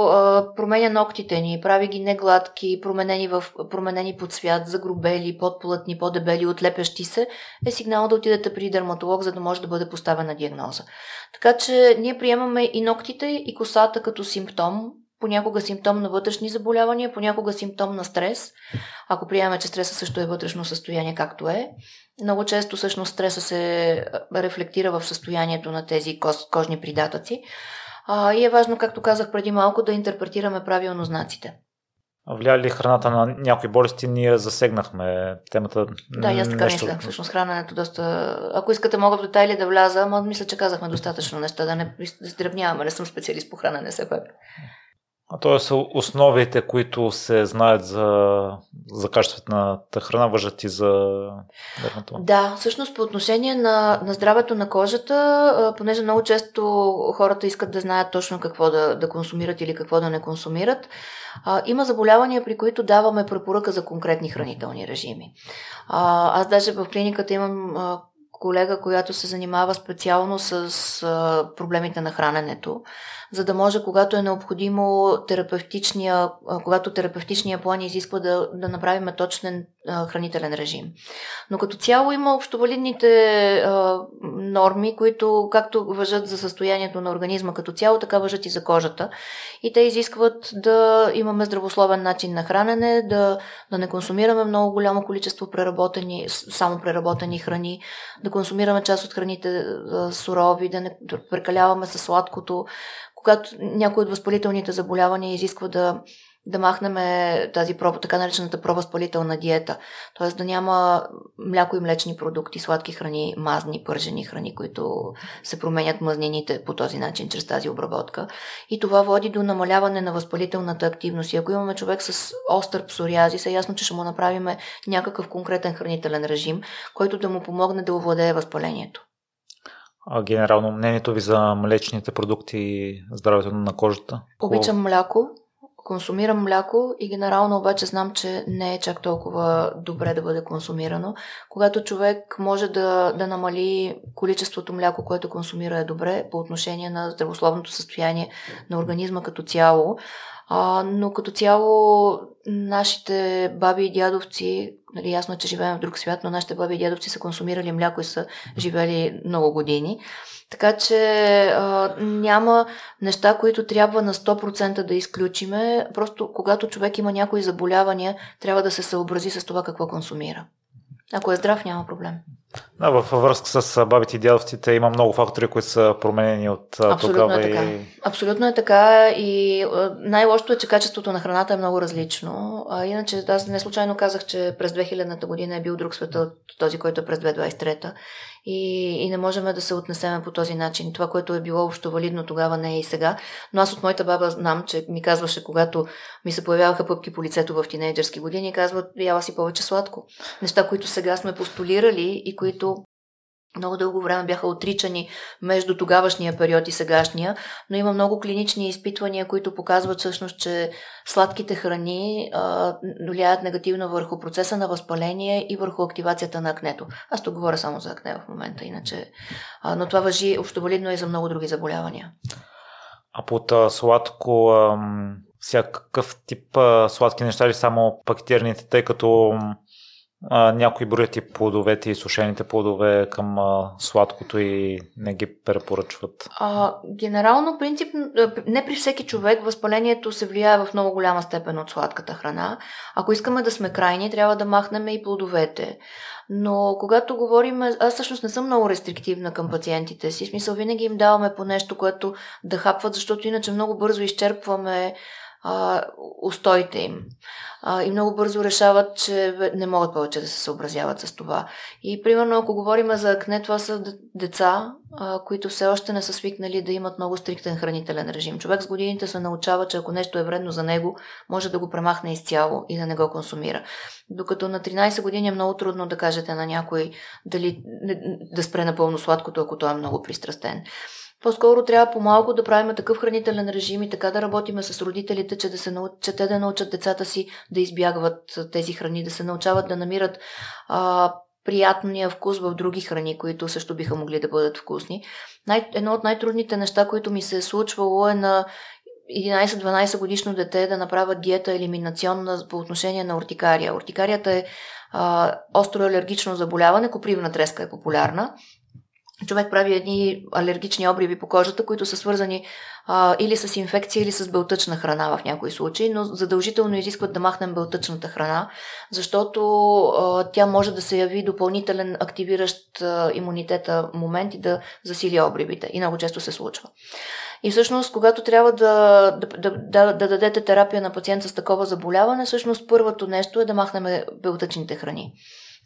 а, променя ногтите ни, прави ги негладки, променени, в, променени под свят, загрубели, подплътни, по-дебели, отлепящи се, е сигнал да отидете при дерматолог, за да може да бъде поставена диагноза. Така че ние приемаме и ногтите, и косата като симптом, понякога симптом на вътрешни заболявания, понякога симптом на стрес. Ако приемаме, че стреса също е вътрешно състояние, както е, много често всъщност стреса се рефлектира в състоянието на тези кожни придатъци. А, и е важно, както казах преди малко, да интерпретираме правилно знаците. Влияе ли храната на някои болести? Ние засегнахме темата. Да, аз така нещо... мисля. Всъщност храненето доста... Ако искате, мога в детайли да вляза, ама мисля, че казахме достатъчно неща, да не сдребняваме. Не съм специалист по хранене все пак. А са основите, които се знаят за, за качествената храна, въжат и за дърмато. Да, всъщност по отношение на, на здравето на кожата, понеже много често хората искат да знаят точно какво да, да консумират или какво да не консумират, има заболявания, при които даваме препоръка за конкретни хранителни режими. Аз даже в клиниката имам колега, която се занимава специално с проблемите на храненето, за да може, когато е необходимо терапевтичния, когато терапевтичния план изисква да, да направим точен хранителен режим. Но като цяло има общовалидните а, норми, които както въжат за състоянието на организма като цяло, така въжат и за кожата. И те изискват да имаме здравословен начин на хранене, да, да не консумираме много голямо количество преработени, само преработени храни, да консумираме част от храните сурови, да не прекаляваме с сладкото. Когато някои от възпалителните заболявания изисква да да махнем тази проба, така наречената пробаспалителна диета. Т.е. да няма мляко и млечни продукти, сладки храни, мазни, пържени храни, които се променят мазнините по този начин, чрез тази обработка. И това води до намаляване на възпалителната активност. И ако имаме човек с остър псориазис, е ясно, че ще му направим някакъв конкретен хранителен режим, който да му помогне да овладее възпалението. А генерално мнението ви за млечните продукти здравето на кожата? Обичам мляко, консумирам мляко и генерално обаче знам, че не е чак толкова добре да бъде консумирано. Когато човек може да, да намали количеството мляко, което консумира е добре по отношение на здравословното състояние на организма като цяло, а, но като цяло нашите баби и дядовци, нали, ясно е, че живеем в друг свят, но нашите баби и дядовци са консумирали мляко и са живели много години. Така че а, няма неща, които трябва на 100% да изключиме. Просто когато човек има някои заболявания, трябва да се съобрази с това какво консумира. Ако е здрав, няма проблем. Да, във връзка с бабите и дядовците има много фактори, които са променени от Абсолютно тогава. Е така. И... Абсолютно е така и най-лошото е, че качеството на храната е много различно. А иначе аз не случайно казах, че през 2000-та година е бил друг света от този, който е през 2023 и, и не можем да се отнесеме по този начин. Това, което е било общо валидно тогава, не е и сега. Но аз от моята баба знам, че ми казваше, когато ми се появяваха пъпки по лицето в тинейджърски години, казват, яла си повече сладко. Неща, които сега сме постулирали и които много дълго време бяха отричани между тогавашния период и сегашния, но има много клинични изпитвания, които показват всъщност, че сладките храни а, влияят негативно върху процеса на възпаление и върху активацията на акнето. Аз тук говоря само за акне в момента, иначе. А, но това въжи общовалидно и за много други заболявания. А под а, сладко, а, всякакъв тип а, сладки неща или само пакетираните, тъй като а, някои броят и плодовете и сушените плодове към а, сладкото и не ги препоръчват? А, генерално принцип, не при всеки човек възпалението се влияе в много голяма степен от сладката храна. Ако искаме да сме крайни, трябва да махнем и плодовете. Но когато говорим, аз всъщност не съм много рестриктивна към пациентите си. В смисъл винаги им даваме по нещо, което да хапват, защото иначе много бързо изчерпваме а, устоите им. А, и много бързо решават, че не могат повече да се съобразяват с това. И примерно, ако говорим за акне, това са деца, а, които все още не са свикнали да имат много стриктен хранителен режим. Човек с годините се научава, че ако нещо е вредно за него, може да го премахне изцяло и да не го консумира. Докато на 13 години е много трудно да кажете на някой дали да спре напълно сладкото, ако той е много пристрастен. По-скоро трябва по-малко да правим такъв хранителен режим и така да работиме с родителите, че, да се нау... че те да научат децата си да избягват тези храни, да се научават да намират а, приятния вкус в други храни, които също биха могли да бъдат вкусни. Най- едно от най-трудните неща, които ми се е случвало е на 11-12 годишно дете да направят диета елиминационна по отношение на ортикария. Ортикарията е а, остро алергично заболяване, копривна треска е популярна човек прави едни алергични обриви по кожата, които са свързани а, или с инфекция, или с белтъчна храна в някои случаи, но задължително изискват да махнем белтъчната храна, защото а, тя може да се яви допълнителен активиращ а, имунитета момент и да засили обривите. И много често се случва. И всъщност, когато трябва да, да, да, да дадете терапия на пациент с такова заболяване, всъщност първото нещо е да махнем белтъчните храни.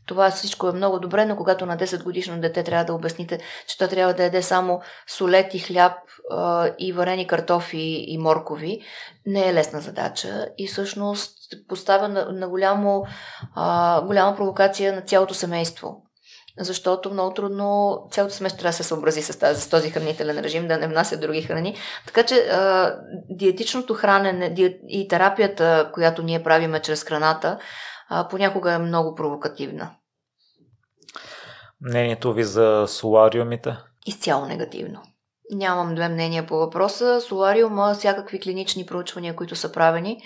Това всичко е много добре, но когато на 10 годишно дете трябва да обясните, че то трябва да яде само солет и хляб а, и варени картофи и моркови, не е лесна задача и всъщност поставя на, на голямо, а, голяма провокация на цялото семейство. Защото много трудно цялото семейство трябва да се съобрази с, тази, с този хранителен режим, да не внася други храни. Така че а, диетичното хранене и терапията, която ние правиме чрез храната, а, понякога е много провокативна. мнението ви за солариумите? Изцяло негативно. Нямам две мнения по въпроса. Солариума, всякакви клинични проучвания, които са правени,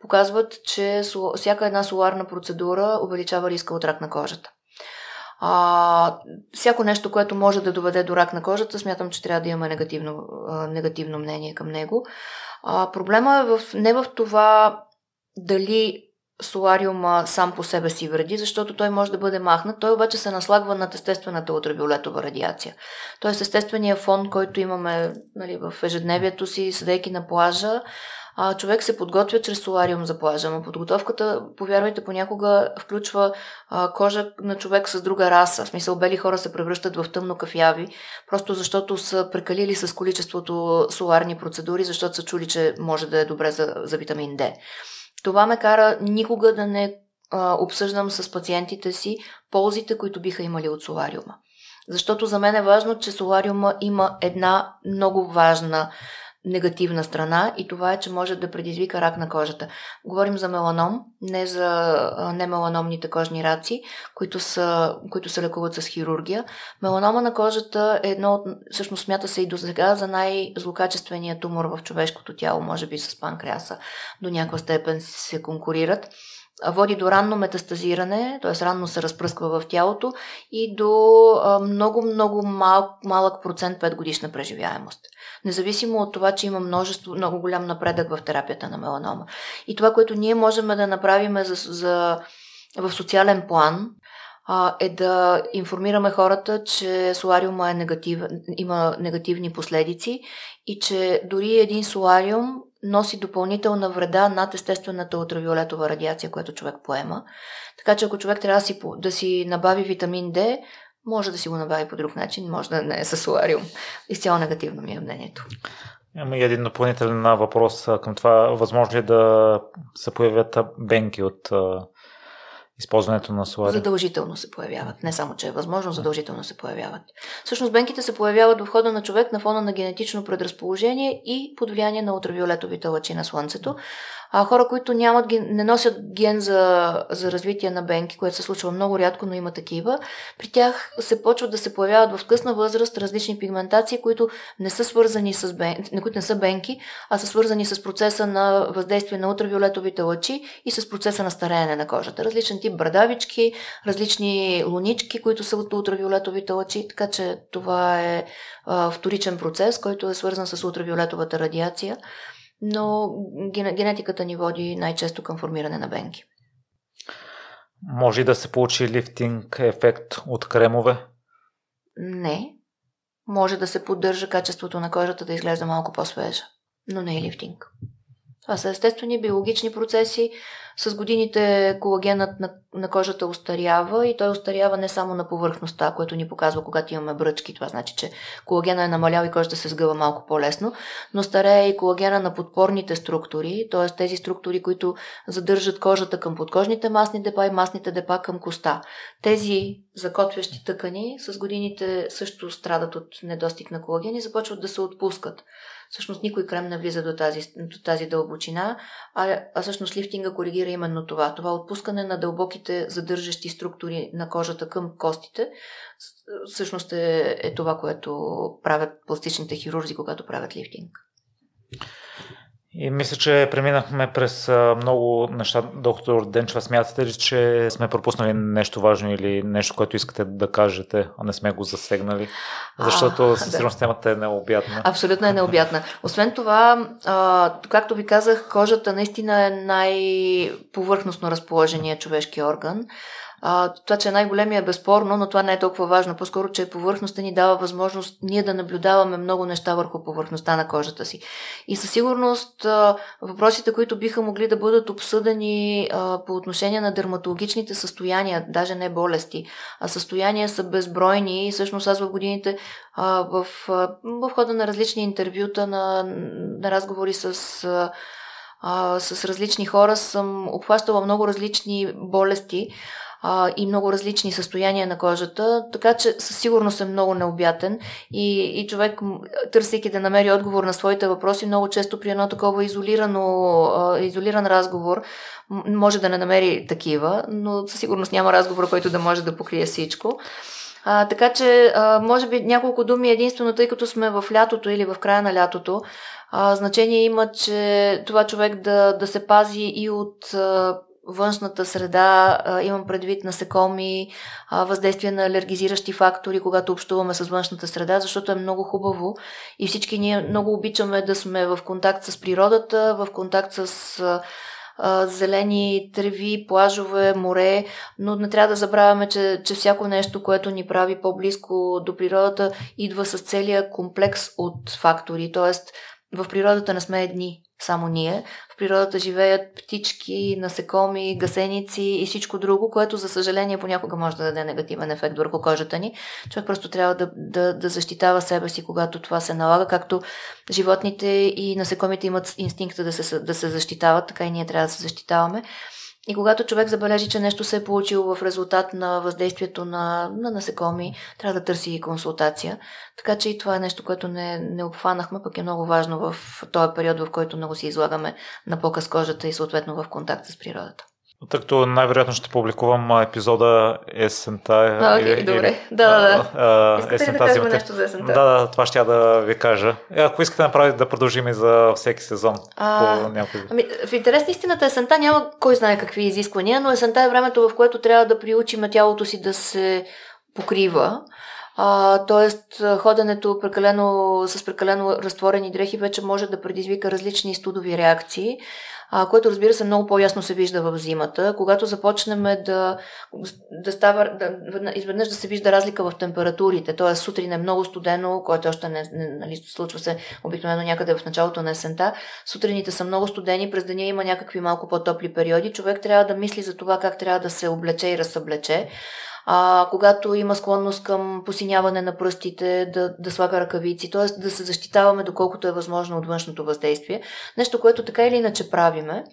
показват, че всяка една соларна процедура увеличава риска от рак на кожата. А, всяко нещо, което може да доведе до рак на кожата, смятам, че трябва да имаме негативно, а, негативно мнение към него. А, проблема е в, не в това дали солариума сам по себе си вреди, защото той може да бъде махнат. Той обаче се наслагва над естествената ултравиолетова радиация. Тоест естествения фон, който имаме нали, в ежедневието си, съдейки на плажа, а, човек се подготвя чрез солариум за плажа. Но подготовката, повярвайте, понякога включва а, кожа на човек с друга раса. В смисъл, бели хора се превръщат в тъмно кафяви, просто защото са прекалили с количеството соларни процедури, защото са чули, че може да е добре за, за витамин D. Това ме кара никога да не а, обсъждам с пациентите си ползите, които биха имали от солариума. Защото за мен е важно, че солариума има една много важна негативна страна и това е, че може да предизвика рак на кожата. Говорим за меланом, не за немеланомните кожни раци, които, са, които се лекуват с хирургия. Меланома на кожата е едно от, всъщност смята се и до сега за най-злокачествения тумор в човешкото тяло, може би с панкреаса до някаква степен се конкурират води до ранно метастазиране, т.е. ранно се разпръсква в тялото и до много-много мал, малък процент 5 годишна преживяемост. Независимо от това, че има множество, много голям напредък в терапията на меланома. И това, което ние можем да направим за, за, в социален план, а, е да информираме хората, че солариума е негатив, има негативни последици и че дори един солариум носи допълнителна вреда над естествената ултравиолетова радиация, която човек поема. Така че ако човек трябва да си, да си набави витамин D, може да си го набави по друг начин, може да не е с солариум. Изцяло негативно ми е мнението. Има и един допълнителен въпрос към това. Възможно ли е да се появят бенки от използването на солариум? Задължително се появяват. Не само, че е възможно, задължително се появяват. Всъщност бенките се появяват в хода на човек на фона на генетично предразположение и под влияние на ултравиолетовите лъчи на Слънцето. А хора, които нямат, не носят ген за, за развитие на бенки, което се случва много рядко, но има такива, при тях се почват да се появяват в късна възраст различни пигментации, които не са свързани с бен, които не са бенки, а са свързани с процеса на въздействие на ултравиолетовите лъчи и с процеса на стареене на кожата. Различен тип брадавички, различни лунички, които са от ултравиолетовите лъчи, така че това е а, вторичен процес, който е свързан с ултравиолетовата радиация но генетиката ни води най-често към формиране на бенки. Може да се получи лифтинг ефект от кремове? Не. Може да се поддържа качеството на кожата да изглежда малко по-свежа, но не е лифтинг. Това са естествени биологични процеси. С годините колагенът на, на кожата устарява и той устарява не само на повърхността, което ни показва, когато имаме бръчки. Това значи, че колагена е намалял и кожата се сгъва малко по-лесно, но старее и колагена на подпорните структури, т.е. тези структури, които задържат кожата към подкожните масни депа и масните депа към коста. Тези закотвящи тъкани с годините също страдат от недостиг на колаген и започват да се отпускат. Всъщност никой крем не влиза до тази, до тази дълбочина, а, а всъщност лифтинга коригира именно това. Това отпускане на дълбоките задържащи структури на кожата към костите всъщност е, е това, което правят пластичните хирурзи, когато правят лифтинг. И мисля, че преминахме през много неща. Доктор Денчева, смятате ли, че сме пропуснали нещо важно или нещо, което искате да кажете, а не сме го засегнали? Защото със сигурност да. темата е необятна. Абсолютно е необятна. Освен това, а, както ви казах, кожата наистина е най-повърхностно разположения човешки орган. Това, че е най-големия е безспорно, но това не е толкова важно. По-скоро, че повърхността ни дава възможност ние да наблюдаваме много неща върху повърхността на кожата си. И със сигурност въпросите, които биха могли да бъдат обсъдени по отношение на дерматологичните състояния, даже не болести, а състояния са безбройни и всъщност аз в годините а, в, в хода на различни интервюта, на, на разговори с с различни хора съм обхващала много различни болести а, и много различни състояния на кожата, така че със сигурност е много необятен и, и човек, търсейки да намери отговор на своите въпроси, много често при едно такова изолирано, а, изолиран разговор може да не намери такива, но със сигурност няма разговор, който да може да покрие всичко. А, така че, а, може би няколко думи единствено, тъй като сме в лятото или в края на лятото, а, значение има, че това човек да, да се пази и от а, външната среда, имам предвид насекоми, въздействие на алергизиращи фактори, когато общуваме с външната среда, защото е много хубаво и всички ние много обичаме да сме в контакт с природата, в контакт с зелени треви, плажове, море, но не трябва да забравяме, че, че всяко нещо, което ни прави по-близко до природата, идва с целия комплекс от фактори. Тоест, в природата не сме едни, само ние. В природата живеят птички, насекоми, гасеници и всичко друго, което за съжаление понякога може да даде негативен ефект върху кожата ни. Човек просто трябва да, да, да защитава себе си, когато това се налага, както животните и насекомите имат инстинкта да се, да се защитават, така и ние трябва да се защитаваме. И когато човек забележи, че нещо се е получило в резултат на въздействието на, на насекоми, трябва да търси консултация. Така че и това е нещо, което не, не обхванахме, пък е много важно в този период, в който много се излагаме на показ кожата и съответно в контакт с природата. Тъй като най-вероятно ще публикувам епизода есента. А, okay, или, добре. Или, да, да, да. Искате есента, да кажем нещо за есента? Да, да, това ще я да ви кажа. Е, ако искате да направите да продължим и за всеки сезон. А, по някой... ами, в интерес на истината есента няма кой знае какви изисквания, но есента е времето, в което трябва да приучим тялото си да се покрива. А, тоест, ходенето прекалено, с прекалено разтворени дрехи вече може да предизвика различни студови реакции а, което разбира се много по-ясно се вижда в зимата. Когато започнем да, да става, да, изведнъж да се вижда разлика в температурите, т.е. сутрин е много студено, което още не, не нали, случва се обикновено някъде в началото на есента, сутрините са много студени, през деня има някакви малко по-топли периоди, човек трябва да мисли за това как трябва да се облече и разсъблече а, когато има склонност към посиняване на пръстите, да, да слага ръкавици, т.е. да се защитаваме доколкото е възможно от външното въздействие. Нещо, което така или иначе правиме.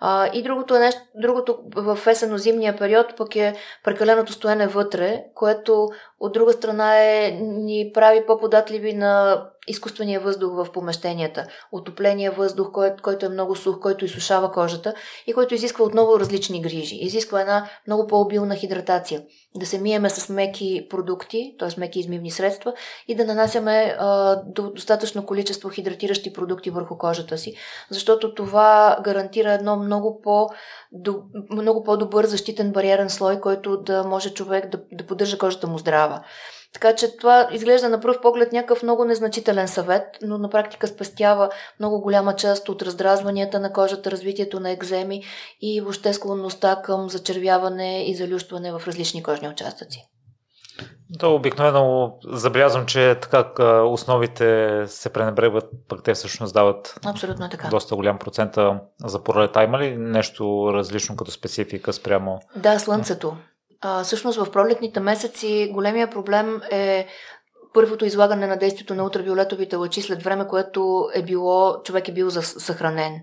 А, и другото, е нещо, другото в есенно-зимния период пък е прекаленото стоене вътре, което от друга страна е, ни прави по-податливи на изкуствения въздух в помещенията. Отопления въздух, кой, който е много сух, който изсушава кожата и който изисква отново различни грижи. Изисква една много по-обилна хидратация. Да се миеме с меки продукти, т.е. меки измивни средства и да нанасяме а, до, достатъчно количество хидратиращи продукти върху кожата си. Защото това гарантира едно много, по, до, много по-добър защитен бариерен слой, който да може човек да, да поддържа кожата му здрава. Така че това изглежда на пръв поглед някакъв много незначителен съвет, но на практика спестява много голяма част от раздразванията на кожата, развитието на екземи и въобще склонността към зачервяване и залющване в различни кожни участъци. Да, обикновено забелязвам, че така основите се пренебрегват, пък те всъщност дават Абсолютно така. доста голям процент за пролета. Има ли нещо различно като специфика спрямо? Да, слънцето. А, всъщност в пролетните месеци големия проблем е първото излагане на действието на ултравиолетовите лъчи след време, което е било, човек е бил съхранен.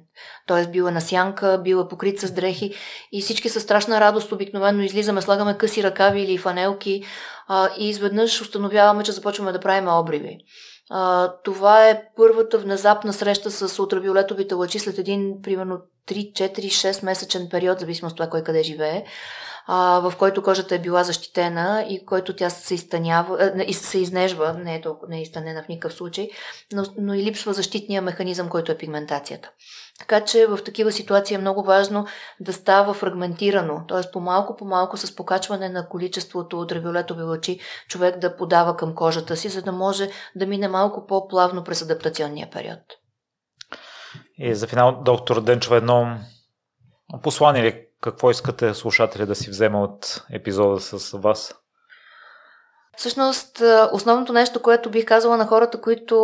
Тоест бил е на сянка, бил е покрит с дрехи и всички със страшна радост обикновено излизаме, слагаме къси ръкави или фанелки а, и изведнъж установяваме, че започваме да правим обриви. А, това е първата внезапна среща с ултравиолетовите лъчи след един, примерно, 3, 4, 6 месечен период, зависимо от това кой къде живее а, в който кожата е била защитена и който тя се изтънява, и се изнежва, не е, толкова, не е изтънена в никакъв случай, но, но и липсва защитния механизъм, който е пигментацията. Така че в такива ситуации е много важно да става фрагментирано, т.е. по-малко по малко с покачване на количеството от ревиолетови лъчи човек да подава към кожата си, за да може да мине малко по-плавно през адаптационния период. И за финал, доктор Денчова, едно послание ли какво искате слушатели да си вземе от епизода с вас? Всъщност, основното нещо, което бих казала на хората, които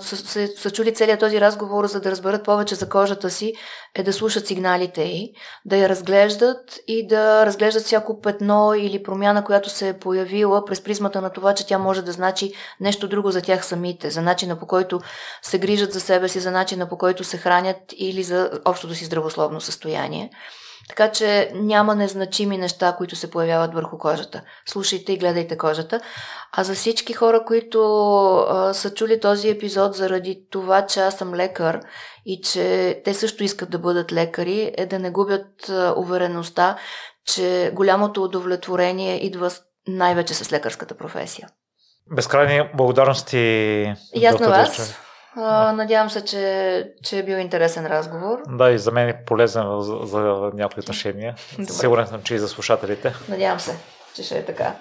са, са, са чули целият този разговор, за да разберат повече за кожата си, е да слушат сигналите й, да я разглеждат и да разглеждат всяко петно или промяна, която се е появила през призмата на това, че тя може да значи нещо друго за тях самите, за начина по който се грижат за себе си, за начина по който се хранят или за общото си здравословно състояние. Така че няма незначими неща, които се появяват върху кожата. Слушайте и гледайте кожата. А за всички хора, които а, са чули този епизод заради това, че аз съм лекар и че те също искат да бъдат лекари, е да не губят а, увереността, че голямото удовлетворение идва най-вече с лекарската професия. Безкрайни благодарности. И аз на вас. А, надявам се, че, че е бил интересен разговор. Да, и за мен е полезен за, за някои отношения. Сигурен съм, че и за слушателите. Надявам се, че ще е така.